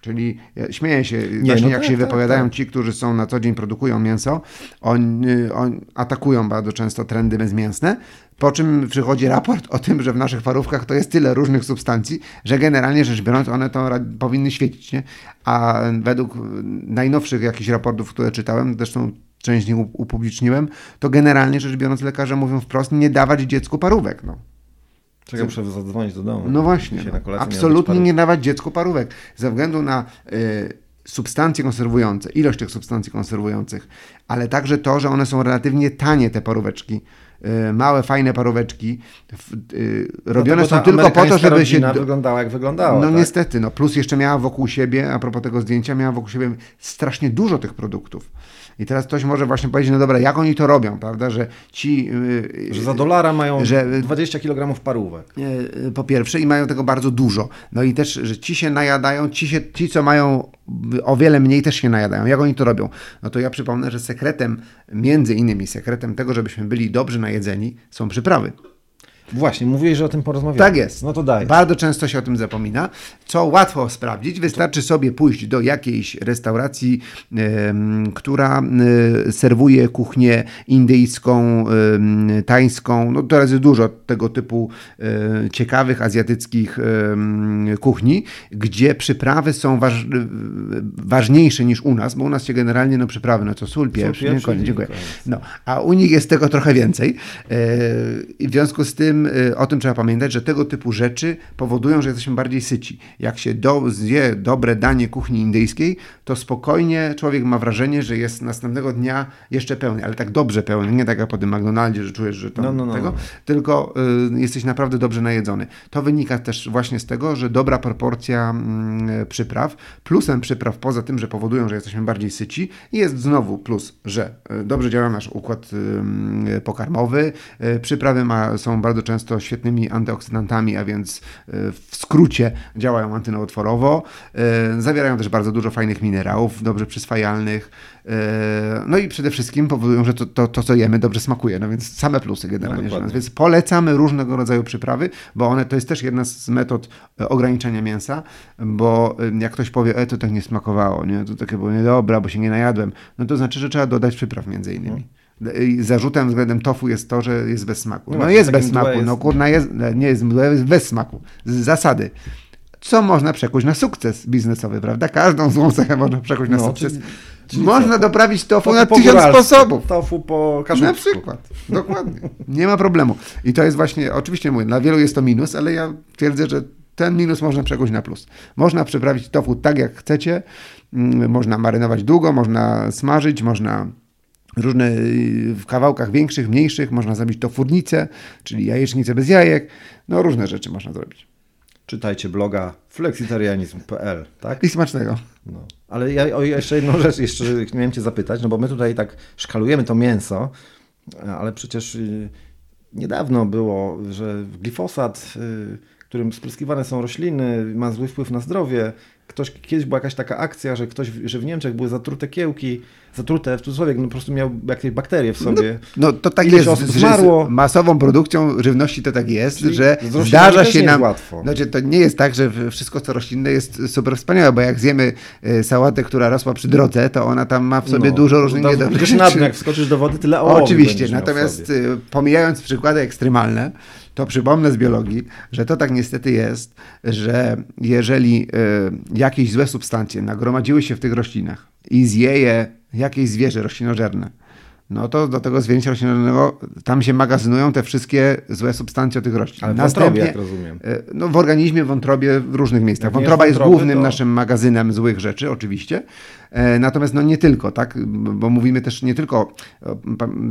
Czyli ja śmieję się, właśnie no jak tak, się tak, wypowiadają tak. ci, którzy są na co dzień, produkują mięso, oni, oni atakują bardzo często trendy bezmięsne, po czym przychodzi raport o tym, że w naszych parówkach to jest tyle różnych substancji, że generalnie rzecz biorąc one to powinny świecić. Nie? A według najnowszych jakichś raportów, które czytałem, zresztą część z nich upubliczniłem, to generalnie rzecz biorąc lekarze mówią wprost, nie dawać dziecku parówek. No. Czekaj, muszę zadzwonić do domu. No właśnie, no. absolutnie nie dawać dziecku parówek. Ze względu na y, substancje konserwujące, ilość tych substancji konserwujących, ale także to, że one są relatywnie tanie, te paróweczki. Y, małe, fajne paróweczki y, robione Dlatego są tylko po to, żeby się... wyglądała jak wyglądała. No tak? niestety, no plus jeszcze miała wokół siebie, a propos tego zdjęcia, miała wokół siebie strasznie dużo tych produktów. I teraz ktoś może właśnie powiedzieć, no dobra, jak oni to robią, prawda, że ci... yy, Że za dolara mają że- 20 kg parówek. E, po pierwsze i mają tego bardzo dużo. No i też, że ci się najadają, ci, się, ci co mają o wiele mniej też się najadają. Jak oni to robią? No to ja przypomnę, że sekretem, między innymi sekretem tego, żebyśmy byli dobrze najedzeni, są przyprawy. Właśnie, mówiłeś, że o tym porozmawiamy. Tak jest. No to daj. Bardzo często się o tym zapomina, co łatwo sprawdzić. Wystarczy sobie pójść do jakiejś restauracji, em, która e, serwuje kuchnię indyjską, em, tańską. No teraz jest dużo tego typu e, ciekawych azjatyckich kuchni, gdzie przyprawy są waż, ważniejsze niż u nas, bo u nas się generalnie no przyprawy, no co sól, pieprz, nie? pieprz i Koniec, dziękuję. No, a u nich jest tego trochę więcej. E, w związku z tym e, o tym trzeba pamiętać, że tego typu rzeczy powodują, że jesteśmy bardziej syci. Jak się do, zje dobre danie kuchni indyjskiej, to spokojnie człowiek ma wrażenie, że jest następnego dnia jeszcze pełny, ale tak dobrze pełny, nie tak jak po tym McDonaldzie, że czujesz, że to No, no, no, tego, no. tylko y, jesteś naprawdę dobrze najedzony. To wynika też właśnie z tego, że dobra proporcja mm, przypraw, plusem przypraw poza tym, że powodują, że jesteśmy bardziej syci, jest znowu plus, że y, dobrze działa nasz układ y, pokarmowy. Y, Przyprawy ma, są bardzo często świetnymi antyoksydantami, a więc y, w skrócie działają antynowotworowo. Y, Zawierają też bardzo dużo fajnych minerałów, dobrze przyswajalnych. y, No i przede wszystkim powodują, że to, to, to co jemy, dobrze smakuje. No więc same plusy generalnie. No, więc polecamy różnego rodzaju przyprawy, bo one to jest też jedna z metod e, ograniczenia mięsa, bo e, jak ktoś powie, e, to tak nie smakowało, nie? to takie było niedobra, bo się nie najadłem, no to znaczy, że trzeba dodać przypraw między innymi. I Zarzutem względem tofu jest to, że jest bez smaku. No No jest bez smaku, jest- no kurna jest, nie jest mdłe, jest bez smaku. Z zasady. Co można przekuć na sukces biznesowy, prawda? Każdą złą cechę można przekuć na No, sukces. czyli- czyli można doprawić tofu Tofu na tysiąc sposobów. Tofu po Na kaszubsku. przykład. Dokładnie. Nie ma problemu. I to jest właśnie, oczywiście mówię, dla wielu jest to minus, ale ja twierdzę, że ten minus można przekuć na plus. Można przyprawić tofu tak, jak chcecie. Mm, Można marynować długo, można smażyć, można różne y, w kawałkach większych, mniejszych, można zrobić to furnicę, czyli jajecznicę bez jajek. No różne rzeczy można zrobić. Czytajcie bloga flexitarianizm.pl, tak? I smacznego. No. Ale ja o jeszcze jedną rzecz jeszcze miałem Cię zapytać, no bo my tutaj tak szkalujemy to mięso, ale przecież y, niedawno było, że glifosat, y, którym spryskiwane są rośliny, ma zły wpływ na zdrowie. Ktoś, kiedyś była jakaś taka akcja, że ktoś, że w Niemczech były zatrute kiełki, zatrute w cudzysłowie, no po prostu miał jakieś bakterie w sobie. No to tak Ileś jest, osób że zmarło. z masową produkcją żywności to tak jest, Czyli że zdarza się nam... łatwo. Znaczy to nie jest tak, że wszystko co roślinne jest super wspaniałe, bo jak zjemy e, sałatę, która rosła przy drodze, to ona tam ma w sobie No, dużo różnych to niedobrych rzeczy. jak wskoczysz do wody, tyle [laughs] ołowiu Oczywiście, natomiast y, pomijając przykłady ekstremalne, to przypomnę z biologii, że to tak niestety jest, że jeżeli y, jakieś złe substancje nagromadziły się w tych roślinach i zje je jakieś zwierzę roślinożerne, no to do tego zwierzęcia roślinożernego tam się magazynują te wszystkie złe substancje tych roślin. Ale w wątrobie, rozumiem. y, No w organizmie, wątrobie, w różnych miejscach. Jak Wątroba jest jest wątroby, głównym to- naszym magazynem złych rzeczy, oczywiście. E, natomiast no nie tylko, tak? Bo mówimy też nie tylko,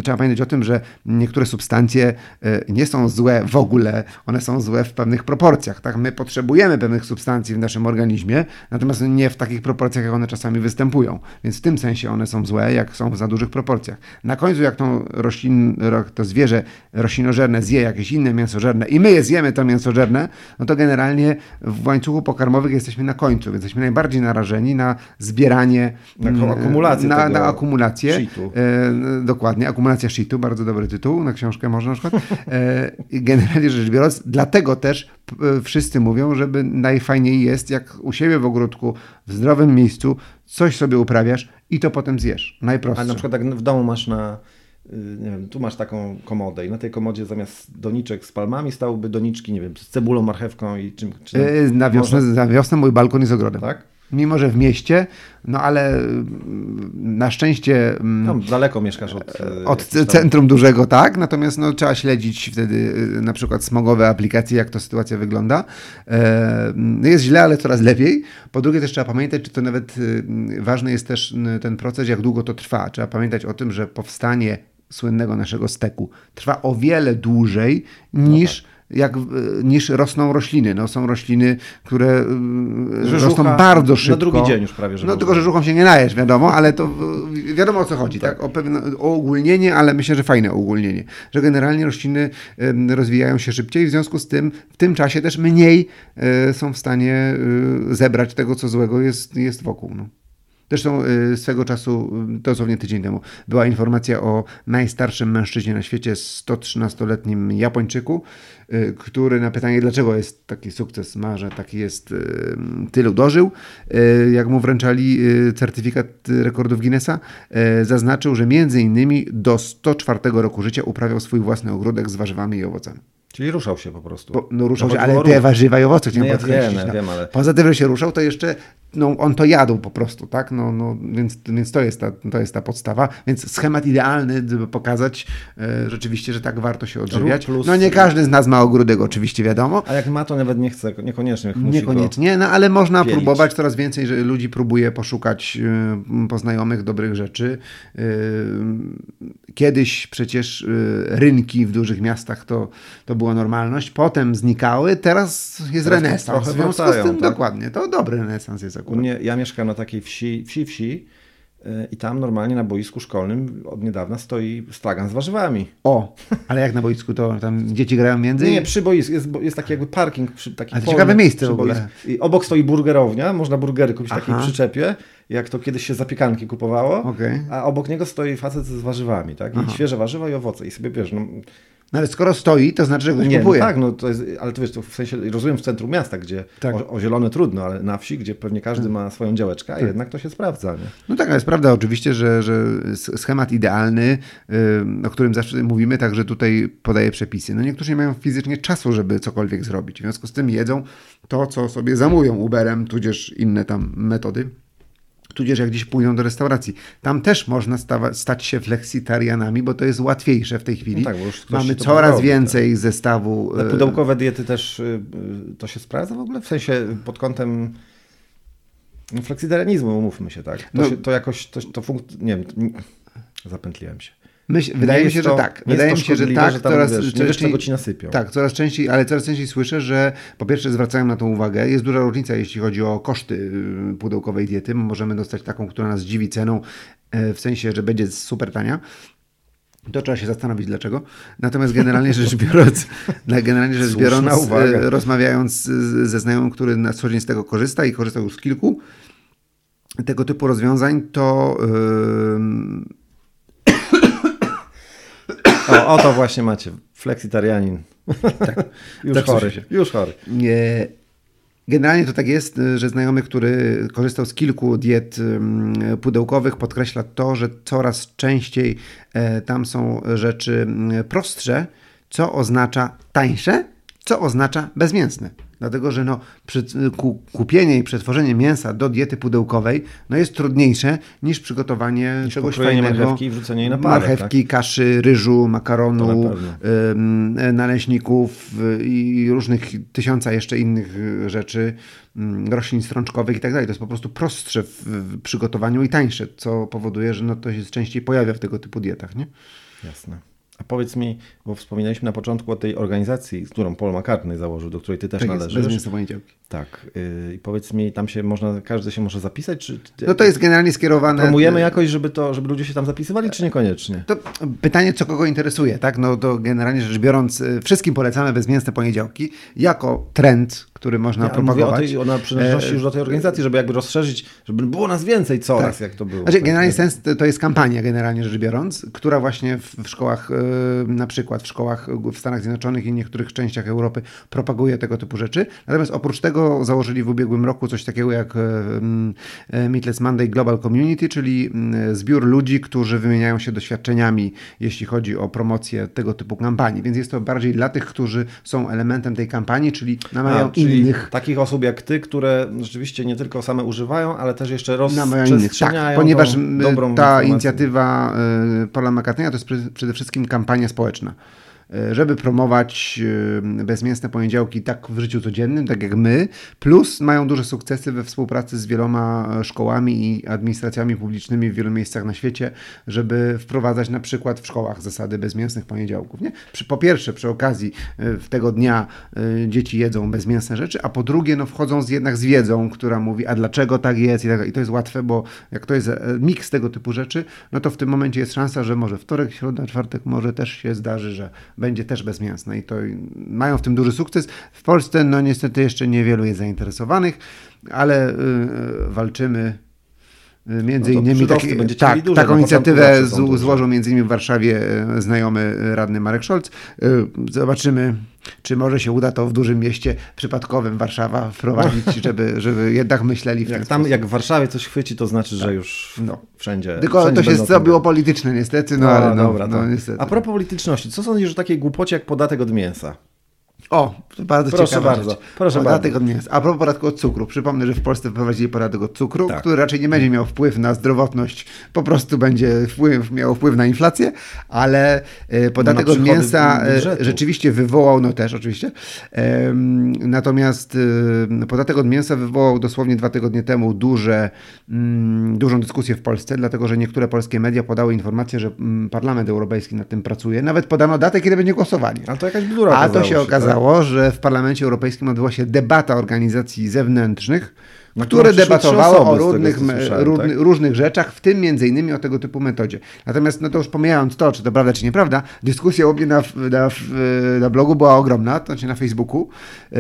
trzeba pamiętać o tym, że niektóre substancje e, nie są złe w ogóle, one są złe w pewnych proporcjach, tak? My potrzebujemy pewnych substancji w naszym organizmie, natomiast nie w takich proporcjach, jak one czasami występują. Więc w tym sensie one są złe, jak są w za dużych proporcjach. Na końcu, jak to, roślin, to zwierzę roślinożerne zje jakieś inne mięsożerne i my je zjemy to mięsożerne, no to generalnie w łańcuchu pokarmowych jesteśmy na końcu, więc jesteśmy najbardziej narażeni na zbieranie, na mm, akumulację, na, na akumulację e, dokładnie, akumulacja shitu, bardzo dobry tytuł na książkę można na przykład. E, generalnie rzecz biorąc, dlatego też e, wszyscy mówią, żeby najfajniej jest, jak u siebie w ogródku, w zdrowym miejscu, coś sobie uprawiasz i to potem zjesz. Najprostsze. A na przykład jak w domu masz na y, nie wiem, tu masz taką komodę i na tej komodzie zamiast doniczek z palmami stałyby doniczki, nie wiem, z cebulą, marchewką i czym. Czy na, wiosnę, może... na wiosnę mój balkon jest ogrodem. Tak? Mimo, że w mieście, no ale mm, na szczęście. No, daleko mieszkasz od, e, od centrum dużego, tak. Natomiast no, trzeba śledzić wtedy e, na przykład smogowe aplikacje, jak to sytuacja wygląda. E, jest źle, ale coraz lepiej. Po drugie, też trzeba pamiętać, czy to nawet ważny jest też ten proces, jak długo to trwa. Trzeba pamiętać o tym, że powstanie słynnego naszego steku trwa o wiele dłużej niż. Jak, niż rosną rośliny. No, są rośliny, które y, rosną bardzo szybko. Na drugi dzień już prawie, że No tylko, że żuchą się nie najesz, wiadomo, ale to wiadomo o co chodzi, tak? tak? O, pewne, o ogólnienie, ale myślę, że fajne ogólnienie. Że generalnie rośliny rozwijają się szybciej, w związku z tym w tym czasie też mniej y, są w stanie zebrać tego, co złego jest, jest wokół. No. Zresztą swego czasu, dosłownie tydzień temu, była informacja o najstarszym mężczyźnie na świecie, 113-letnim Japończyku, Y, który na pytanie, dlaczego jest taki sukces, ma, że taki jest, y, tylu dożył, y, jak mu wręczali certyfikat rekordów Guinnessa, zaznaczył, że między innymi do 104 roku życia uprawiał swój własny ogródek z warzywami i owocami. Czyli ruszał się po prostu. Po, no ruszał no, się, ale te warzywa i owoce chciałem no, ja wiem, no. wiem, ale... Poza tym, że się ruszał, to jeszcze no, on to jadł po prostu, tak? No, no, więc, więc to, jest ta, to jest ta podstawa. Więc schemat idealny, żeby pokazać e, rzeczywiście, że tak warto się odżywiać. Plus... No nie każdy z nas ma ogródek, oczywiście wiadomo. A jak ma, to nawet nie chce, niekoniecznie Niekoniecznie, no ale można pielić. próbować. Coraz więcej że ludzi próbuje poszukać y, poznajomych dobrych rzeczy. Y, kiedyś przecież y, rynki w dużych miastach to, to była normalność, potem znikały, teraz jest teraz renesans. W związku z tym tak? dokładnie, to dobry renesans jest akurat. U mnie, ja mieszkam na takiej wsi, wsi, wsi y, i tam normalnie na boisku szkolnym od niedawna stoi stragan z warzywami. O, ale jak na boisku to tam dzieci grają między? Nie, nie przy boisku. Jest, jest taki jakby parking. Przy, taki ale ciekawe miejsce w ogóle. I obok stoi burgerownia, można burgery kupić w takiej przyczepie, jak to kiedyś się zapiekanki kupowało, okay. a obok niego stoi facet z warzywami, tak? I Aha. świeże warzywa i owoce. I sobie wiesz, no, no ale skoro stoi, to znaczy, że ktoś nie, no kupuje. No tak, no to jest, ale to wiesz, to w sensie, rozumiem w centrum miasta, gdzie tak. o, o, zielone trudno, ale na wsi, gdzie pewnie każdy tak. ma swoją działeczkę, a tak. jednak to się sprawdza. Nie? No tak, ale jest prawda oczywiście, że, że schemat idealny, o którym zawsze mówimy, także tutaj podaje przepisy. No niektórzy nie mają fizycznie czasu, żeby cokolwiek zrobić. W związku z tym jedzą to, co sobie zamują Uberem, tudzież inne tam metody tudzież jak gdzieś pójdą do restauracji. Tam też można stawa, stać się fleksitarianami, bo to jest łatwiejsze w tej chwili. No tak, Mamy coraz robi, więcej tak. zestawu. Na pudełkowe diety też y, y, to się sprawdza w ogóle? W sensie pod kątem fleksitarianizmu, umówmy się, tak? To, no, się, to jakoś, to, to funk... nie wiem, zapętliłem się. Myśl, wydaje mi się, to, że tak. Wydaje mi się, że tak. Że tam, coraz wiesz, częściej, czego ci nasypią. Tak, coraz częściej, ale coraz częściej słyszę, że po pierwsze zwracają na to uwagę. Jest duża różnica, jeśli chodzi o koszty y, pudełkowej diety. Możemy dostać taką, która nas dziwi ceną, e, w sensie, że będzie super tania. To trzeba się zastanowić dlaczego. Natomiast generalnie rzecz [laughs] biorąc, generalnie rzecz biorąc e, rozmawiając ze znajomym, który na co dzień z tego korzysta i korzystał już z kilku tego typu rozwiązań, to yy, o, o to właśnie macie. Fleksitarianin. [laughs] Tak. już tak chory. Się. Już chory. Nie. Generalnie to tak jest, że znajomy, który korzystał z kilku diet pudełkowych, podkreśla to, że coraz częściej e, tam są rzeczy prostsze, co oznacza tańsze co oznacza bezmięsne. Dlatego, że no, przy, ku, kupienie i przetworzenie mięsa do diety pudełkowej no, jest trudniejsze niż przygotowanie Niż czegoś fajnego. marchewki i wrzucenie jej na parę, Marchewki, kaszy, ryżu, makaronu, na ym, naleśników y, i różnych tysiąca jeszcze innych y, rzeczy, ym, roślin strączkowych i tak dalej. To jest po prostu prostsze w, w przygotowaniu i tańsze, co powoduje, że no, to się częściej pojawia w tego typu dietach. Nie? Jasne. A powiedz mi, bo wspominaliśmy na początku o tej organizacji, z którą Paul McCartney założył, do której ty też Tak jest, należysz. poniedziałki. Tak. Yy, I powiedz mi, tam się można, każdy się może zapisać, czy No to jest generalnie skierowane... promujemy jakoś, żeby to, żeby ludzie się tam zapisywali, czy niekoniecznie? To pytanie, co kogo interesuje, tak? No to generalnie rzecz biorąc, y, wszystkim polecamy bezmięsne poniedziałki jako trend, który można Ja mówię o, propagować. tej, o na przynależności E, już do tej organizacji, żeby jakby rozszerzyć, żeby było nas więcej coraz, jak to było. Znaczy, Tak, generalnie nie? sens to jest kampania, generalnie rzecz biorąc, która właśnie w, szkołach, e, na przykład w szkołach w Stanach Zjednoczonych i niektórych częściach Europy propaguje tego typu rzeczy. Natomiast oprócz tego założyli w ubiegłym roku coś takiego jak e, e, Meatless Monday Global Community, czyli zbiór ludzi, którzy wymieniają się doświadczeniami, jeśli chodzi o promocję tego typu kampanii. Więc jest to bardziej dla tych, którzy są elementem tej kampanii, czyli namawiają A, czyli innych takich osób jak ty, które rzeczywiście nie tylko same używają, ale też jeszcze innych. Tak, rozprzestrzeniają ponieważ tą ta informację. inicjatywa y, Paula McCartneya to jest przede wszystkim kampania społeczna. Y, Żeby promować y, bezmięsne poniedziałki tak w życiu codziennym, tak jak my, plus mają duże sukcesy we współpracy z wieloma e, szkołami i administracjami publicznymi w wielu miejscach na świecie, żeby wprowadzać na przykład w szkołach zasady bezmięsnych poniedziałków. Nie? Po pierwsze, przy okazji w tego dnia dzieci jedzą bezmięsne rzeczy, a po drugie, no wchodzą z, jednak z wiedzą, która mówi, a dlaczego tak jest i, tak, i to jest łatwe, bo jak to jest e, miks tego typu rzeczy, no to w tym momencie jest szansa, że może wtorek, środa, czwartek może też się zdarzy, że będzie też bezmięsne i to mają w tym duży sukces. W Polsce no niestety jeszcze niewielu jest zainteresowanych, ale y, y, walczymy y, Między No innymi taki, tak, duże, taką inicjatywę z, złożył między innymi w Warszawie znajomy radny Marek Scholz. Zobaczymy, czy może się uda to w dużym mieście przypadkowym Warszawa wprowadzić, żeby, żeby jednak myśleli w Jak tam, sposób. jak w Warszawie coś chwyci, to znaczy, że już No. wszędzie. Tylko wszędzie to się zrobiło polityczne niestety, no, No, ale no, dobra, no, to. niestety. A propos polityczności, co sądzisz o takiej głupocie jak podatek od mięsa? O, bardzo Proszę ciekawa bardzo, rzecz. proszę podatek bardzo. od mięsa. A propos podatku od cukru. Przypomnę, że w Polsce wprowadzili podatek od cukru, Tak. który raczej nie będzie miał wpływ na zdrowotność, po prostu będzie wpływ, miał wpływ na inflację, ale e, podatek na od mięsa e, budżetu. rzeczywiście wywołał, no też oczywiście, natomiast podatek od mięsa wywołał dosłownie dwa tygodnie temu duże, mm, dużą dyskusję w Polsce, dlatego że niektóre polskie media podały informację, że mm, Parlament Europejski nad tym pracuje. Nawet podano datę, kiedy będzie głosowanie. Ale to jakaś bzdura A to okazało się tak? Że w Parlamencie Europejskim odbyła się debata organizacji zewnętrznych, które przyszły debatowały trzy o różnych, tak? różnych rzeczach, w tym między innymi o tego typu metodzie. Natomiast, no to już pomijając to, czy to prawda, czy nieprawda, dyskusja u mnie na, na, na blogu była ogromna, to znaczy na Facebooku. Yy,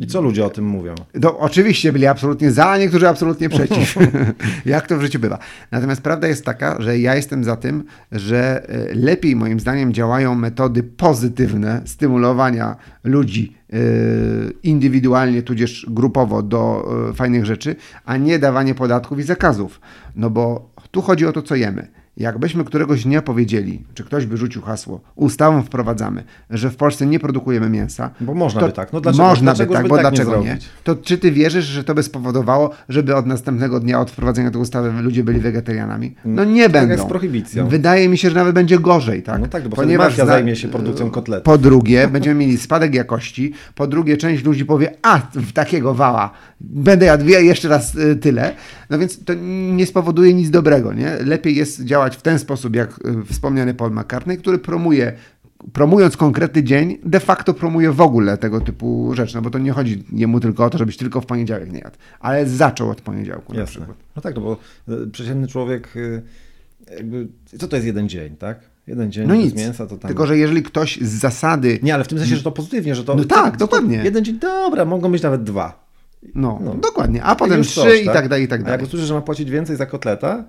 I co ludzie o tym mówią? no, oczywiście byli absolutnie za, a niektórzy absolutnie przeciw. [laughs] Jak to w życiu bywa. Natomiast prawda jest taka, że ja jestem za tym, że e, lepiej moim zdaniem działają metody pozytywne stymulowania ludzi e, indywidualnie, tudzież grupowo do e, fajnych rzeczy, a nie dawanie podatków i zakazów. No bo tu chodzi o to, co jemy. Jakbyśmy któregoś dnia powiedzieli, czy ktoś by rzucił hasło, ustawą wprowadzamy, że w Polsce nie produkujemy mięsa. Bo można by tak. No dlaczego- Można dlaczego by tak, bo tak nie dlaczego nie? zrobić? To czy ty wierzysz, że to by spowodowało, żeby od następnego dnia, od wprowadzenia tej ustawy ludzie byli wegetarianami? No nie tak będą. jak z prohibicją. Wydaje mi się, że nawet będzie gorzej, tak? No tak, bo wtedy mafia zajmie się produkcją kotletów. Po drugie, [laughs] będziemy mieli spadek jakości. Po drugie, część ludzi powie, a, w takiego wała, będę jadł jeszcze raz y, tyle. No więc to nie spowoduje nic dobrego, nie? Lepiej jest działać w ten sposób, jak y, wspomniany Paul McCartney, który promuje promując konkretny dzień, de facto promuje w ogóle tego typu rzeczy, no bo to nie chodzi jemu tylko o to, żebyś tylko w poniedziałek nie jadł, ale zaczął od poniedziałku na Jasne. przykład. No tak, no bo y, przeciętny człowiek, y, jakby, co to jest jeden dzień, tak? Jeden dzień No nic, mięsa to tam... tylko że jeżeli ktoś z zasady, Nie, ale w tym sensie, że to pozytywnie, że to... No tak, to, dokładnie. To jeden dzień, dobra, mogą być nawet dwa. No, No. dokładnie, a potem już trzy coś, i tak dalej, i tak A dalej. jak usłyszę, że ma płacić więcej za kotleta,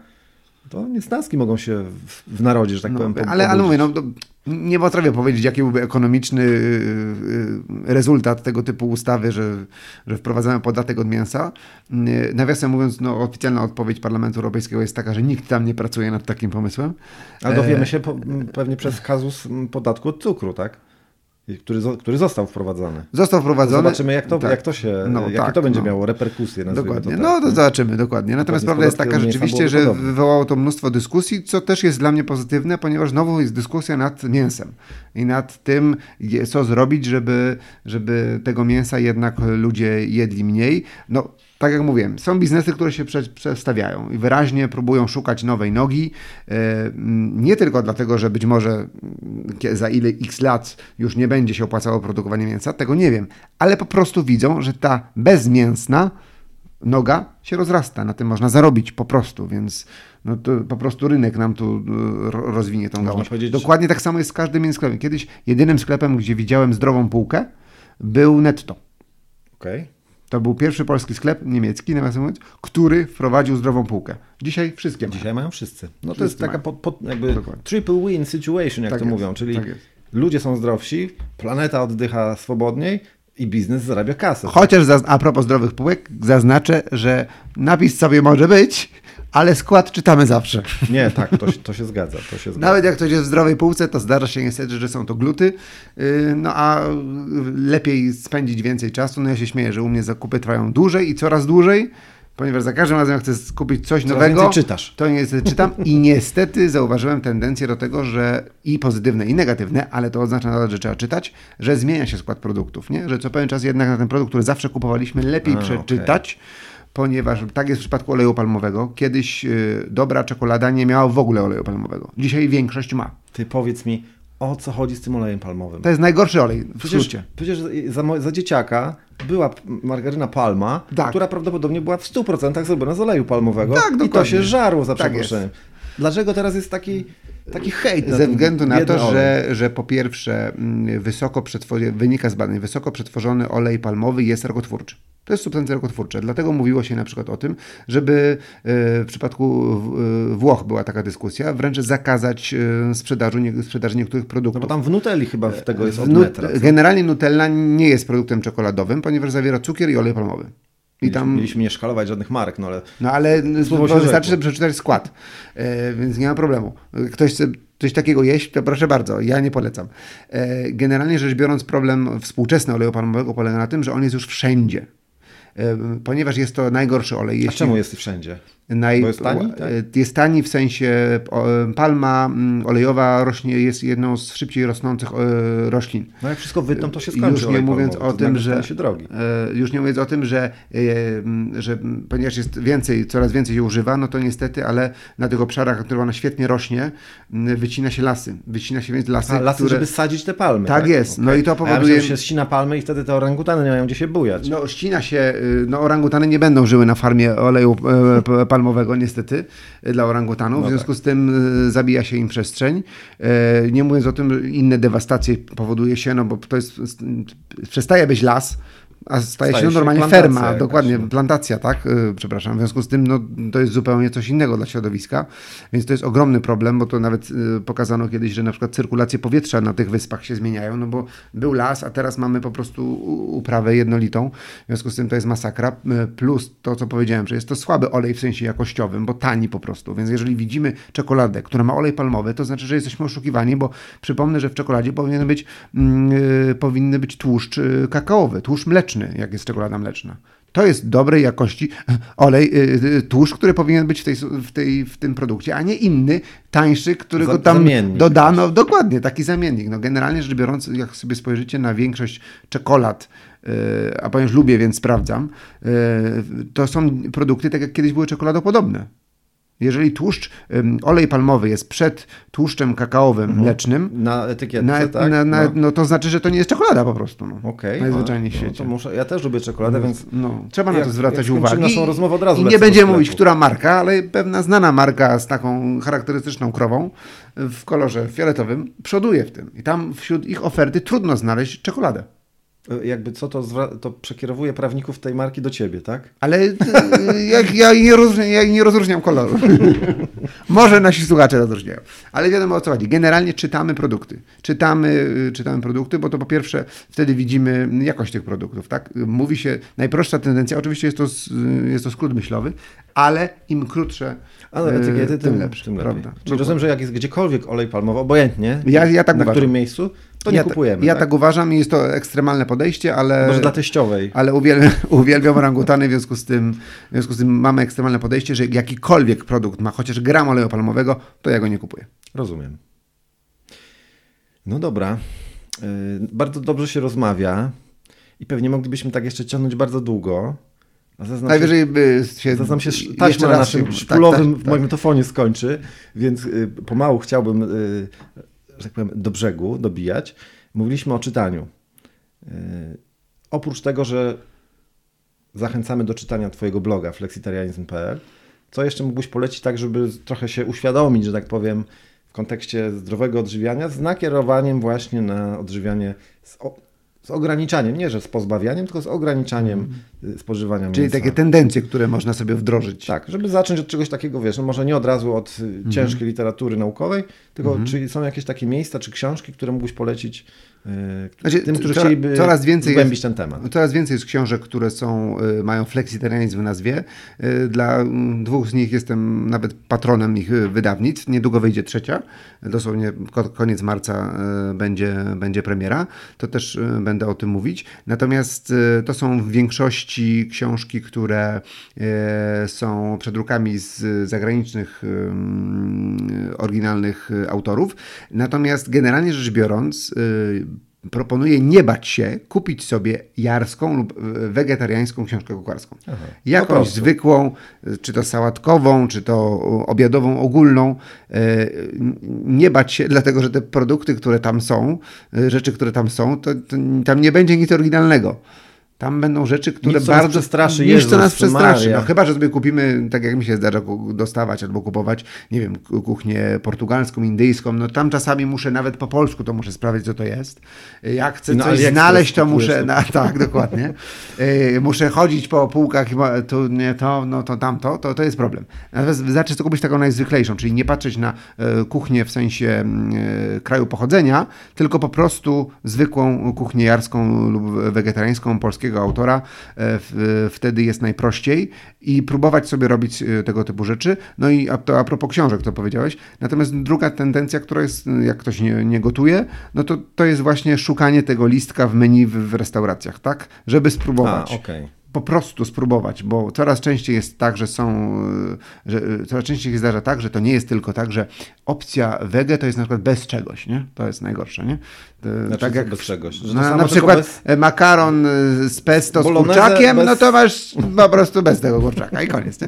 to niesnaski mogą się w, narodzie, że tak powiem, No, po- ale, ale pobudzić. mówię, no, to nie potrafię powiedzieć, jaki byłby ekonomiczny y, y, rezultat tego typu ustawy, że, że wprowadzamy podatek od mięsa. Y, Nawiasem mówiąc, no, oficjalna odpowiedź Parlamentu Europejskiego jest taka, że nikt tam nie pracuje nad takim pomysłem. Ale dowiemy E, się po, pewnie przez kazus podatku od cukru, tak? Który, który został wprowadzony. Został wprowadzony. Zobaczymy, jak to, Tak. jak to się, No, jakie tak, to będzie no. miało reperkusje. Dokładnie. To No tak. to zobaczymy, dokładnie. Natomiast Dokładnie, prawda jest taka rzeczywiście, że byłoby podobnie. wywołało to mnóstwo dyskusji, co też jest dla mnie pozytywne, ponieważ znowu jest dyskusja nad mięsem i nad tym, co zrobić, żeby, żeby tego mięsa jednak ludzie jedli mniej. No, tak jak mówiłem, są biznesy, które się prze, przestawiają i wyraźnie próbują szukać nowej nogi. e, Nie tylko dlatego, że być może za ile x lat już nie będzie się opłacało produkowanie mięsa, tego nie wiem, ale po prostu widzą, że ta bezmięsna noga się rozrasta, na tym można zarobić po prostu, więc no to po prostu rynek nam tu ro- rozwinie tą gałąź. powiedzieć- Dokładnie tak samo jest z każdym innym sklepem. Kiedyś jedynym sklepem, gdzie widziałem zdrową półkę, był Netto. Okej. To był pierwszy polski sklep niemiecki, nawiasem mówiąc, który wprowadził zdrową półkę. Dzisiaj wszystkie mają. Dzisiaj mają wszyscy. No to Wszyscy jest taka pod, pod, jakby Dokładnie. triple win situation, jak Tak to jest, mówią, czyli tak ludzie są zdrowsi, planeta oddycha swobodniej i biznes zarabia kasę. Chociaż a propos zdrowych półek, zaznaczę, że napis sobie może być, ale skład czytamy zawsze. Nie, tak, to, się- to się zgadza. To się [laughs] zgadza. Nawet jak ktoś jest w zdrowej półce, to zdarza się niestety, że są to gluty, yy, no a lepiej spędzić więcej czasu. No ja się śmieję, że u mnie zakupy trwają dłużej i coraz dłużej, ponieważ za każdym razem jak chcę kupić coś Coraz nowego, czytasz. to niestety czytam i [laughs] niestety zauważyłem tendencję do tego, że i pozytywne i negatywne, ale to oznacza nadal, że trzeba czytać, że zmienia się skład produktów, nie? że co pewien czas jednak na ten produkt, który zawsze kupowaliśmy, lepiej A, przeczytać, ponieważ tak jest w przypadku oleju palmowego. Kiedyś y, dobra czekolada nie miała w ogóle oleju palmowego. Dzisiaj większość ma. Ty powiedz mi, o co chodzi z tym olejem palmowym? To jest najgorszy olej w Przecież, skrócie. przecież za, za dzieciaka była margaryna Palma, Tak. która prawdopodobnie była w 100% zrobiona z oleju palmowego Tak, i to dokładnie. się żarło za Tak przeproszeniem. Dlaczego teraz jest taki, taki hejt Ze względu na to, olej? że, że po pierwsze mm, wysoko przetworzony, wynika z badań, wysoko przetworzony olej palmowy jest rakotwórczy. To jest substancja rakotwórcza. Dlatego mówiło się na przykład o tym, żeby e, w przypadku e, Włoch była taka dyskusja, wręcz zakazać e, sprzedaży, nie- sprzedaży niektórych No produktów. bo tam w Nutelli chyba w tego jest od metra. co? generalnie Nutella nie jest produktem czekoladowym, ponieważ zawiera cukier i olej palmowy. I Mieliśmy, tam mieliśmy nie szkalować żadnych marek, no ale No ale się wystarczy przeczytać skład, e, więc nie ma problemu. Ktoś chce coś takiego jeść, to proszę bardzo, ja nie polecam. E, generalnie rzecz biorąc, problem współczesny oleju palmowego polega na tym, że on jest już wszędzie. E, ponieważ jest to najgorszy olej. a Jeśli czemu jest wszędzie? Naj, Bo jest tani, tak? e, jest tani w sensie palma olejowa rośnie, jest jedną z szybciej rosnących e, roślin. No jak wszystko wytną, to się skończy Już nie mówiąc palmowy, o tym, że, e, już nie mówiąc o tym, że, e, że ponieważ jest więcej, coraz więcej się używa, no to niestety, ale na tych obszarach, na których ona świetnie rośnie, wycina się lasy. Wycina się więc lasy, A, lasy, które... żeby sadzić te palmy. Tak jest. No i to ja powoduje- myślałem, że się ścina palmy i wtedy te orangutany nie mają gdzie się bujać. No, ścina się, y, no orangutany nie będą żyły na farmie oleju e, p- palmowego, niestety, y, dla orangutanów. No w związku z tym y, zabija się im przestrzeń. E, Nie mówiąc o tym, inne dewastacje powoduje się, no bo to jest, przestaje być las, a staje, Staje się no, normalnie ferma, jakaś, dokładnie, no. plantacja, tak? Y, Przepraszam. W związku z tym, no, to jest zupełnie coś innego dla środowiska, więc to jest ogromny problem, bo to nawet y, pokazano kiedyś, że na przykład cyrkulacje powietrza na tych wyspach się zmieniają, no bo był las, a teraz mamy po prostu uprawę jednolitą, w związku z tym to jest masakra, Y, plus to, co powiedziałem, że jest to słaby olej w sensie jakościowym, bo tani po prostu, więc jeżeli widzimy czekoladę, która ma olej palmowy, to znaczy, że jesteśmy oszukiwani, bo przypomnę, że w czekoladzie powinien być, mm, y, powinny być tłuszcz kakaowy, tłuszcz mleczny, jak jest czekolada mleczna. To jest dobrej jakości olej, y, y, tłuszcz, który powinien być w, tej, w, tej, w tym produkcie, a nie inny, tańszy, którego tam zamiennik dodano. Dokładnie, taki zamiennik. No, generalnie rzecz biorąc, jak sobie spojrzycie na większość czekolad, a ponieważ lubię, więc sprawdzam, to są produkty tak jak kiedyś były czekoladopodobne. Jeżeli tłuszcz, olej palmowy jest przed tłuszczem kakaowym mlecznym, Na etykietce, na, tak? na, na, no. no. to znaczy, że to nie jest czekolada po prostu. No. Okej. Najzwyczajniej w no, świecie. muszę, ja też lubię czekoladę, więc No, trzeba na Jak- to zwracać uwagę. naszą rozmowę, od razu I nie będziemy mówić, która marka, ale pewna znana marka z taką charakterystyczną krową w kolorze fioletowym przoduje w tym. I tam wśród ich oferty trudno znaleźć czekoladę. E, jakby co to, to przekierowuje prawników tej marki do ciebie, tak? Ale y, ja, ja, nie rozróżniam, ja nie rozróżniam koloru. [laughs] Może nasi słuchacze rozróżniają. Ale wiadomo o co chodzi. Generalnie czytamy produkty. Czytamy, y, czytamy produkty, bo to po pierwsze wtedy widzimy jakość tych produktów. Tak? Mówi się, najprostsza tendencja, oczywiście jest to, jest to skrót myślowy, ale im krótsze, Ale y, etykiety, tym lepsze. tym lepiej. prawda? Czyli rozumiem, że jak jest gdziekolwiek olej palmowy, obojętnie, Ja- ja tak na uważam. którym miejscu, to nie ja, kupujemy. Ja tak? tak uważam i jest to ekstremalne podejście, ale... Może dla teściowej. Ale uwielbiam, [laughs] uwielbiam orangutany, w związku, z tym, w związku z tym mamy ekstremalne podejście, że jakikolwiek produkt ma chociaż gram oleju palmowego, to ja go nie kupuję. Rozumiem. No dobra. Yy, bardzo dobrze się rozmawia i pewnie moglibyśmy tak jeszcze ciągnąć bardzo długo. A zaznam Najwyżej by się... Zaznam się taśma na naszym się- szpulowym tak, tak, tak. magnetofonie skończy, więc y, pomału chciałbym, y, że tak powiem, do brzegu dobijać. Mówiliśmy o czytaniu. Y, oprócz tego, że zachęcamy do czytania Twojego bloga flexitarianizm.pl, co jeszcze mógłbyś polecić tak, żeby trochę się uświadomić, że tak powiem, w kontekście zdrowego odżywiania z nakierowaniem właśnie na odżywianie z, o, z ograniczaniem, nie że z pozbawianiem, tylko z ograniczaniem y, spożywania Mhm. Czyli mięsa. takie tendencje, które można sobie wdrożyć. Tak, żeby zacząć od czegoś takiego, wiesz, no może nie od razu od y, Mhm. ciężkiej literatury naukowej, tylko czy są jakieś takie miejsca czy książki, które mógłbyś polecić Znaczy, tym, którzy chcieliby coraz więcej jest- ten temat. Coraz więcej jest książek, które są, y, mają flexitarianizm w nazwie. Y, Dla mm, dwóch z nich jestem nawet patronem ich y, wydawnictw. Niedługo wyjdzie trzecia. Dosłownie ko- koniec marca będzie, będzie premiera. To też będę o tym mówić. Natomiast to są w większości książki, które są przedrukami z zagranicznych y, oryginalnych autorów. Natomiast generalnie rzecz biorąc, proponuję nie bać się, kupić sobie jarską lub e, wegetariańską książkę kucharską. po Jakąś zwykłą, e, czy to sałatkową, czy to o, obiadową, ogólną. E, Nie bać się, dlatego że te produkty, które tam są, e, rzeczy, które tam są, to, to tam nie będzie nic oryginalnego. Tam będą rzeczy, które Nic, bardzo... przestraszy, Nic, Jezus co nas przestraszy. No, chyba, że sobie kupimy, tak jak mi się zdarza dostawać albo kupować, nie wiem, ku- kuchnię portugalską, indyjską, no tam czasami muszę nawet po polsku to muszę sprawdzić, co to jest. Jak chcę na coś znaleźć, to muszę, to. na, [laughs] tak, dokładnie. Yy, muszę chodzić po półkach tu nie to, no to tamto, to, to jest problem. Natomiast wystarczy kupić taką najzwyklejszą, czyli nie patrzeć na e, kuchnię w sensie e, kraju pochodzenia, tylko po prostu zwykłą kuchnię jarską lub wegetariańską polskiego autora. E, Wtedy jest najprościej i próbować sobie robić e, tego typu rzeczy. No i a, to a propos książek, to powiedziałeś. Natomiast druga tendencja, która jest, jak ktoś nie, nie gotuje, no to to jest właśnie szukanie tego listka w menu w, w restauracjach, tak? Żeby A, spróbować okej. Po prostu spróbować, bo coraz częściej jest tak, że są, y, że y, coraz częściej się zdarza tak, że to nie jest tylko tak, że opcja wege to jest na przykład bez czegoś, nie? To jest najgorsze, nie? To, Znaczy, co bez czegoś? Na, na przykład bez- e, makaron z pesto z Bolognese kurczakiem, bez- no to masz po prostu bez tego kurczaka i koniec, nie?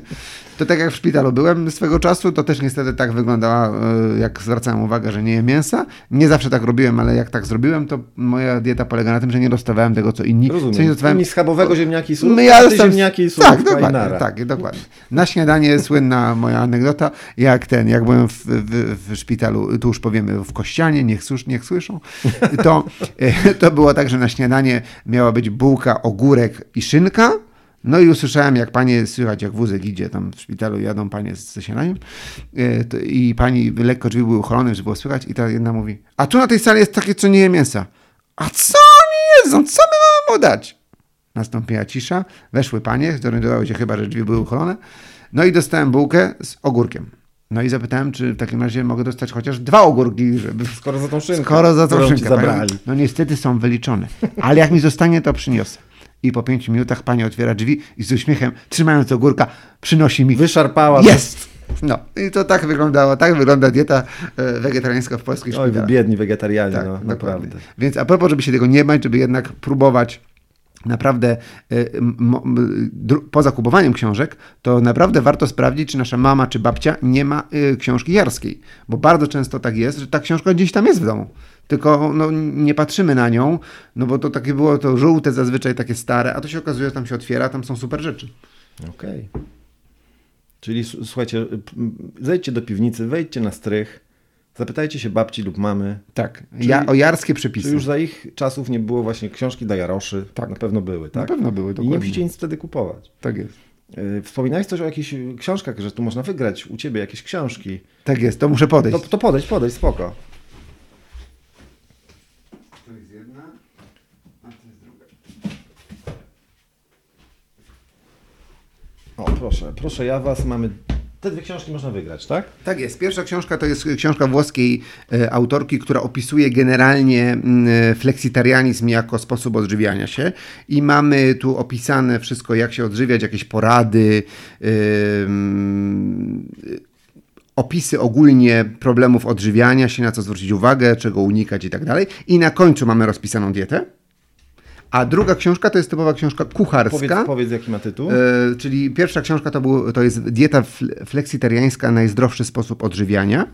To tak jak w szpitalu byłem swego czasu, to też niestety tak wyglądała, y, jak zwracałem uwagę, że nie jem mięsa. Nie zawsze tak robiłem, ale jak tak zrobiłem, to moja dieta polega na tym, że nie dostawałem tego, co inni. Co nie Rozumiem. dostawałem Inni schabowego ziemniaki i no ja dostałem- ziemniaki i Tak, i dokładnie, nara. tak, dokładnie. Na śniadanie [laughs] słynna moja anegdota, jak ten, jak byłem w, w, w szpitalu, tu już powiemy w Kościanie, niech, słysz, niech słyszą, to, e, [laughs] to było tak, że na śniadanie miała być bułka, ogórek i szynka, no i usłyszałem, jak panie, słychać jak wózek idzie tam w szpitalu, jadą panie z- ze śniadaniem e, i pani, lekko drzwi były uchylone, że było słychać i ta jedna mówi, a tu na tej sali jest takie, co nie je mięsa. A co oni jedzą? Co my mamy mu dać? Nastąpiła cisza, weszły panie, zorientowały się chyba, że drzwi były uchylone. No i dostałem bułkę z ogórkiem. No i zapytałem, czy w takim razie mogę dostać chociaż dwa ogórki, żeby... Skoro za tą szynkę, Skoro za tą szynkę. Zabrali. No niestety są wyliczone, ale jak mi zostanie, to przyniosę. I po pięciu minutach pani otwiera drzwi i z uśmiechem, trzymając ogórka, przynosi mi... Wyszarpała. Jest! No i to tak wyglądało, tak wygląda dieta e, wegetariańska w polskich Oj, szpitalach. biedni wegetarianie, Tak, no, dokładnie. naprawdę. Więc a propos, żeby się tego nie bać, żeby jednak próbować naprawdę dru- poza kupowaniem książek, to naprawdę warto sprawdzić, czy nasza mama czy babcia nie ma y, książki jarskiej. Bo bardzo często tak jest, że ta książka gdzieś tam jest w domu. Tylko no, nie patrzymy na nią, no bo to takie było to żółte, zazwyczaj takie stare, a to się okazuje, że tam się otwiera, tam są super rzeczy. Okej. Czyli s- słuchajcie, zejdźcie do piwnicy, wejdźcie na strych, zapytajcie się babci lub mamy, Tak, Czyli- ja, o jarskie czy przepisy. już za ich czasów nie było właśnie książki dla jaroszy. Tak. Na pewno były, Na tak? pewno były, I nie dokładnie. musicie nic wtedy kupować. Tak jest. Yy, Wspominałeś coś o jakichś książkach, że tu można wygrać u ciebie jakieś książki. Tak jest, to muszę podejść. To, to podejdź, podejdź, spoko. To jest jedna, a to jest druga. O, proszę, proszę ja was, mamy te dwie książki można wygrać, tak? Tak jest. Pierwsza książka to jest książka włoskiej e, autorki, która opisuje generalnie mm, fleksitarianizm jako sposób odżywiania się i mamy tu opisane wszystko, jak się odżywiać, jakieś porady, ym, opisy ogólnie problemów odżywiania się, na co zwrócić uwagę, czego unikać i tak dalej. I na końcu mamy rozpisaną dietę. A druga książka to jest typowa książka kucharska. Powiedz, powiedz jaki ma tytuł. E, czyli pierwsza książka to, był, to jest dieta fl- fleksitariańska, najzdrowszy sposób odżywiania.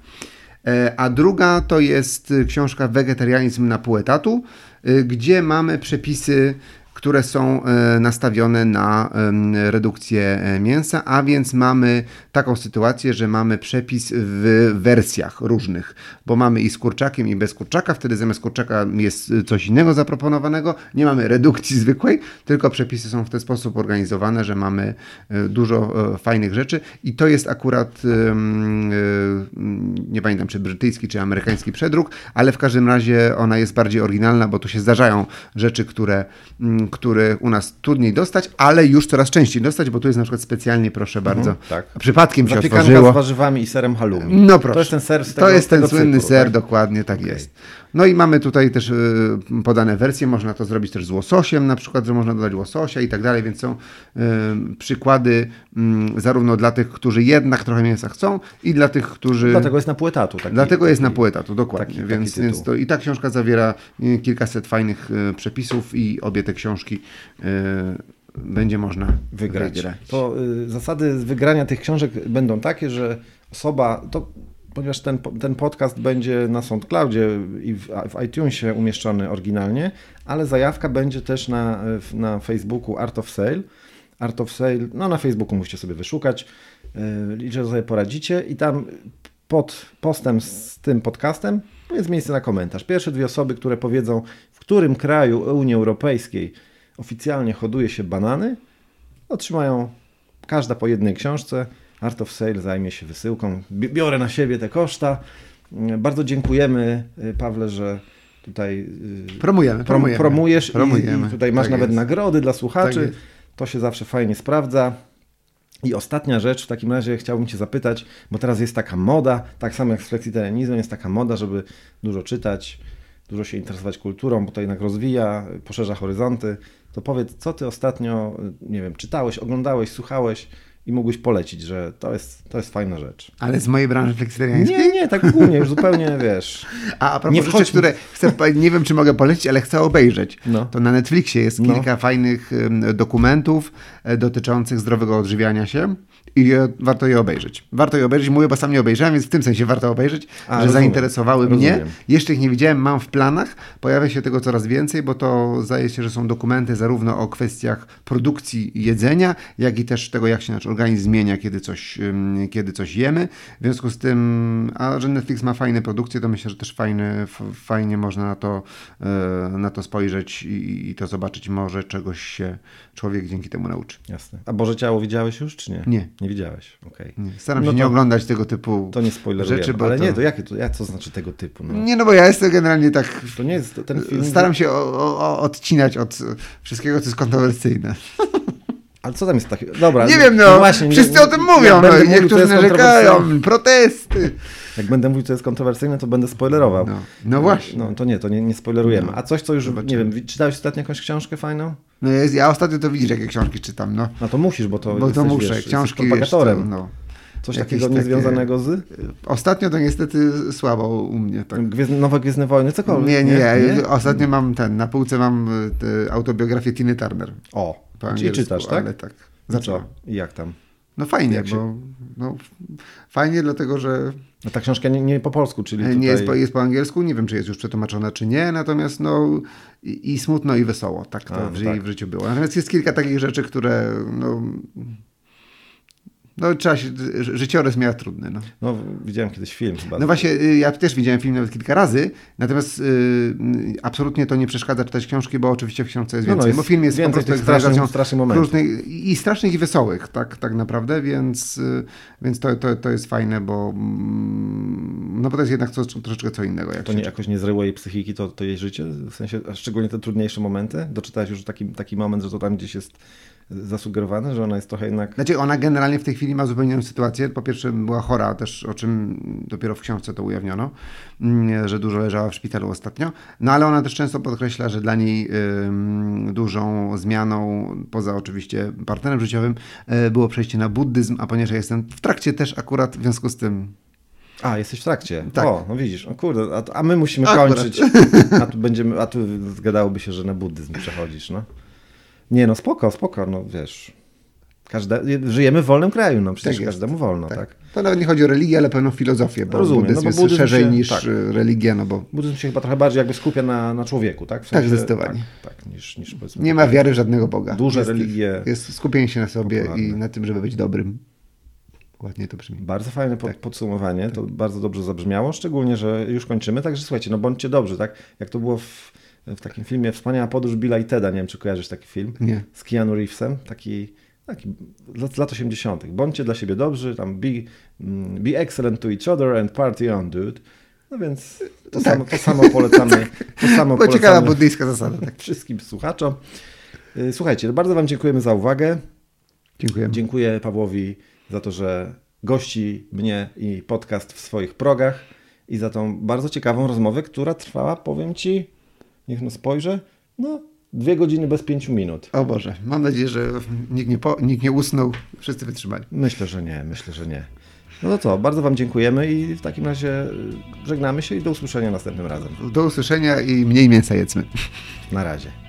E, a druga to jest książka Wegetarianizm na pół etatu, e, gdzie mamy przepisy które są e, nastawione na redukcję e, mięsa, a więc mamy taką sytuację, że mamy przepis w wersjach różnych, bo mamy i z kurczakiem, i bez kurczaka, wtedy zamiast kurczaka jest coś innego zaproponowanego, nie mamy redukcji zwykłej, tylko przepisy są w ten sposób organizowane, że mamy e, dużo fajnych rzeczy. I to jest akurat, nie pamiętam czy brytyjski, czy amerykański przedruk, ale w każdym razie ona jest bardziej oryginalna, bo tu się zdarzają rzeczy, które który u nas trudniej dostać, ale już coraz częściej dostać, bo tu jest na przykład specjalnie, proszę mhm, bardzo, tak. przypadkiem się Zapiekanka otworzyło. z warzywami i serem halloumi. No proszę. To jest ten ser z tego, To jest ten słynny cyklu, ser, tak? dokładnie, tak okay. jest. No i mamy tutaj też y, podane wersje, można to zrobić też z łososiem, na przykład, że można dodać łososia i tak dalej, więc są y, przykłady y, zarówno dla tych, którzy jednak trochę mięsa chcą i dla tych, którzy... Dlatego jest na pół etatu. Taki, Dlatego taki, jest na pół etatu, dokładnie. Taki, więc, więc to, I ta książka zawiera y, kilkaset fajnych y, przepisów i obie te książki y, będzie można wygrać. wygrać. To zasady wygrania tych książek będą takie, że osoba, to ponieważ ten, ten podcast będzie na SoundCloudzie i w, w iTunesie umieszczony oryginalnie, ale zajawka będzie też na, na Facebooku Art of Sale. Art of Sale, no na Facebooku musicie sobie wyszukać, liczę, że sobie poradzicie i tam pod postem z tym podcastem jest miejsce na komentarz. Pierwsze dwie osoby, które powiedzą, w którym kraju Unii Europejskiej oficjalnie hoduje się banany, otrzymają każda po jednej książce. Art of Sale zajmie się wysyłką. Biorę na siebie te koszta. Bardzo dziękujemy, y, Pawle, że tutaj y, promujemy, promujemy. promujesz promujemy. i, tutaj masz tak nawet jest. nagrody dla słuchaczy. Tak to się zawsze fajnie sprawdza. I ostatnia rzecz, w takim razie chciałbym Cię zapytać, bo teraz jest taka moda, tak samo jak z fleksitarianizmem, jest taka moda, żeby dużo czytać, dużo się interesować kulturą, bo to jednak rozwija, poszerza horyzonty. To powiedz, co Ty ostatnio, nie wiem, czytałeś, oglądałeś, słuchałeś, i mógłbyś polecić, że to jest, to jest fajna rzecz. Ale z mojej branży fleksitariańskiej? Nie, nie, tak ogólnie, już zupełnie, wiesz. [laughs] A, a propos nie rzeczy, które chcę, nie wiem, czy mogę polecić, ale chcę obejrzeć. No. To na Netflixie jest no. kilka fajnych dokumentów e, dotyczących zdrowego odżywiania się i warto je obejrzeć. Warto je obejrzeć, mówię, bo sam nie obejrzałem, więc w tym sensie warto obejrzeć, A, że rozumiem, zainteresowały rozumiem. mnie. Jeszcze ich nie widziałem, mam w planach, pojawia się tego coraz więcej, bo to zdaje się, że są dokumenty zarówno o kwestiach produkcji jedzenia, jak i też tego, jak się nasz organizm zmienia, kiedy coś, kiedy coś jemy. W związku z tym, a że Netflix ma fajne produkcje, to myślę, że też fajny, fajnie można na to, e, na to spojrzeć i, i to zobaczyć. Może czegoś się człowiek dzięki temu nauczy. Jasne. A Boże Ciało widziałeś już, czy nie? Nie. Nie widziałeś. Okay. Staram no się to, nie oglądać tego typu To nie rzeczy, bo ale to... nie, to jakie to, jak to znaczy tego typu? No? Nie, no bo ja jestem generalnie tak... To nie jest ten film... Staram się o, o, odcinać od wszystkiego, co jest kontrowersyjne. Ale co tam jest takiego? Dobra. Nie wiem, no, no właśnie, wszyscy nie, o tym mówią, no, mówił, niektórzy narzekają, protesty. Jak będę mówił, co jest kontrowersyjne, to będę spoilerował. No, no właśnie. No to nie, to nie, nie spoilerujemy. No. A coś, co już, Zobaczymy. nie wiem, czytałeś ostatnio jakąś książkę fajną? No jest, ja ostatnio to widzisz, jakie książki czytam, no. No to musisz, bo to Bo to muszę, wiesz, książki propagatorem. Wiesz, no. Coś takiego niezwiązanego z? Ostatnio to niestety słabo u mnie. Tak. Gwiezdne, nowe Gwiezdne Wojny, cokolwiek. Nie, nie, nie? Ostatnio mam ten, na półce mam e, autobiografię Tiny Turner. O, czyli czytasz, tak? Ale tak. Zaczęła. I jak tam? No fajnie, Jak bo się... no, fajnie dlatego, że... No ta książka nie, nie po polsku, czyli tutaj... Nie jest po, jest po angielsku, nie wiem, czy jest już przetłumaczona, czy nie, natomiast no i, i smutno, i wesoło, tak to A, w, tak. w życiu było. Natomiast jest kilka takich rzeczy, które no, no, trzeba się, życiorys miała trudny. No. no, widziałem kiedyś film chyba. No właśnie, y, ja też widziałem film nawet kilka razy, natomiast y, absolutnie to nie przeszkadza czytać książki, bo oczywiście w książce jest więcej. No, no jest bo film jest po prostu strasznych, strasznych momentów. I strasznych i wesołych, tak, tak naprawdę, więc, y, więc to, to, to jest fajne, bo mm, no bo to jest jednak co, troszeczkę co innego. Jak to nie, jakoś nie zryło jej psychiki, to, to jej życie? W sensie, szczególnie te trudniejsze momenty? Doczytałeś już taki, taki moment, że to tam gdzieś jest zasugerowane, że ona jest trochę jednak... Znaczy ona generalnie w tej chwili ma zupełnie inną sytuację. Po pierwsze była chora też, o czym dopiero w książce to ujawniono, mm, że dużo leżała w szpitalu ostatnio. No ale ona też często podkreśla, że dla niej dużą zmianą, poza oczywiście partnerem życiowym, y, było przejście na buddyzm, a ponieważ ja jestem w trakcie też akurat w związku z tym A, jesteś w trakcie. Tak. O, no widzisz, o kurde, a, a my musimy Akurat. kończyć. A tu będziemy, a tu zgadałoby się, że na buddyzm przechodzisz, no. Nie, no spoko, spoko, no wiesz. Każde, żyjemy w wolnym kraju, no przecież Tak jest. każdemu wolno, tak. To nawet nie chodzi o religię, ale pewną filozofię, bo Rozumiem, buddyzm no bo jest buddyzm szerzej się- niż tak. y, religia, no bo Buddyzm się chyba trochę bardziej jakby skupia na, na człowieku, tak? W Tak, zdecydowanie. Tak, tak niż, niż powiedzmy... nie ma wiary żadnego Boga. Duże jest, religie. Jest skupienie się na sobie Popularne. i na tym, żeby być dobrym. Ładnie to brzmi. Bardzo fajne Tak. pod, podsumowanie, to bardzo dobrze zabrzmiało, szczególnie, że już kończymy, także słuchajcie, no bądźcie dobrzy, tak? Jak to było w, w takim filmie Wspaniała podróż Billa i Teda, nie wiem, czy kojarzysz taki film? Nie. Z Keanu Reevesem, taki, taki z lat 80. Bądźcie dla siebie dobrzy, tam be, mm, be excellent to each other and party on, dude. No więc to, Tak. samo, to samo polecamy. [laughs] To samo Bo ciekawa buddyjska zasada. Tak. wszystkim słuchaczom. Y, Słuchajcie, bardzo Wam dziękujemy za uwagę. Dziękuję. Dziękuję Pawłowi za to, że gości mnie i podcast w swoich progach i za tą bardzo ciekawą rozmowę, która trwała, powiem Ci, niech no spojrzę, no dwie godziny bez pięciu minut. O Boże, mam nadzieję, że nikt nie, po, nikt nie usnął, wszyscy wytrzymali. Myślę, że nie, myślę, że nie. No to co, bardzo Wam dziękujemy i w takim razie y, żegnamy się i do usłyszenia następnym razem. Do usłyszenia i mniej mięsa jedzmy. Na razie.